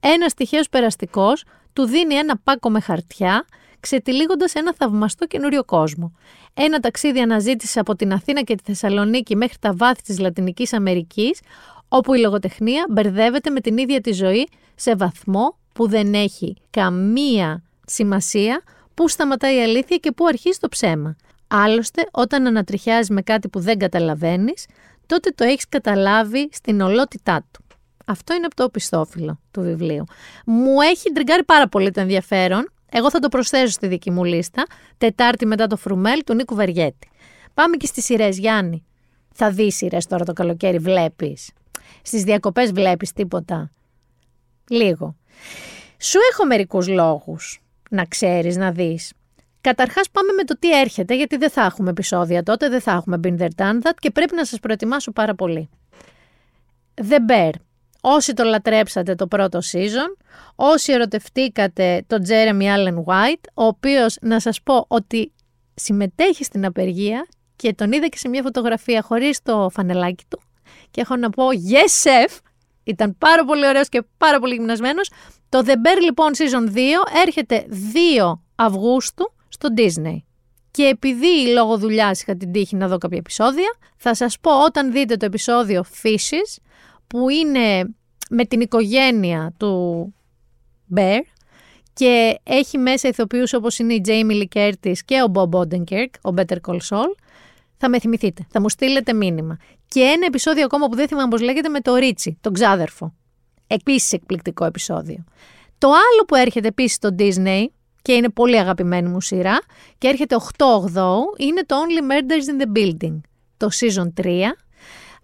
ένας τυχαίος περαστικός του δίνει ένα πάκο με χαρτιά, ξετυλίγοντας ένα θαυμαστό καινούριο κόσμο. Ένα ταξίδι αναζήτηση από την Αθήνα και τη Θεσσαλονίκη μέχρι τα βάθη της Λατινικής Αμερικής, όπου η λογοτεχνία μπερδεύεται με την ίδια τη ζωή σε βαθμό που δεν έχει καμία σημασία πού σταματάει η αλήθεια και πού αρχίζει το ψέμα. Άλλωστε, όταν ανατριχιάζει με κάτι που δεν καταλαβαίνεις, τότε το έχεις καταλάβει στην ολότητά του. Αυτό είναι από το οπισθόφυλλο του βιβλίου. Μου έχει τριγκάρει πάρα πολύ το ενδιαφέρον. Εγώ θα το προσθέσω στη δική μου λίστα. Τετάρτη μετά το Φρουμέλ του Νίκου Βεργέτη. Πάμε και στις σειρές, Γιάννη. Θα δεις σειρές τώρα το καλοκαίρι, βλέπεις. Στις διακοπές βλέπεις τίποτα. Λίγο. Σου έχω μερικούς λόγους να ξέρεις, να δεις. Καταρχάς, πάμε με το τι έρχεται, γιατί δεν θα έχουμε επεισόδια τότε, δεν θα έχουμε been there done that και πρέπει να σας προετοιμάσω πάρα πολύ. The Bear. Όσοι το λατρέψατε το πρώτο season, όσοι ερωτευτήκατε τον Jeremy Allen White, ο οποίος να σας πω ότι συμμετέχει στην απεργία και τον είδα και σε μια φωτογραφία χωρίς το φανελάκι του και έχω να πω yes chef, ήταν πάρα πολύ ωραίος και πάρα πολύ γυμνασμένος. Το The Bear λοιπόν season 2 έρχεται 2 Αυγούστου στο Disney. Και επειδή λόγω δουλειά είχα την τύχη να δω κάποια επεισόδια, θα σας πω όταν δείτε το επεισόδιο Fishes, που είναι με την οικογένεια του Bear και έχει μέσα ηθοποιούς όπως είναι η Jamie Lee Curtis και ο Bob Odenkirk, ο Better Call Saul, θα με θυμηθείτε, θα μου στείλετε μήνυμα. Και ένα επεισόδιο ακόμα που δεν θυμάμαι πώς λέγεται με το Ρίτσι, τον ξάδερφο. Επίσης εκπληκτικό επεισόδιο. Το άλλο που έρχεται επίσης στο Disney και είναι πολύ αγαπημένη μου σειρά και έρχεται 8-8 είναι το Only Murders in the Building, το season 3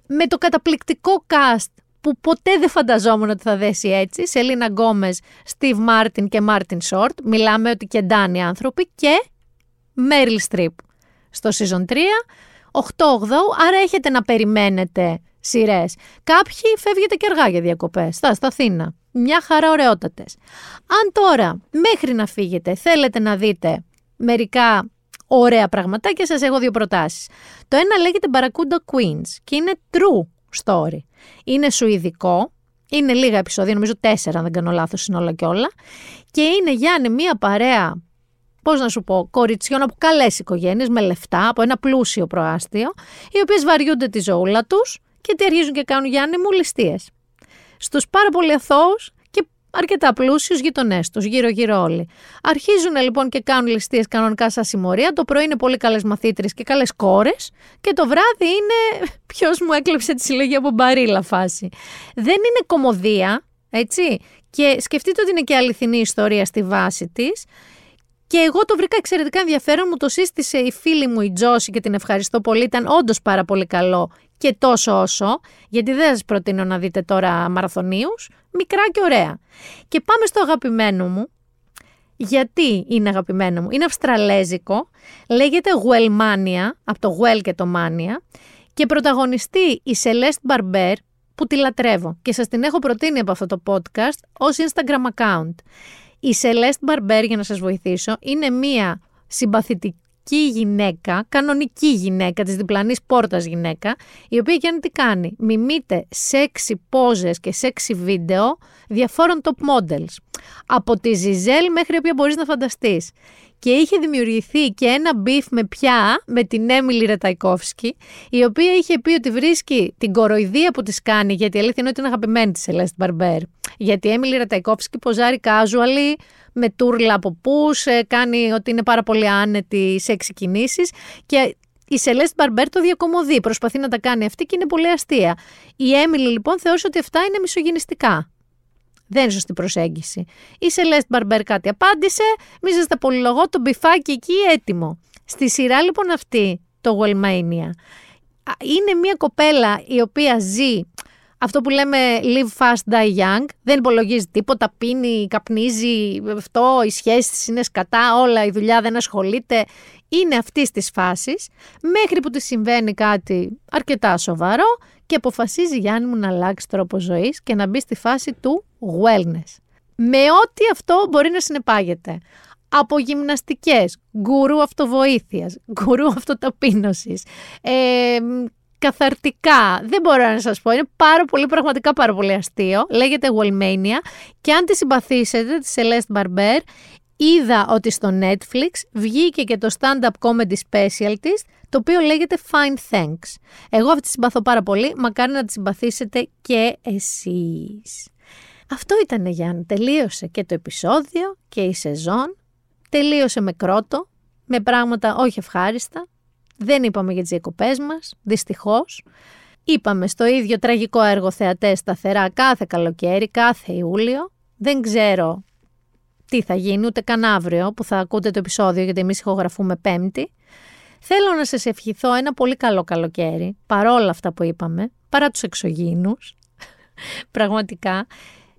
με το καταπληκτικό cast που ποτέ δεν φανταζόμουν ότι θα δέσει έτσι. Σελίνα Γκόμεζ, Στίβ Μάρτιν και Μάρτιν Σόρτ. Μιλάμε ότι και ντάνοι άνθρωποι και Μέριλ Στριπ στο season 3. 8-8, άρα έχετε να περιμένετε σειρές. Κάποιοι φεύγετε και αργά για διακοπές. Θα στα Αθήνα. Μια χαρά ωραιότατες. Αν τώρα μέχρι να φύγετε θέλετε να δείτε μερικά ωραία πραγματάκια, σας έχω δύο προτάσεις. Το ένα λέγεται Barracuda Queens και είναι true story. Είναι σουηδικό, είναι λίγα επεισόδια, νομίζω τέσσερα αν δεν κάνω λάθος είναι όλα και όλα και είναι Γιάννη μία παρέα Πώς να σου πω, κοριτσιών από καλές οικογένειες, με λεφτά, από ένα πλούσιο προάστιο, οι οποίες βαριούνται τη ζωούλα τους και τι αρχίζουν και κάνουν Γιάννη μου ληστείε. Στους πάρα πολύ αθώους αρκετά πλούσιους γειτονές τους, γύρω-γύρω όλοι. Αρχίζουν λοιπόν και κάνουν ληστείες κανονικά σαν συμμορία. Το πρωί είναι πολύ καλές μαθήτρε και καλές κόρες. Και το βράδυ είναι ποιος μου έκλεψε τη συλλογή από μπαρίλα φάση. Δεν είναι κομμωδία, έτσι. Και σκεφτείτε ότι είναι και αληθινή ιστορία στη βάση της. Και εγώ το βρήκα εξαιρετικά ενδιαφέρον, μου το σύστησε η φίλη μου η Τζόση και την ευχαριστώ πολύ. Ήταν όντως πάρα πολύ καλό και τόσο όσο, γιατί δεν σας προτείνω να δείτε τώρα μαραθωνίους, μικρά και ωραία. Και πάμε στο αγαπημένο μου, γιατί είναι αγαπημένο μου; Είναι αυστραλέζικο, λέγεται Wellmania, από το Well και το Mania, και πρωταγωνιστεί η Celeste Barber, που τη λατρεύω και σας την έχω προτείνει από αυτό το podcast ως Instagram account. Η Celeste Barber, για να σας βοηθήσω, είναι μία συμπαθητική γυναίκα, κανονική γυναίκα, της διπλανής πόρτας γυναίκα, η οποία και αν τι κάνει, μιμείται σεξι πόζες και σεξι βίντεο διαφόρων top models. Από τη Ζιζέλ μέχρι όποια μπορείς να φανταστείς. Και είχε δημιουργηθεί και ένα beef με πια με την Έμιλι Ρεταϊκόφσκι, η οποία είχε πει ότι βρίσκει την κοροϊδία που της κάνει, γιατί η αλήθεια είναι ότι είναι αγαπημένη της Celeste Μπαρμπέρ. Γιατί η Έμιλι Ρεταϊκόφσκι ποζάρει casually, με τούρλα ποπούς, κάνει ότι είναι πάρα πολύ άνετη σε εξεκινήσεις και η Σελέστ Μπαρμπέρ το διακομωδεί, προσπαθεί να τα κάνει αυτή και είναι πολύ αστεία. Η Έμιλι λοιπόν θεώρησε ότι αυτά είναι μισογενιστικά. Δεν είναι σωστή προσέγγιση. Η Σελέστ Μπαρμπέρ κάτι απάντησε, μη σας τα πολυλογώ, το μπιφάκι εκεί έτοιμο. Στη σειρά λοιπόν αυτή, το Wellmania, είναι μια κοπέλα η οποία ζει αυτό που λέμε live fast, die young, δεν υπολογίζει τίποτα, πίνει, καπνίζει, αυτό, οι σχέσεις είναι σκατά, όλα, η δουλειά δεν ασχολείται. Είναι αυτή της φάσης, μέχρι που τη συμβαίνει κάτι αρκετά σοβαρό και αποφασίζει Γιάννη μου να αλλάξει τρόπο ζωής και να μπει στη φάση του wellness. Με ό,τι αυτό μπορεί να συνεπάγεται. Από γυμναστικές, γκουρού αυτοβοήθειας, γκουρού αυτοταπείνωσης, ε, καθαρτικά. Δεν μπορώ να σας πω. Είναι πάρα πολύ, πραγματικά πάρα πολύ αστείο. Λέγεται Wellmania. Και αν τη συμπαθήσετε, τη Celeste Barber, είδα ότι στο Netflix βγήκε και το stand-up comedy special της, το οποίο λέγεται Fine Thanks. Εγώ αυτή τη συμπαθώ πάρα πολύ, μακάρι να τη συμπαθήσετε και εσείς. Αυτό ήταν Γιάννη, τελείωσε και το επεισόδιο και η σεζόν, τελείωσε με κρότο, με πράγματα όχι ευχάριστα, δεν είπαμε για τις διακοπές μας, δυστυχώς. Είπαμε στο ίδιο τραγικό έργο θεατές σταθερά κάθε καλοκαίρι, κάθε Ιούλιο. Δεν ξέρω τι θα γίνει, ούτε καν αύριο που θα ακούτε το επεισόδιο, γιατί εμείς ηχογραφούμε Πέμπτη. Θέλω να σας ευχηθώ ένα πολύ καλό καλοκαίρι, παρόλα αυτά που είπαμε, παρά τους εξωγήινους, πραγματικά.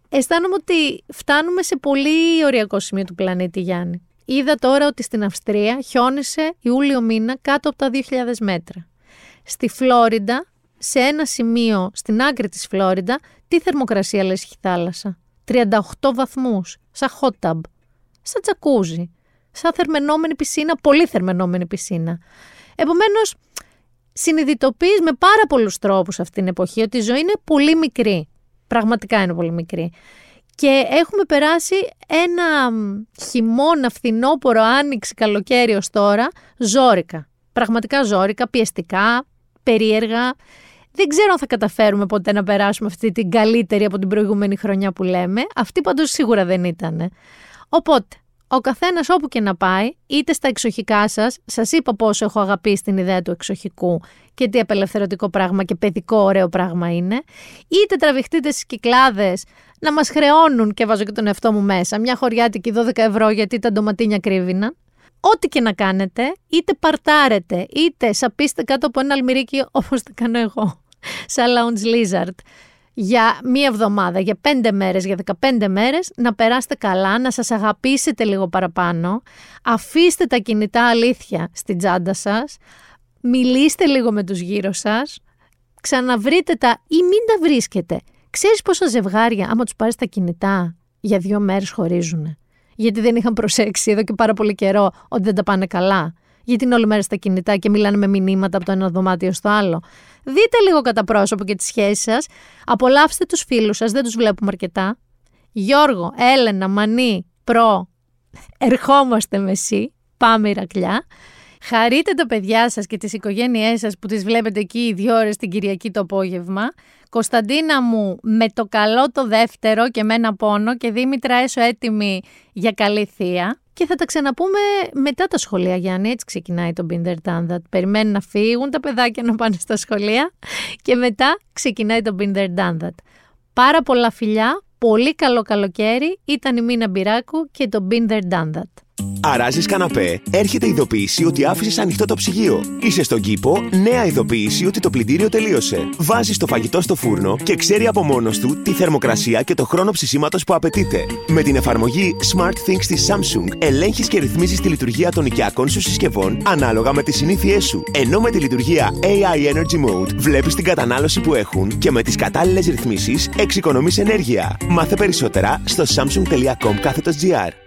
Αισθάνομαι ότι φτάνουμε σε πολύ ωριακό σημείο του πλανήτη Γιάννη. Είδα τώρα ότι στην Αυστρία χιόνισε Ιούλιο μήνα κάτω από τα 2.000 μέτρα. Στη Φλόριντα, σε ένα σημείο στην άκρη της Φλόριντα, τι θερμοκρασία λες έχει θάλασσα; 38 βαθμούς, σαν hot tub, σαν τζακούζι, σαν θερμενόμενη πισίνα, πολύ θερμενόμενη πισίνα. Επομένως, συνειδητοποιείς με πάρα πολλούς τρόπους αυτήν την εποχή ότι η ζωή είναι πολύ μικρή. Πραγματικά είναι πολύ μικρή. Και έχουμε περάσει ένα χειμώνα, φθινόπωρο, άνοιξη, καλοκαίρι ως τώρα, ζόρικα. Πραγματικά ζόρικα, πιεστικά, περίεργα. Δεν ξέρω αν θα καταφέρουμε ποτέ να περάσουμε αυτή την καλύτερη από την προηγούμενη χρονιά που λέμε. Αυτή πάντως σίγουρα δεν ήταν. Οπότε, ο καθένας όπου και να πάει, είτε στα εξοχικά σας, σας είπα πόσο έχω αγαπήσει την ιδέα του εξοχικού και τι απελευθερωτικό πράγμα και παιδικό ωραίο πράγμα είναι, είτε τραβηχτείτε στις κυκλάδες να μας χρεώνουν, και βάζω και τον εαυτό μου μέσα, μια χωριάτικη 12 ευρώ γιατί τα ντοματίνια κρύβιναν. Ό,τι και να κάνετε, είτε παρτάρετε, είτε σαπίστε κάτω από ένα αλμυρίκι όπως το κάνω εγώ, σαν lounge lizard για μία εβδομάδα, για πέντε μέρες, για δεκαπέντε μέρες, να περάσετε καλά, να σας αγαπήσετε λίγο παραπάνω, αφήστε τα κινητά αλήθεια στην τσάντα σας, μιλήστε λίγο με τους γύρω σας, ξαναβρείτε τα ή μην τα βρίσκετε. Ξέρεις πόσα ζευγάρια, άμα τους πάρεις τα κινητά, για δύο μέρες χωρίζουν. Γιατί δεν είχαν προσέξει εδώ και πάρα πολύ καιρό ότι δεν τα πάνε καλά γιατί είναι όλη μέρα στα κινητά και μιλάνε με μηνύματα από το ένα δωμάτιο στο άλλο; Δείτε λίγο κατά πρόσωπο και τη σχέση σας. Απολαύστε τους φίλους σας, δεν τους βλέπουμε αρκετά. Γιώργο, Έλενα, Μανή, Προ, ερχόμαστε με εσύ. Πάμε Ηρακλιά. Χαρείτε τα παιδιά σας και τις οικογένειές σας που τις βλέπετε εκεί δύο ώρες την Κυριακή το απόγευμα. Κωνσταντίνα μου με το καλό το δεύτερο και με ένα πόνο και Δήμητρα έσω έτοιμη για καλή θεία. Και θα τα ξαναπούμε μετά τα σχολεία, Γιάννη. Έτσι ξεκινάει το Binder Done Περιμένουν να φύγουν τα παιδάκια να πάνε στα σχολεία και μετά ξεκινάει το Binder Done Πάρα πολλά φιλιά, πολύ καλό καλοκαίρι. Ήταν η Μίνα Μπυράκου και το Binder Done Αράζεις καναπέ, έρχεται ειδοποίηση ότι άφησες ανοιχτό το ψυγείο. Είσαι στον κήπο, νέα ειδοποίηση ότι το πλυντήριο τελείωσε. Βάζεις το φαγητό στο φούρνο και ξέρει από μόνος του τη θερμοκρασία και το χρόνο ψησίματος που απαιτείται. Με την εφαρμογή Smart Things τη Samsung ελέγχεις και ρυθμίζεις τη λειτουργία των οικιακών σου συσκευών ανάλογα με τις συνήθειές σου. Ενώ με τη λειτουργία AI Energy Mode βλέπεις την κατανάλωση που έχουν και με τις κατάλληλες ρυθμίσεις εξοικονομείς ενέργεια. Μάθε περισσότερα στο samsung.com κάθετος GR.